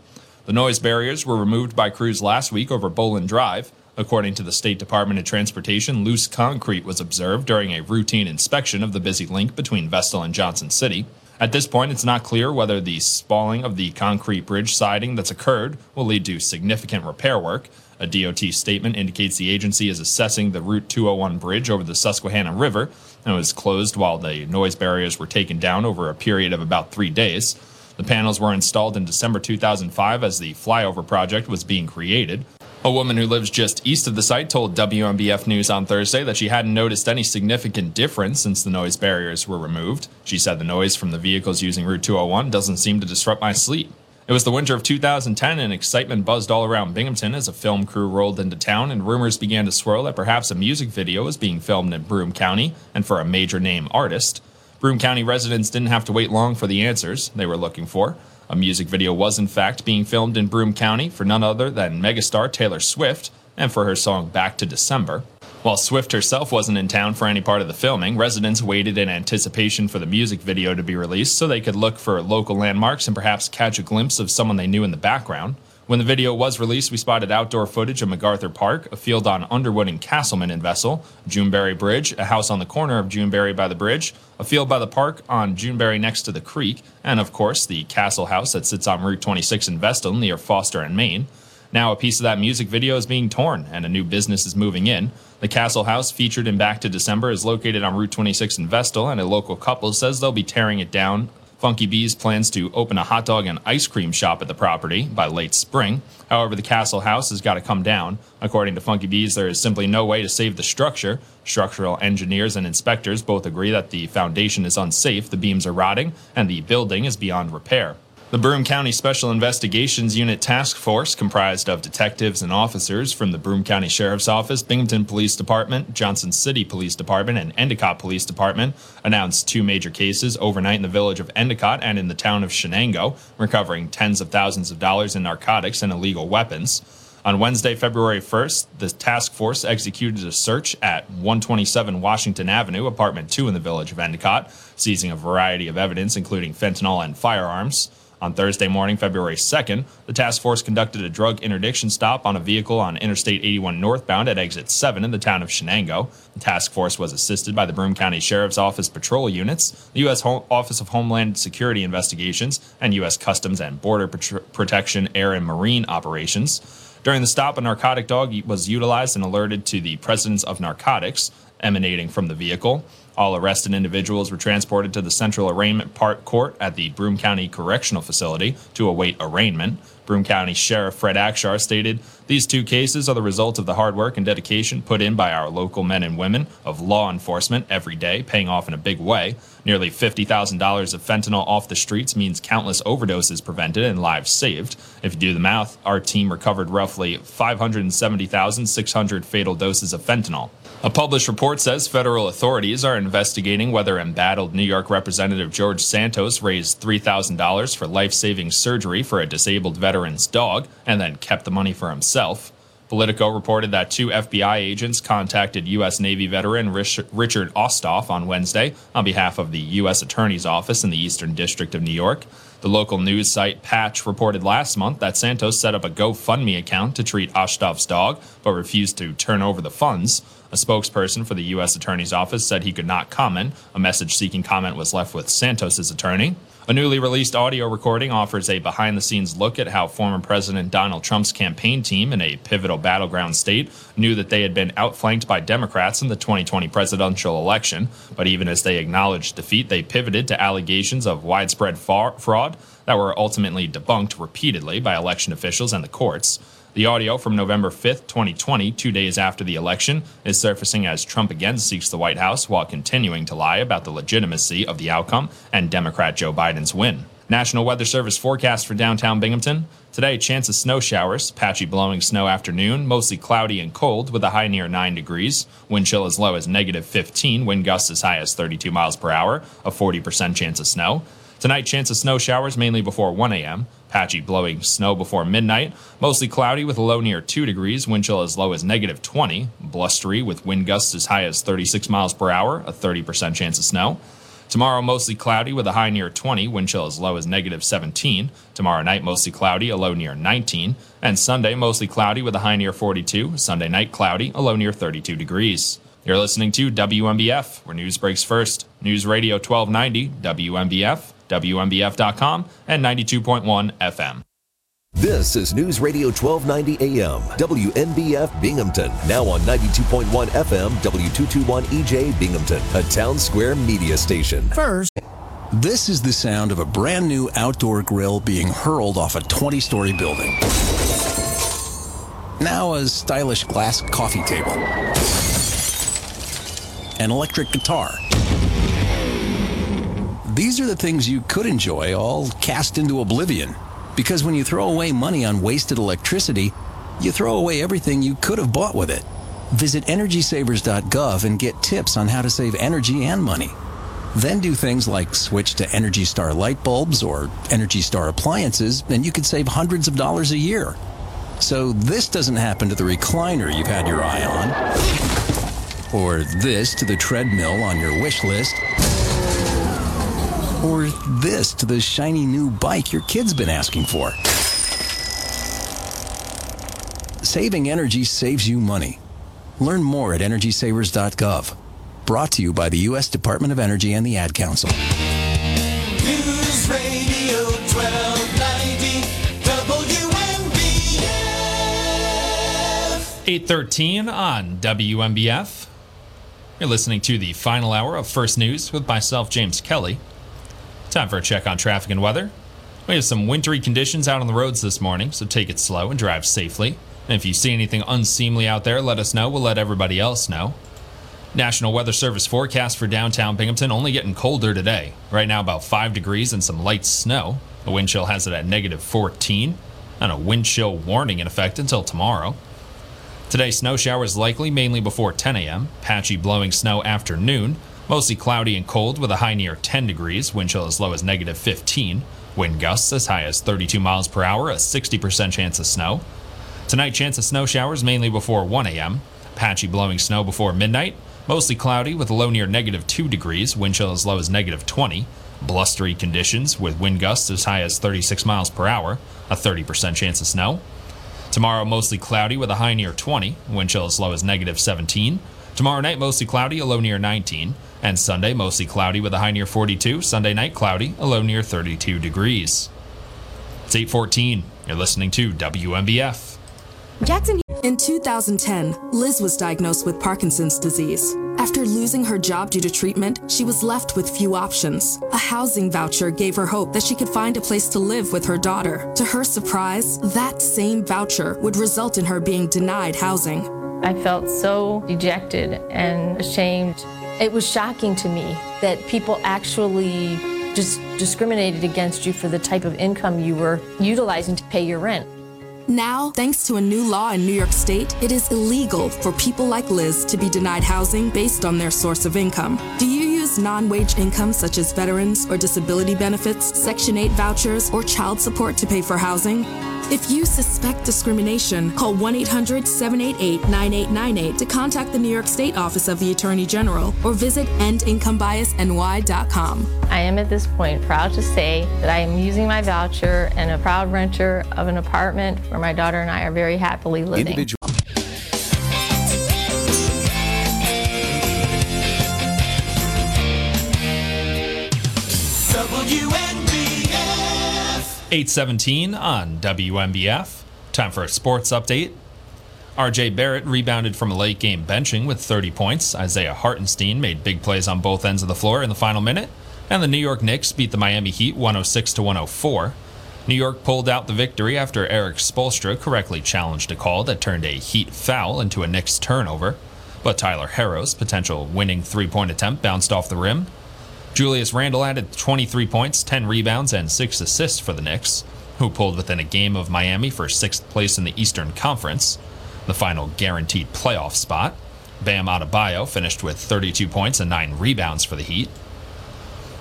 The noise barriers were removed by crews last week over Boland Drive. According to the State Department of Transportation, loose concrete was observed during a routine inspection of the busy link between Vestal and Johnson City. At this point, it's not clear whether the spalling of the concrete bridge siding that's occurred will lead to significant repair work. A DOT statement indicates the agency is assessing the Route 201 bridge over the Susquehanna River and was closed while the noise barriers were taken down over a period of about three days. The panels were installed in December 2005 as the flyover project was being created. A woman who lives just east of the site told WNBF News on Thursday that she hadn't noticed any significant difference since the noise barriers were removed. She said the noise from the vehicles using Route 201 doesn't seem to disrupt my sleep. It was the winter of 2010 and excitement buzzed all around Binghamton as a film crew rolled into town and rumors began to swirl that perhaps a music video was being filmed in Broome County and for a major name artist. Broome County residents didn't have to wait long for the answers they were looking for. A music video was, in fact, being filmed in Broome County for none other than megastar Taylor Swift and for her song Back to December. While Swift herself wasn't in town for any part of the filming, residents waited in anticipation for the music video to be released so they could look for local landmarks and perhaps catch a glimpse of someone they knew in the background. When the video was released, we spotted outdoor footage of MacArthur Park, a field on Underwood and Castleman in Vestal, Juneberry Bridge, a house on the corner of Juneberry by the bridge, a field by the park on Juneberry next to the creek, and of course the Castle House that sits on Route 26 in Vestal near Foster and Main. Now, a piece of that music video is being torn and a new business is moving in. The Castle House, featured in Back to December, is located on Route 26 in Vestal, and a local couple says they'll be tearing it down. Funky Bees plans to open a hot dog and ice cream shop at the property by late spring. However, the Castle House has got to come down. According to Funky Bees, there is simply no way to save the structure. Structural engineers and inspectors both agree that the foundation is unsafe, the beams are rotting, and the building is beyond repair. The Broome County Special Investigations Unit Task Force, comprised of detectives and officers from the Broome County Sheriff's Office, Binghamton Police Department, Johnson City Police Department, and Endicott Police Department, announced two major cases overnight in the village of Endicott and in the town of Chenango, recovering tens of thousands of dollars in narcotics and illegal weapons. On Wednesday, February 1st, the task force executed a search at 127 Washington Avenue, apartment 2 in the village of Endicott, seizing a variety of evidence, including fentanyl and firearms. On Thursday morning, February 2nd, the task force conducted a drug interdiction stop on a vehicle on Interstate 81 northbound at exit 7 in the town of Chenango. The task force was assisted by the Broome County Sheriff's Office patrol units, the U.S. Office of Homeland Security Investigations, and U.S. Customs and Border Pat- Protection Air and Marine Operations. During the stop, a narcotic dog was utilized and alerted to the presence of narcotics emanating from the vehicle. All arrested individuals were transported to the Central Arraignment Part Court at the Broome County Correctional Facility to await arraignment. Broome County Sheriff Fred Akshar stated, These two cases are the result of the hard work and dedication put in by our local men and women of law enforcement every day, paying off in a big way. Nearly $50,000 of fentanyl off the streets means countless overdoses prevented and lives saved. If you do the math, our team recovered roughly 570,600 fatal doses of fentanyl. A published report says federal authorities are investigating whether embattled New York Representative George Santos raised $3,000 for life saving surgery for a disabled veteran's dog and then kept the money for himself. Politico reported that two FBI agents contacted U.S. Navy veteran Richard Osthoff on Wednesday on behalf of the U.S. Attorney's Office in the Eastern District of New York. The local news site Patch reported last month that Santos set up a GoFundMe account to treat Osthoff's dog, but refused to turn over the funds. A spokesperson for the U.S. Attorney's Office said he could not comment. A message seeking comment was left with Santos's attorney. A newly released audio recording offers a behind the scenes look at how former President Donald Trump's campaign team in a pivotal battleground state knew that they had been outflanked by Democrats in the 2020 presidential election. But even as they acknowledged defeat, they pivoted to allegations of widespread fraud that were ultimately debunked repeatedly by election officials and the courts. The audio from November 5th, 2020, two days after the election, is surfacing as Trump again seeks the White House while continuing to lie about the legitimacy of the outcome and Democrat Joe Biden's win. National Weather Service forecast for downtown Binghamton. Today, chance of snow showers, patchy blowing snow afternoon, mostly cloudy and cold with a high near 9 degrees. Wind chill as low as negative 15, wind gusts as high as 32 miles per hour, a 40% chance of snow. Tonight, chance of snow showers mainly before 1 a.m. Patchy blowing snow before midnight. Mostly cloudy with a low near 2 degrees. Wind chill as low as negative 20. Blustery with wind gusts as high as 36 miles per hour. A 30% chance of snow. Tomorrow, mostly cloudy with a high near 20. Wind chill as low as negative 17. Tomorrow night, mostly cloudy, a low near 19. And Sunday, mostly cloudy with a high near 42. Sunday night, cloudy, a low near 32 degrees. You're listening to WNBF, where news breaks first. News Radio 1290, WNBF. WNBF.com, and 92.1 FM. This is News Radio 1290 AM, WNBF Binghamton, now on 92.1 FM, W221 EJ Binghamton, a town square media station. First, this is the sound of a brand new outdoor grill being hurled off a 20 story building. Now a stylish glass coffee table, an electric guitar. These are the things you could enjoy all cast into oblivion. Because when you throw away money on wasted electricity, you throw away everything you could have bought with it. Visit EnergySavers.gov and get tips on how to save energy and money. Then do things like switch to Energy Star light bulbs or Energy Star appliances, and you could save hundreds of dollars a year. So this doesn't happen to the recliner you've had your eye on. or this to the treadmill on your wish list, or this to the shiny new bike your kid's been asking for. Saving energy saves you money. Learn more at EnergySavers.gov. Brought to you by the U.S. Department of Energy and the Ad Council. News Radio 1290 WNBF. 813 on WNBF. You're listening to the final hour of First News with myself, James Kelly. Time for a check on traffic and weather. We have some wintry conditions out on the roads this morning, so take it slow and drive safely. And if you see anything unseemly out there, let us know. We'll let everybody else know. National Weather Service forecast for downtown Binghamton only getting colder today. Right now, about 5 degrees and some light snow. The wind chill has it at negative 14, and a wind chill warning in effect until tomorrow. Today, snow showers likely mainly before 10 a.m., patchy blowing snow afternoon, mostly cloudy and cold with a high near 10 degrees, wind chill as low as negative 15, wind gusts as high as 32 miles per hour, a 60% chance of snow. Tonight, chance of snow showers mainly before 1 a.m., patchy blowing snow before midnight, mostly cloudy with a low near negative 2 degrees, wind chill as low as negative 20, blustery conditions with wind gusts as high as 36 miles per hour, a 30% chance of snow. Tomorrow, mostly cloudy with a high near 20, wind chill as low as negative 17. Tomorrow night, mostly cloudy, a low near 19. And Sunday, mostly cloudy with a high near 42. Sunday night, cloudy, a low near 32 degrees. It's 814. You're listening to WNBF. Jackson. In 2010, Liz was diagnosed with Parkinson's disease. After losing her job due to treatment, she was left with few options. A housing voucher gave her hope that she could find a place to live with her daughter. To her surprise, that same voucher would result in her being denied housing. I felt so dejected and ashamed. It was shocking to me that people actually just discriminated against you for the type of income you were utilizing to pay your rent. Now, thanks to a new law in New York State, it is illegal for people like Liz to be denied housing based on their source of income. Do you use non wage income such as veterans or disability benefits, Section 8 vouchers, or child support to pay for housing? If you suspect discrimination, call 1 800 788 9898 to contact the New York State Office of the Attorney General or visit endincomebiasny.com. I am at this point proud to say that I am using my voucher and a proud renter of an apartment where my daughter and I are very happily living. Individual. 817 on WNBF. Time for a sports update. RJ Barrett rebounded from a late game benching with 30 points. Isaiah Hartenstein made big plays on both ends of the floor in the final minute. And the New York Knicks beat the Miami Heat 106 to 104. New York pulled out the victory after Erik Spoelstra correctly challenged a call that turned a Heat foul into a Knicks turnover. But Tyler Herro's potential winning three point attempt bounced off the rim. Julius Randle added 23 points, 10 rebounds, and 6 assists for the Knicks, who pulled within a game of Miami for sixth place in the Eastern Conference, the final guaranteed playoff spot. Bam Adebayo finished with 32 points and 9 rebounds for the Heat.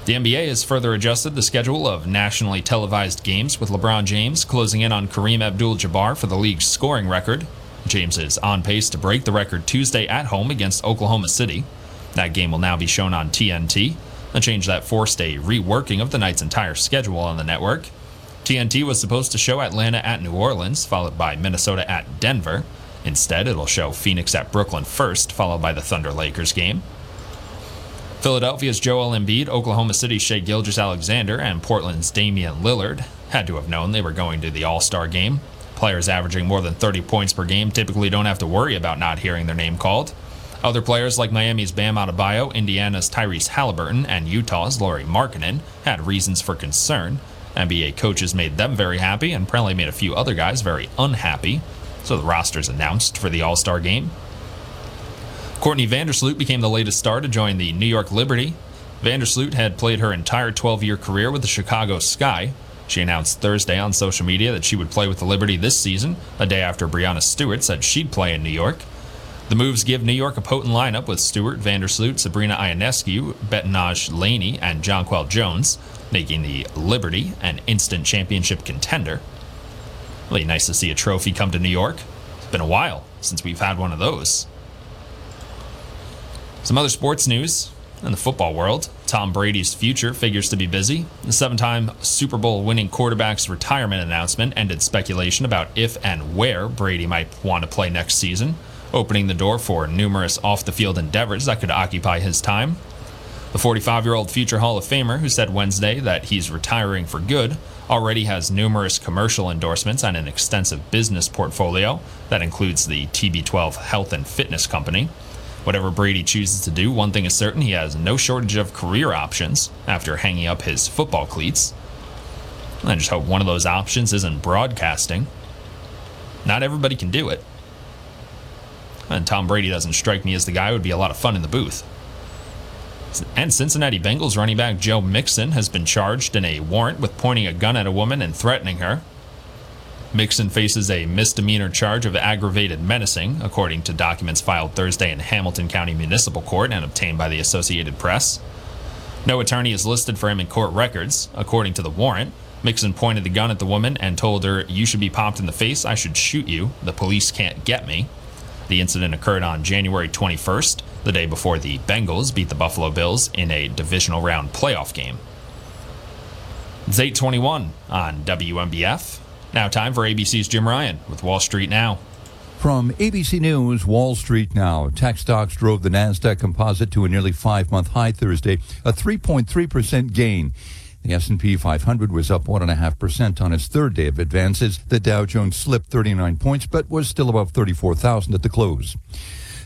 The NBA has further adjusted the schedule of nationally televised games, with LeBron James closing in on Kareem Abdul Jabbar for the league's scoring record. James is on pace to break the record Tuesday at home against Oklahoma City. That game will now be shown on TNT, a change that forced a reworking of the night's entire schedule on the network. TNT was supposed to show Atlanta at New Orleans, followed by Minnesota at Denver. Instead, it'll show Phoenix at Brooklyn first, followed by the Thunder Lakers game. Philadelphia's Joel Embiid, Oklahoma City's Shai Gilgeous-Alexander, and Portland's Damian Lillard had to have known they were going to the All Star game. Players averaging more than 30 points per game typically don't have to worry about not hearing their name called. Other players like Miami's Bam Adebayo, Indiana's Tyrese Halliburton, and Utah's Lauri Markkanen had reasons for concern. NBA coaches made them very happy and probably made a few other guys very unhappy. So the roster's announced for the All Star game. Courtney Vandersloot became the latest star to join the New York Liberty. Vandersloot had played her entire 12 year career with the Chicago Sky. She announced Thursday on social media that she would play with the Liberty this season, a day after Breanna Stewart said she'd play in New York. The moves give New York a potent lineup with Stewart, Vandersloot, Sabrina Ionescu, Betnijah Laney, and Jonquel Jones, making the Liberty an instant championship contender. Really nice to see a trophy come to New York. It's been a while since we've had one of those. Some other sports news in the football world. Tom Brady's future figures to be busy. The seven time Super Bowl winning quarterback's retirement announcement ended speculation about if and where Brady might want to play next season, opening the door for numerous off the field endeavors that could occupy his time. The 45 year old future Hall of Famer, who said Wednesday that he's retiring for good, already has numerous commercial endorsements and an extensive business portfolio that includes the TB12 Health and Fitness Company. Whatever Brady chooses to do, one thing is certain he has no shortage of career options after hanging up his football cleats. I just hope one of those options isn't broadcasting. Not everybody can do it. And Tom Brady doesn't strike me as the guy who would be a lot of fun in the booth. And Cincinnati Bengals running back Joe Mixon has been charged in a warrant with pointing a gun at a woman and threatening her. Mixon faces a misdemeanor charge of aggravated menacing, according to documents filed Thursday in Hamilton County Municipal Court and obtained by the Associated Press. No attorney is listed for him in court records. According to the warrant, Mixon pointed the gun at the woman and told her, You should be popped in the face. I should shoot you. The police can't get me. The incident occurred on January 21st, the day before the Bengals beat the Buffalo Bills in a divisional round playoff game. It's 821 on WNBF. Now, time for ABC's Jim Ryan with Wall Street Now. From ABC News, Wall Street Now. Tech stocks drove the Nasdaq Composite to a nearly five-month high Thursday, a 3.3% gain. The S&P 500 was up 1.5% on its third day of advances. The Dow Jones slipped 39 points, but was still above 34,000 at the close.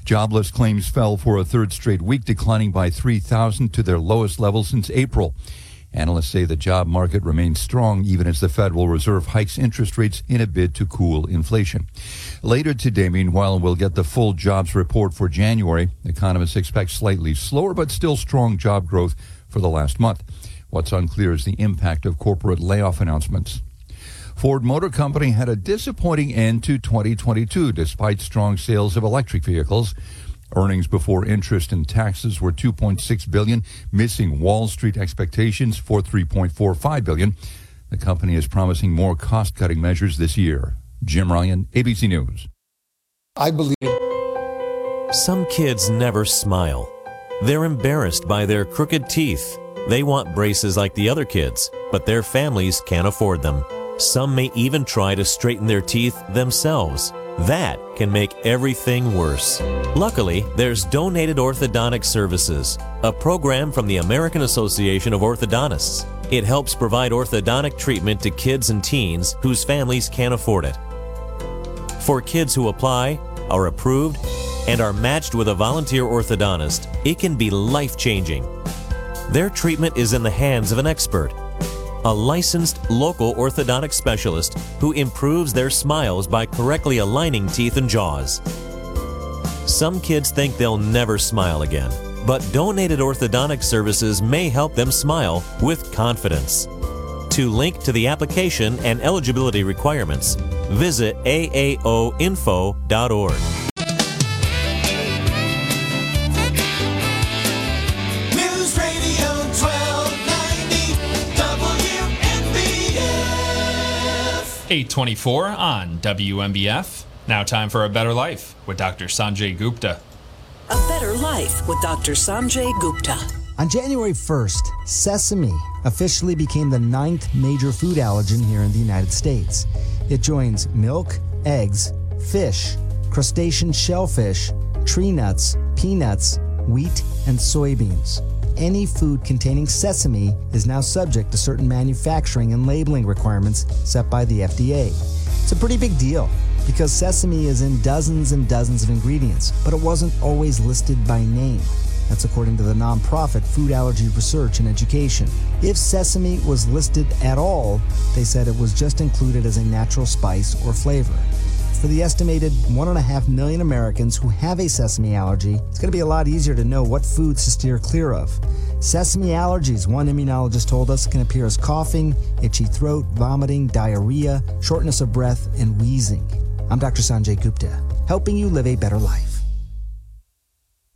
Jobless claims fell for a third straight week, declining by 3,000 to their lowest level since April. Analysts say the job market remains strong even as the Federal Reserve hikes interest rates in a bid to cool inflation. Later today, meanwhile, we'll get the full jobs report for January. Economists expect slightly slower but still strong job growth for the last month. What's unclear is the impact of corporate layoff announcements. Ford Motor Company had a disappointing end to 2022 despite strong sales of electric vehicles. Earnings before interest and taxes were 2.6 billion, missing Wall Street expectations for 3.45 billion. The company is promising more cost-cutting measures this year. Jim Ryan, ABC News. I believe Some kids never smile. They're embarrassed by their crooked teeth. They want braces like the other kids, but their families can't afford them. Some may even try to straighten their teeth themselves. That can make everything worse. Luckily, there's Donated Orthodontic Services, a program from the American Association of Orthodontists. It helps provide orthodontic treatment to kids and teens whose families can't afford it. For kids who apply, are approved, and are matched with a volunteer orthodontist, it can be life changing. Their treatment is in the hands of an expert a licensed local orthodontic specialist who improves their smiles by correctly aligning teeth and jaws. Some kids think they'll never smile again, but donated orthodontic services may help them smile with confidence. To link to the application and eligibility requirements, visit aaoinfo.org. 824 on WNBF. Now, time for A Better Life with Dr. Sanjay Gupta. A Better Life with Dr. Sanjay Gupta. On January 1st, sesame officially became the ninth major food allergen here in the United States. It joins milk, eggs, fish, crustacean shellfish, tree nuts, peanuts, wheat, and soybeans. Any food containing sesame is now subject to certain manufacturing and labeling requirements set by the FDA. It's a pretty big deal because sesame is in dozens and dozens of ingredients, but it wasn't always listed by name. That's according to the nonprofit Food Allergy Research and Education. If sesame was listed at all, they said it was just included as a natural spice or flavor. For the estimated 1.5 million Americans who have a sesame allergy, it's going to be a lot easier to know what foods to steer clear of. Sesame allergies, one immunologist told us, can appear as coughing, itchy throat, vomiting, diarrhea, shortness of breath, and wheezing. I'm Dr. Sanjay Gupta, helping you live a better life.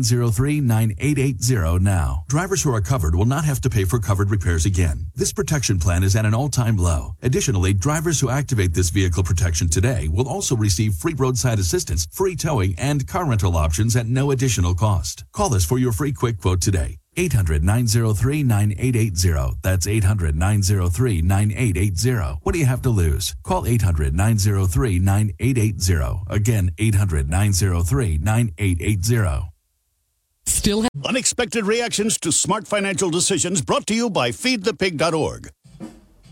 800-903-9880 now. Drivers who are covered will not have to pay for covered repairs again. This protection plan is at an all-time low. Additionally, drivers who activate this vehicle protection today will also receive free roadside assistance, free towing, and car rental options at no additional cost. Call us for your free quick quote today. 800 903 9880. That's 800 903 9880. What do you have to lose? Call 800 903 9880. Again, 800 903 9880. Still unexpected reactions to smart financial decisions brought to you by feedthepig.org.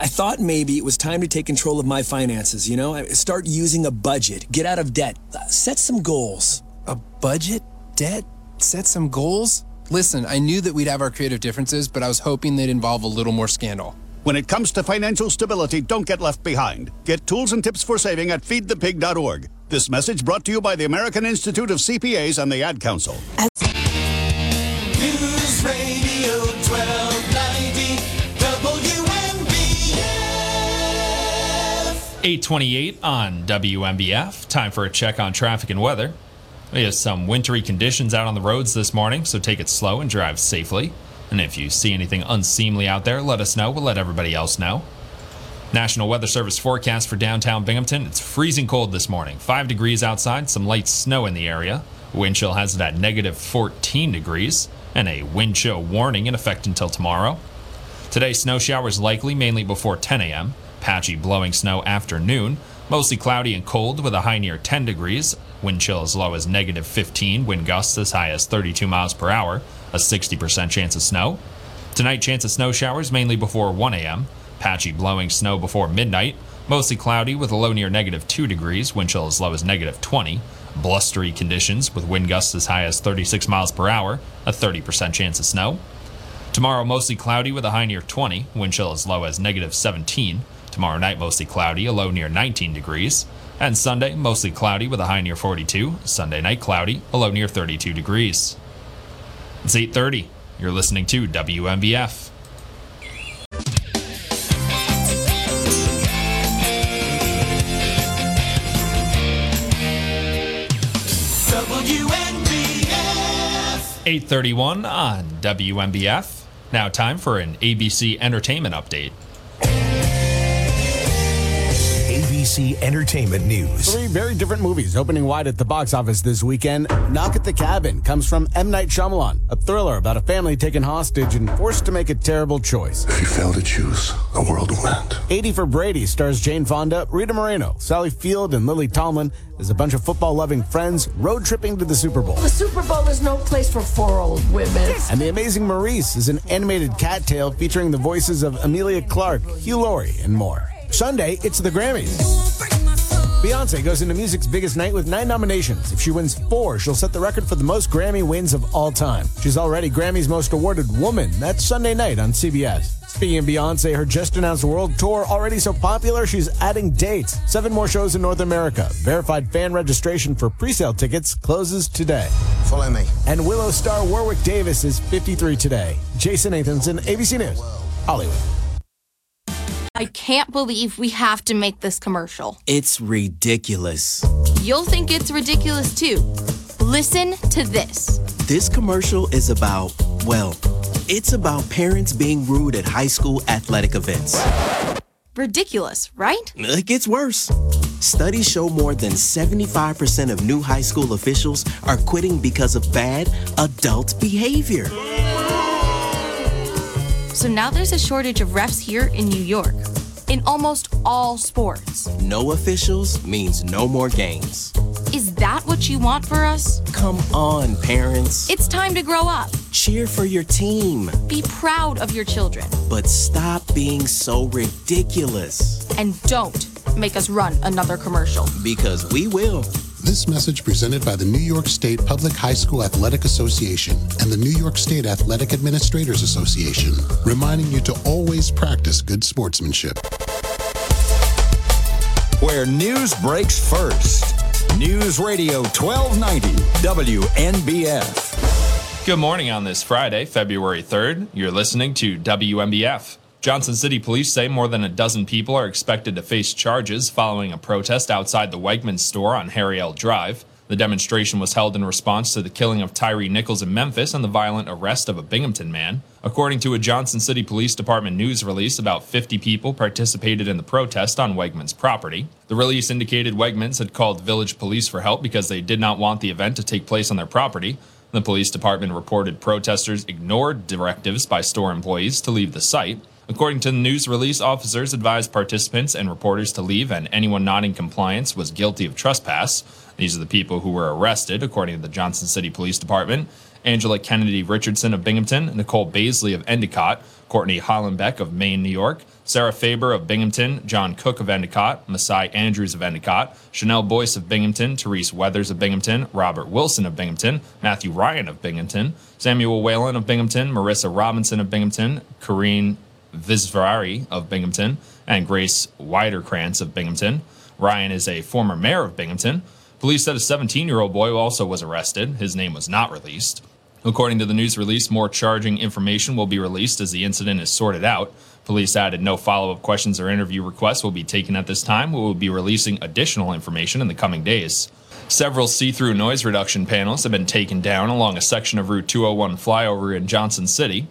I thought maybe it was time to take control of my finances, you know? Start using a budget, get out of debt, Uh, set some goals. A budget? Debt? Set some goals? Listen, I knew that we'd have our creative differences, but I was hoping they'd involve a little more scandal. When it comes to financial stability, don't get left behind. Get tools and tips for saving at feedthepig.org. This message brought to you by the American Institute of CPAs and the Ad Council. News 828 on WNBF. Time for a check on traffic and weather. We have some wintry conditions out on the roads this morning, so take it slow and drive safely. And if you see anything unseemly out there, let us know. We'll let everybody else know. National Weather Service forecast for downtown Binghamton. It's freezing cold this morning. 5 degrees outside, some light snow in the area. Wind chill has it at negative 14 degrees, and a wind chill warning in effect until tomorrow. Today, snow showers likely mainly before 10 a.m. Patchy blowing snow afternoon. Mostly cloudy and cold with a high near 10 degrees. Wind chill as low as negative 15. Wind gusts as high as 32 miles per hour. A 60% chance of snow. Tonight, chance of snow showers mainly before 1 a.m. Patchy blowing snow before midnight. Mostly cloudy with a low near negative 2 degrees. Wind chill as low as negative 20. Blustery conditions with wind gusts as high as 36 miles per hour. A 30% chance of snow. Tomorrow, mostly cloudy with a high near 20, wind chill as low as negative 17. Tomorrow night, mostly cloudy, a low near 19 degrees. And Sunday, mostly cloudy with a high near 42. Sunday night, cloudy, a low near 32 degrees. It's 8:30. You're listening to WNBF. WNBF. 8:31 on WNBF. Now time for an ABC entertainment update. ABC Entertainment News. Three very different movies opening wide at the box office this weekend. Knock at the Cabin comes from M. Night Shyamalan, a thriller about a family taken hostage and forced to make a terrible choice. If you fail to choose, the world will end. 80 for Brady stars Jane Fonda, Rita Moreno, Sally Field, and Lily Tomlin as a bunch of football loving friends road tripping to the Super Bowl. The Super Bowl is no place for four old women. And The Amazing Maurice is an animated cat tale featuring the voices of Emilia Clarke, Hugh Laurie, and more. Sunday, it's the Grammys. Beyonce goes into music's biggest night with nine nominations. If she wins four, she'll set the record for the most Grammy wins of all time. She's already Grammy's most awarded woman. That's Sunday night on CBS. Speaking of Beyonce, her just announced world tour already so popular, she's adding dates. Seven more shows in North America. Verified fan registration for pre-sale tickets closes today. Follow me. And Willow star Warwick Davis is 53 today. Jason Nathanson, ABC News, Hollywood. I can't believe we have to make this commercial. It's ridiculous. You'll think it's ridiculous too. Listen to this. This commercial is about, well, it's about parents being rude at high school athletic events. Ridiculous, right? It gets worse. Studies show more than 75% of new high school officials are quitting because of bad adult behavior. So now there's a shortage of refs here in New York, in almost all sports. No officials means no more games. Is that what you want for us? Come on, parents. It's time to grow up. Cheer for your team, Be proud of your children. but stop being so ridiculous. And don't make us run another commercial. Because we will. This message presented by the New York State Public High School Athletic Association and the New York State Athletic Administrators Association, reminding you to always practice good sportsmanship. Where news breaks first. News Radio 1290 WNBF. Good morning on this Friday, February 3rd. You're listening to WNBF. Johnson City police say more than a dozen people are expected to face charges following a protest outside the Wegmans store on Harry L. Drive. The demonstration was held in response to the killing of Tyre Nichols in Memphis and the violent arrest of a Binghamton man. According to a Johnson City Police Department news release, about 50 people participated in the protest on Wegmans property. The release indicated Wegmans had called village police for help because they did not want the event to take place on their property. The police department reported protesters ignored directives by store employees to leave the site. According to the news release, officers advised participants and reporters to leave, and anyone not in compliance was guilty of trespass. These are the people who were arrested, according to the Johnson City Police Department. Angela Kennedy Richardson of Binghamton, Nicole Baisley of Endicott, Courtney Hollenbeck of Maine, New York, Sarah Faber of Binghamton, John Cook of Endicott, Masai Andrews of Endicott, Chanel Boyce of Binghamton, Therese Weathers of Binghamton, Robert Wilson of Binghamton, Matthew Ryan of Binghamton, Samuel Whalen of Binghamton, Marissa Robinson of Binghamton, Corrine Visvari of Binghamton, and Grace Widerkrantz of Binghamton. Ryan is a former mayor of Binghamton. Police said a 17 year old boy also was arrested. His name was not released. According to the news release, more charging information will be released as the incident is sorted out. Police added no follow up questions or interview requests will be taken at this time. We will be releasing additional information in the coming days. Several see through noise reduction panels have been taken down along a section of Route 201 flyover in Johnson City.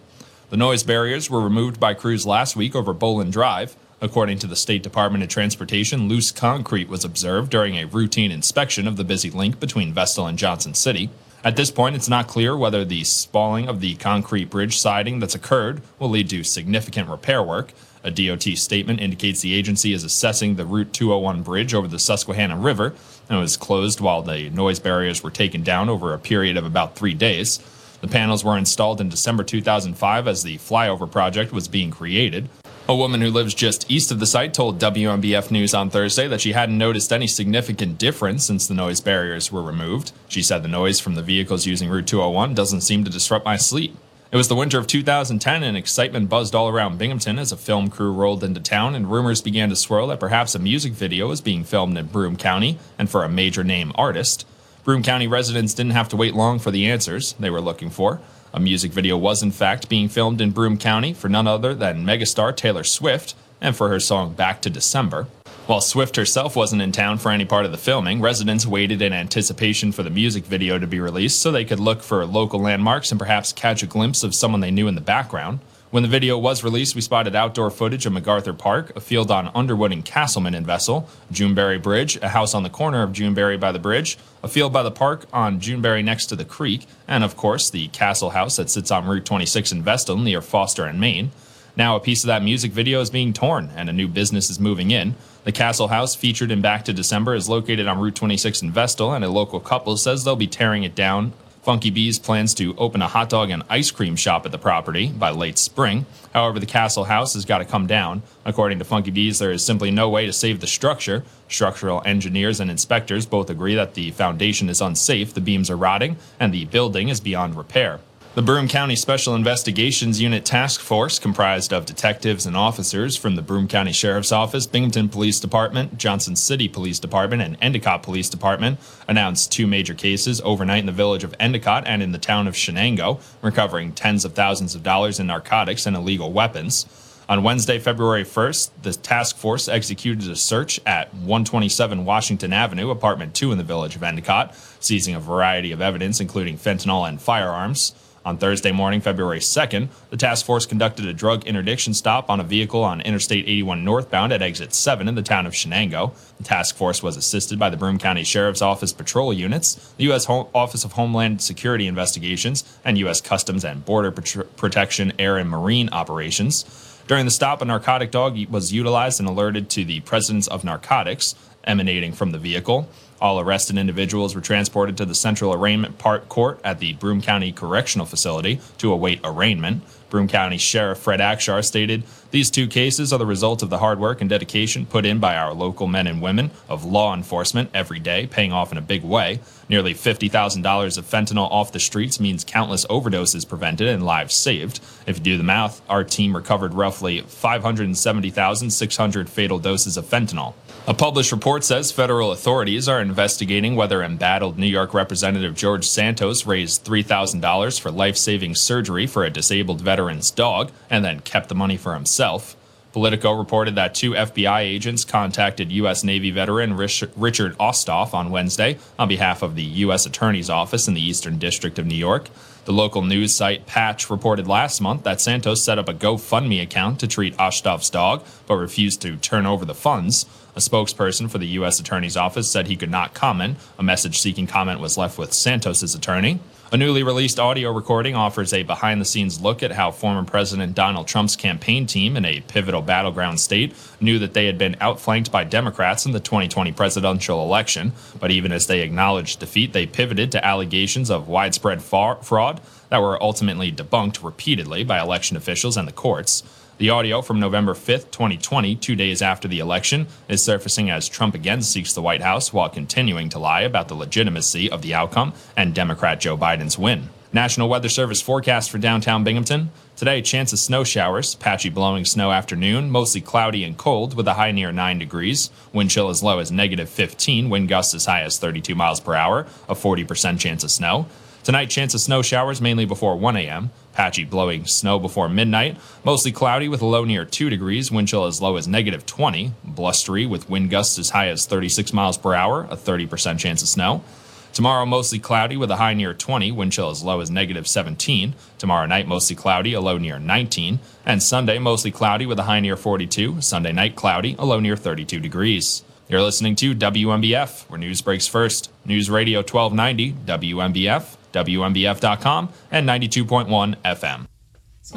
The noise barriers were removed by crews last week over Boland Drive. According to the State Department of Transportation, loose concrete was observed during a routine inspection of the busy link between Vestal and Johnson City. At this point, it's not clear whether the spalling of the concrete bridge siding that's occurred will lead to significant repair work. A DOT statement indicates the agency is assessing the Route 201 bridge over the Susquehanna River and was closed while the noise barriers were taken down over a period of about three days. The panels were installed in December 2005 as the flyover project was being created. A woman who lives just east of the site told WNBF News on Thursday that she hadn't noticed any significant difference since the noise barriers were removed. She said the noise from the vehicles using Route 201 doesn't seem to disrupt my sleep. It was the winter of 2010 and excitement buzzed all around Binghamton as a film crew rolled into town and rumors began to swirl that perhaps a music video was being filmed in Broome County and for a major name artist. Broome County residents didn't have to wait long for the answers they were looking for. A music video was, in fact, being filmed in Broome County for none other than megastar Taylor Swift and for her song Back to December. While Swift herself wasn't in town for any part of the filming, residents waited in anticipation for the music video to be released so they could look for local landmarks and perhaps catch a glimpse of someone they knew in the background. When the video was released, we spotted outdoor footage of MacArthur Park, a field on Underwood and Castleman in Vestal, Juneberry Bridge, a house on the corner of Juneberry by the bridge, a field by the park on Juneberry next to the creek, and of course the Castle House that sits on Route 26 in Vestal near Foster and Main. Now, a piece of that music video is being torn and a new business is moving in. The Castle House, featured in Back to December, is located on Route 26 in Vestal, and a local couple says they'll be tearing it down. Funky Bees plans to open a hot dog and ice cream shop at the property by late spring. However, the Castle House has got to come down. According to Funky Bees, there is simply no way to save the structure. Structural engineers and inspectors both agree that the foundation is unsafe, the beams are rotting, and the building is beyond repair. The Broome County Special Investigations Unit Task Force, comprised of detectives and officers from the Broome County Sheriff's Office, Binghamton Police Department, Johnson City Police Department, and Endicott Police Department, announced two major cases overnight in the village of Endicott and in the town of Chenango, recovering tens of thousands of dollars in narcotics and illegal weapons. On Wednesday, February 1st, the task force executed a search at 127 Washington Avenue, apartment 2 in the village of Endicott, seizing a variety of evidence, including fentanyl and firearms. On Thursday morning, February 2nd, the task force conducted a drug interdiction stop on a vehicle on Interstate 81 northbound at exit 7 in the town of Chenango. The task force was assisted by the Broome County Sheriff's Office patrol units, the U.S. Office of Homeland Security Investigations, and U.S. Customs and Border Pat- Protection Air and Marine Operations. During the stop, a narcotic dog was utilized and alerted to the presence of narcotics emanating from the vehicle. All arrested individuals were transported to the Central Arraignment Part Court at the Broome County Correctional Facility to await arraignment. Broome County Sheriff Fred Akshar stated, These two cases are the result of the hard work and dedication put in by our local men and women of law enforcement every day, paying off in a big way. Nearly $50,000 of fentanyl off the streets means countless overdoses prevented and lives saved. If you do the math, our team recovered roughly 570,600 fatal doses of fentanyl. A published report says federal authorities are investigating whether embattled New York Representative George Santos raised $3,000 for life saving surgery for a disabled veteran's dog and then kept the money for himself. Politico reported that two FBI agents contacted U.S. Navy veteran Richard Osthoff on Wednesday on behalf of the U.S. Attorney's Office in the Eastern District of New York. The local news site Patch reported last month that Santos set up a GoFundMe account to treat Osthoff's dog, but refused to turn over the funds. A spokesperson for the U.S. Attorney's Office said he could not comment. A message seeking comment was left with Santos's attorney. A newly released audio recording offers a behind the scenes look at how former President Donald Trump's campaign team in a pivotal battleground state knew that they had been outflanked by Democrats in the 2020 presidential election. But even as they acknowledged defeat, they pivoted to allegations of widespread fraud that were ultimately debunked repeatedly by election officials and the courts. The audio from November 5th, 2020, two days after the election, is surfacing as Trump again seeks the White House while continuing to lie about the legitimacy of the outcome and Democrat Joe Biden's win. National Weather Service forecast for downtown Binghamton. Today, chance of snow showers, patchy blowing snow afternoon, mostly cloudy and cold with a high near 9 degrees. Wind chill as low as negative 15, wind gusts as high as 32 miles per hour, a 40% chance of snow. Tonight, chance of snow showers mainly before 1 a.m. Patchy blowing snow before midnight. Mostly cloudy with a low near 2 degrees. Wind chill as low as negative 20. Blustery with wind gusts as high as 36 miles per hour. A 30% chance of snow. Tomorrow, mostly cloudy with a high near 20, wind chill as low as negative 17. Tomorrow night, mostly cloudy, a low near 19. And Sunday, mostly cloudy with a high near 42. Sunday night, cloudy, a low near 32 degrees. You're listening to WNBF, where news breaks first. News Radio 1290, WNBF. WNBF.com, and 92.1 FM.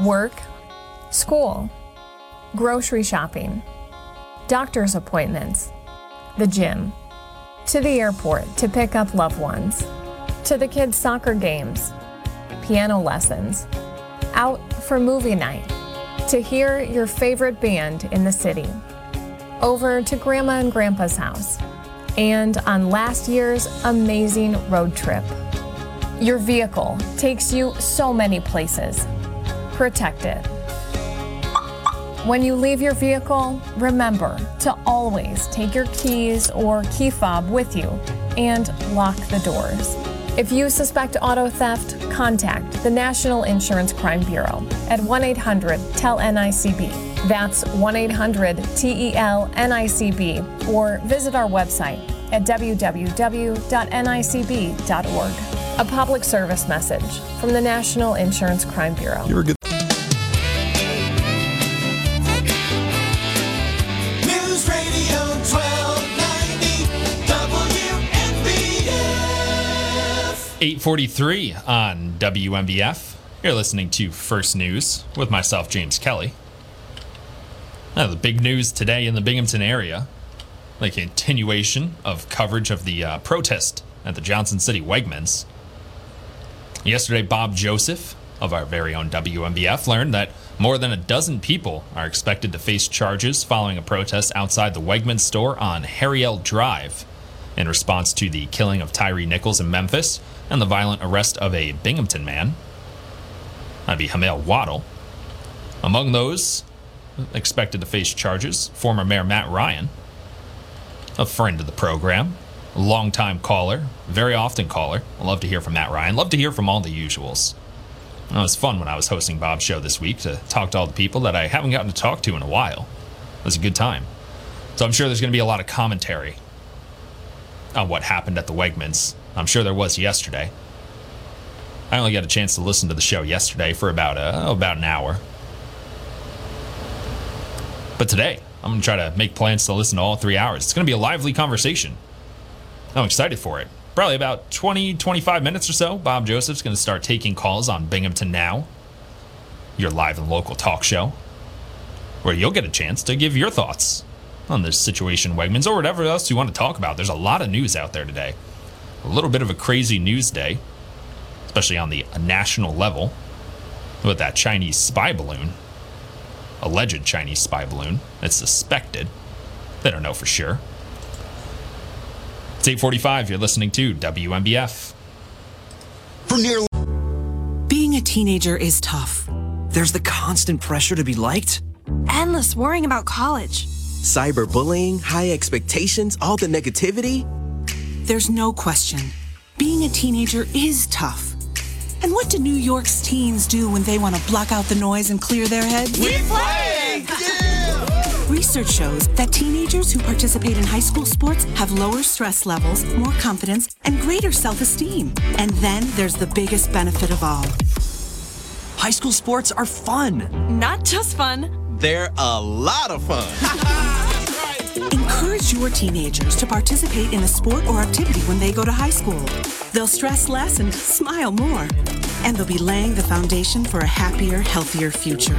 Work, school, grocery shopping, doctor's appointments, the gym, to the airport to pick up loved ones, to the kids' soccer games, piano lessons, out for movie night, to hear your favorite band in the city, over to Grandma and Grandpa's house, and on last year's amazing road trip. Your vehicle takes you so many places. Protect it. When you leave your vehicle, remember to always take your keys or key fob with you and lock the doors. If you suspect auto theft, contact the National Insurance Crime Bureau at 1 800 TEL NICB. That's 1 800 TEL NICB or visit our website at www.nicb.org. A public service message from the National Insurance Crime Bureau. You're a good. News Radio 1290 WNBF. 843 on WNBF. You're listening to First News with myself, James Kelly. Now, the big news today in the Binghamton area, the continuation of coverage of the uh, protest at the Johnson City Wegmans. Yesterday, Bob Joseph of our very own WNBF learned that more than a dozen people are expected to face charges following a protest outside the Wegmans store on Harry L. Drive in response to the killing of Tyre Nichols in Memphis and the violent arrest of a Binghamton man. That'd be Hamel Waddle. Among those expected to face charges, former Mayor Matt Ryan, a friend of the program, longtime caller, very often caller. I love to hear from Matt Ryan. Love to hear from all the usuals. It was fun when I was hosting Bob's show this week to talk to all the people that I haven't gotten to talk to in a while. It was a good time. So I'm sure there's going to be a lot of commentary on what happened at the Wegmans. I'm sure there was yesterday. I only got a chance to listen to the show yesterday for about uh, about an hour. But today, I'm going to try to make plans to listen to all three hours. It's going to be a lively conversation. I'm excited for it. Probably about 20, 25 minutes or so, Bob Joseph's going to start taking calls on Binghamton Now, your live and local talk show, where you'll get a chance to give your thoughts on this situation, Wegmans, or whatever else you want to talk about. There's a lot of news out there today. A little bit of a crazy news day, especially on the national level, with that Chinese spy balloon, alleged Chinese spy balloon. It's suspected. They don't know for sure. It's 845. You're listening to WNBF. For nearly. Being a teenager is tough. There's the constant pressure to be liked, Endless worrying about college. Cyberbullying, high expectations, all the negativity. There's no question. Being a teenager is tough. And what do New York's teens do when they want to block out the noise and clear their heads? We play! Research shows that teenagers who participate in high school sports have lower stress levels, more confidence, and greater self esteem. And then there's the biggest benefit of all High school sports are fun. Not just fun. They're a lot of fun. Encourage your teenagers to participate in a sport or activity when they go to high school. They'll stress less and smile more. And they'll be laying the foundation for a happier, healthier future.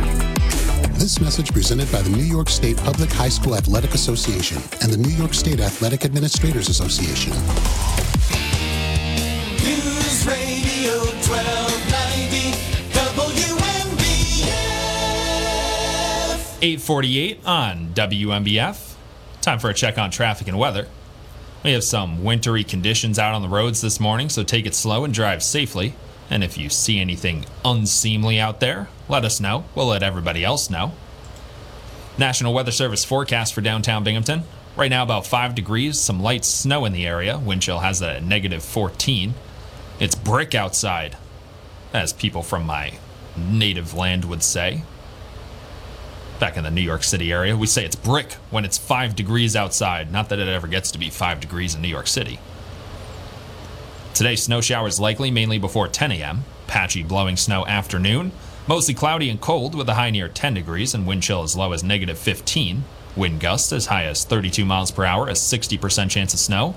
This message presented by the New York State Public High School Athletic Association and the New York State Athletic Administrators Association. News Radio 1290 WNBF. 848 on WNBF. Time for a check on traffic and weather. We have some wintry conditions out on the roads this morning, so take it slow and drive safely. And if you see anything unseemly out there, let us know. We'll let everybody else know. National Weather Service forecast for downtown Binghamton. Right now, about 5 degrees, some light snow in the area. Wind chill has at negative 14. It's brick outside, as people from my native land would say. Back in the New York City area, we say it's brick when it's 5 degrees outside. Not that it ever gets to be 5 degrees in New York City. Today, snow showers likely mainly before 10 a.m. Patchy blowing snow afternoon. Mostly cloudy and cold with a high near 10 degrees and wind chill as low as negative 15. Wind gusts as high as 32 miles per hour, a 60% chance of snow.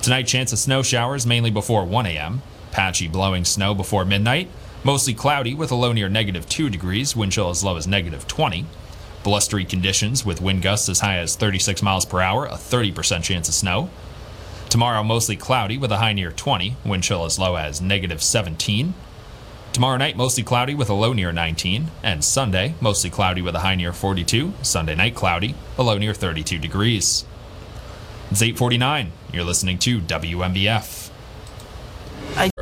Tonight, chance of snow showers mainly before 1 a.m. Patchy blowing snow before midnight. Mostly cloudy with a low near negative 2 degrees, wind chill as low as negative 20. Blustery conditions with wind gusts as high as 36 miles per hour, a 30% chance of snow. Tomorrow, mostly cloudy with a high near 20, wind chill as low as negative 17. Tomorrow night, mostly cloudy with a low near 19. And Sunday, mostly cloudy with a high near 42. Sunday night, cloudy, a low near 32 degrees. It's 849. You're listening to WNBF.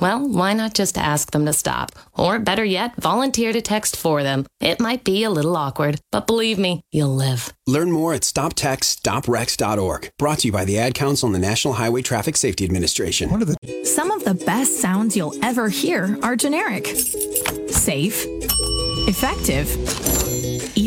Well, why not just ask them to stop? Or better yet, volunteer to text for them. It might be a little awkward, but believe me, you'll live. Learn more at stoptextsstopwrecks.org. Brought to you by the Ad Council and the National Highway Traffic Safety Administration. What are the Some of the best sounds you'll ever hear are generic, safe, effective,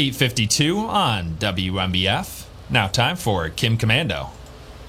852 on WNBF. Now, time for Kim Komando.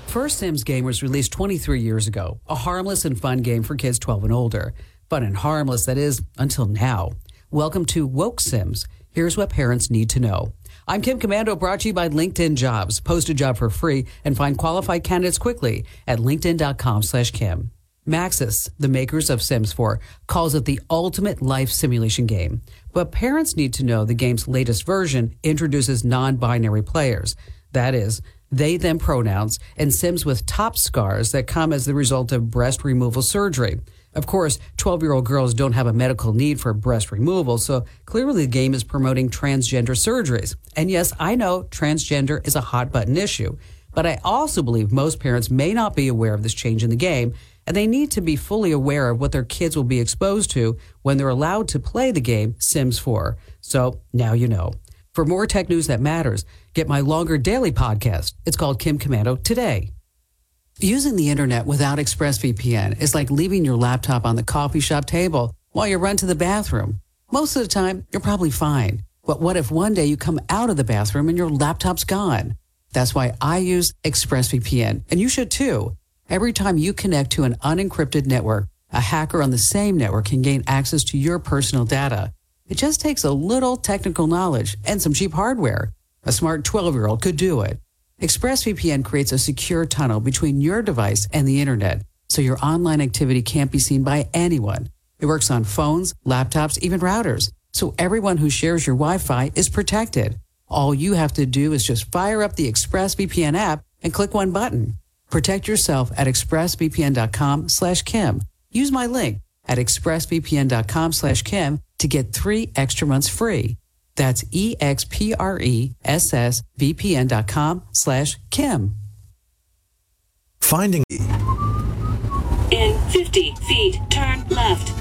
First Sims game was released 23 years ago, a harmless and fun game for kids 12 and older. Fun and harmless, that is, until now. Welcome to Woke Sims. Here's what parents need to know. I'm Kim Komando, brought to you by LinkedIn Jobs. Post a job for free and find qualified candidates quickly at linkedin.com slash Kim. Maxis, the makers of Sims 4, calls it the ultimate life simulation game. But parents need to know the game's latest version introduces non binary players. That is, they them pronouns, and Sims with top scars that come as the result of breast removal surgery. Of course, 12 year old girls don't have a medical need for breast removal, so clearly the game is promoting transgender surgeries. And yes, I know transgender is a hot button issue, but I also believe most parents may not be aware of this change in the game, and they need to be fully aware of what their kids will be exposed to when they're allowed to play the game Sims 4. So now you know. For more tech news that matters, get my longer daily podcast. It's called Kim Komando Today. Using the internet without ExpressVPN is like leaving your laptop on the coffee shop table while you run to the bathroom. Most of the time, you're probably fine. But what if one day you come out of the bathroom and your laptop's gone? That's why I use ExpressVPN, and you should too. Every time you connect to an unencrypted network, a hacker on the same network can gain access to your personal data. It just takes a little technical knowledge and some cheap hardware. A smart 12 year old could do it. ExpressVPN creates a secure tunnel between your device and the internet, so your online activity can't be seen by anyone. It works on phones, laptops, even routers, so everyone who shares your Wi-Fi is protected. All you have to do is just fire up the ExpressVPN app and click one button. Protect yourself at expressvpn.com slash Kim. Use my link at expressvpn.com slash Kim to get three extra months free. That's E E-X-P-R-E-S-S-V-P-N dot com slash Kim. Finding In 50 feet, turn left.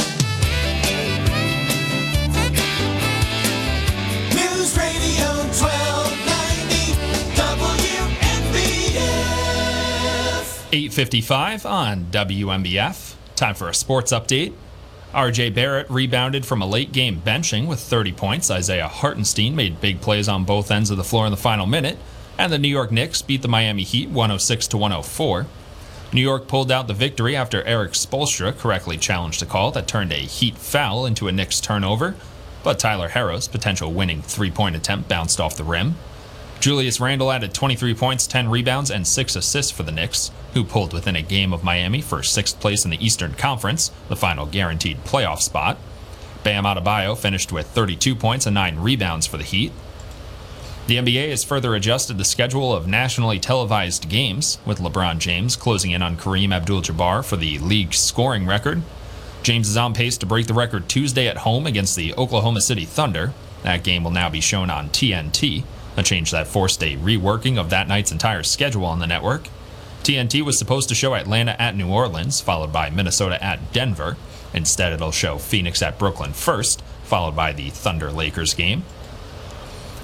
855 on WNBF. Time for a sports update. RJ Barrett rebounded from a late game benching with 30 points. Isaiah Hartenstein made big plays on both ends of the floor in the final minute. And the New York Knicks beat the Miami Heat 106 to 104. New York pulled out the victory after Erik Spoelstra correctly challenged a call that turned a Heat foul into a Knicks turnover. But Tyler Herro's potential winning three point attempt bounced off the rim. Julius Randle added 23 points, 10 rebounds, and 6 assists for the Knicks, who pulled within a game of Miami for sixth place in the Eastern Conference, the final guaranteed playoff spot. Bam Adebayo finished with 32 points and 9 rebounds for the Heat. The NBA has further adjusted the schedule of nationally televised games, with LeBron James closing in on Kareem Abdul Jabbar for the league scoring record. James is on pace to break the record Tuesday at home against the Oklahoma City Thunder. That game will now be shown on TNT, a change that forced a reworking of that night's entire schedule on the network. TNT was supposed to show Atlanta at New Orleans, followed by Minnesota at Denver. Instead, it'll show Phoenix at Brooklyn first, followed by the Thunder Lakers game.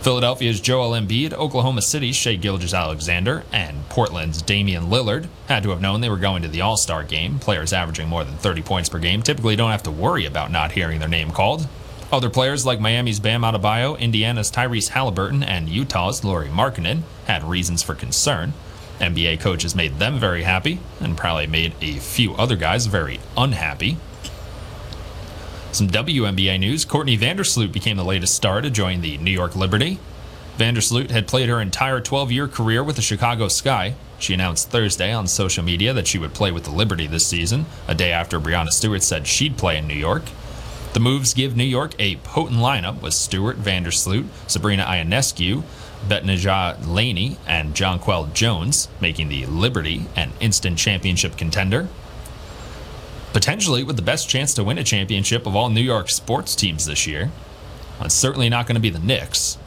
Philadelphia's Joel Embiid, Oklahoma City's Shai Gilgeous-Alexander, and Portland's Damian Lillard had to have known they were going to the All Star game. Players averaging more than 30 points per game typically don't have to worry about not hearing their name called. Other players like Miami's Bam Adebayo, Indiana's Tyrese Halliburton, and Utah's Lauri Markkanen had reasons for concern. NBA coaches made them very happy, and probably made a few other guys very unhappy. Some WNBA news Courtney Vandersloot became the latest star to join the New York Liberty. Vandersloot had played her entire 12 year career with the Chicago Sky. She announced Thursday on social media that she would play with the Liberty this season, a day after Breanna Stewart said she'd play in New York. The moves give New York a potent lineup with Stewart, Vandersloot, Sabrina Ionescu, Betnijah Laney, and Jonquel Jones, making the Liberty an instant championship contender. Potentially with the best chance to win a championship of all New York sports teams this year. It's certainly not going to be the Knicks.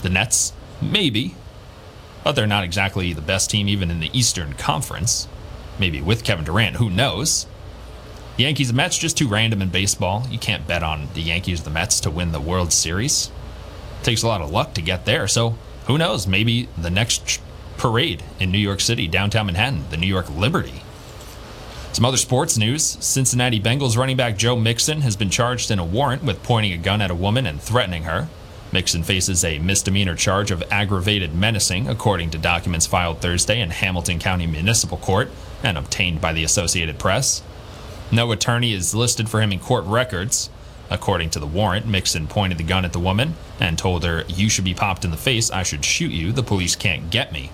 The Nets, maybe, but they're not exactly the best team even in the Eastern Conference. Maybe with Kevin Durant, who knows? Yankees and Mets just too random in baseball. You can't bet on the Yankees the Mets to win the World Series. takes a lot of luck to get there. So who knows? Maybe the next parade in New York City, downtown Manhattan, the New York Liberty. Some other sports news Cincinnati Bengals running back Joe Mixon has been charged in a warrant with pointing a gun at a woman and threatening her. Mixon faces a misdemeanor charge of aggravated menacing, according to documents filed Thursday in Hamilton County Municipal Court and obtained by the Associated Press. No attorney is listed for him in court records. According to the warrant, Mixon pointed the gun at the woman and told her, You should be popped in the face. I should shoot you. The police can't get me.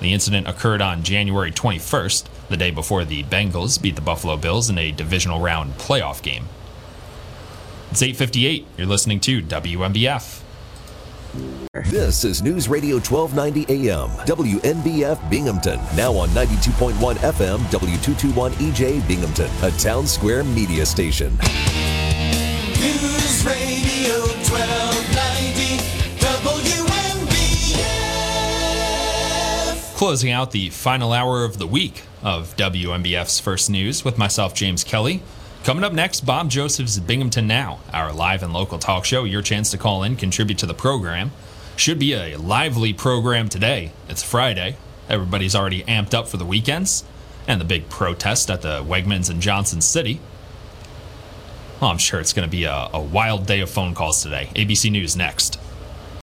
The incident occurred on January 21st, the day before the Bengals beat the Buffalo Bills in a divisional round playoff game. It's 8:58. You're listening to WNBF. This is News Radio 1290 AM, WNBF Binghamton. Now on 92.1 FM, W221 EJ Binghamton, a town square media station. News Radio 1290 WNBF. Closing out the final hour of the week of WNBF's First News with myself, James Kelly. Coming up next, Bob Joseph's Binghamton Now, our live and local talk show. Your chance to call in, contribute to the program. Should be a lively program today. It's Friday. Everybody's already amped up for the weekends and the big protest at the Wegmans in Johnson City. Well, I'm sure it's going to be a, a wild day of phone calls today. ABC News next.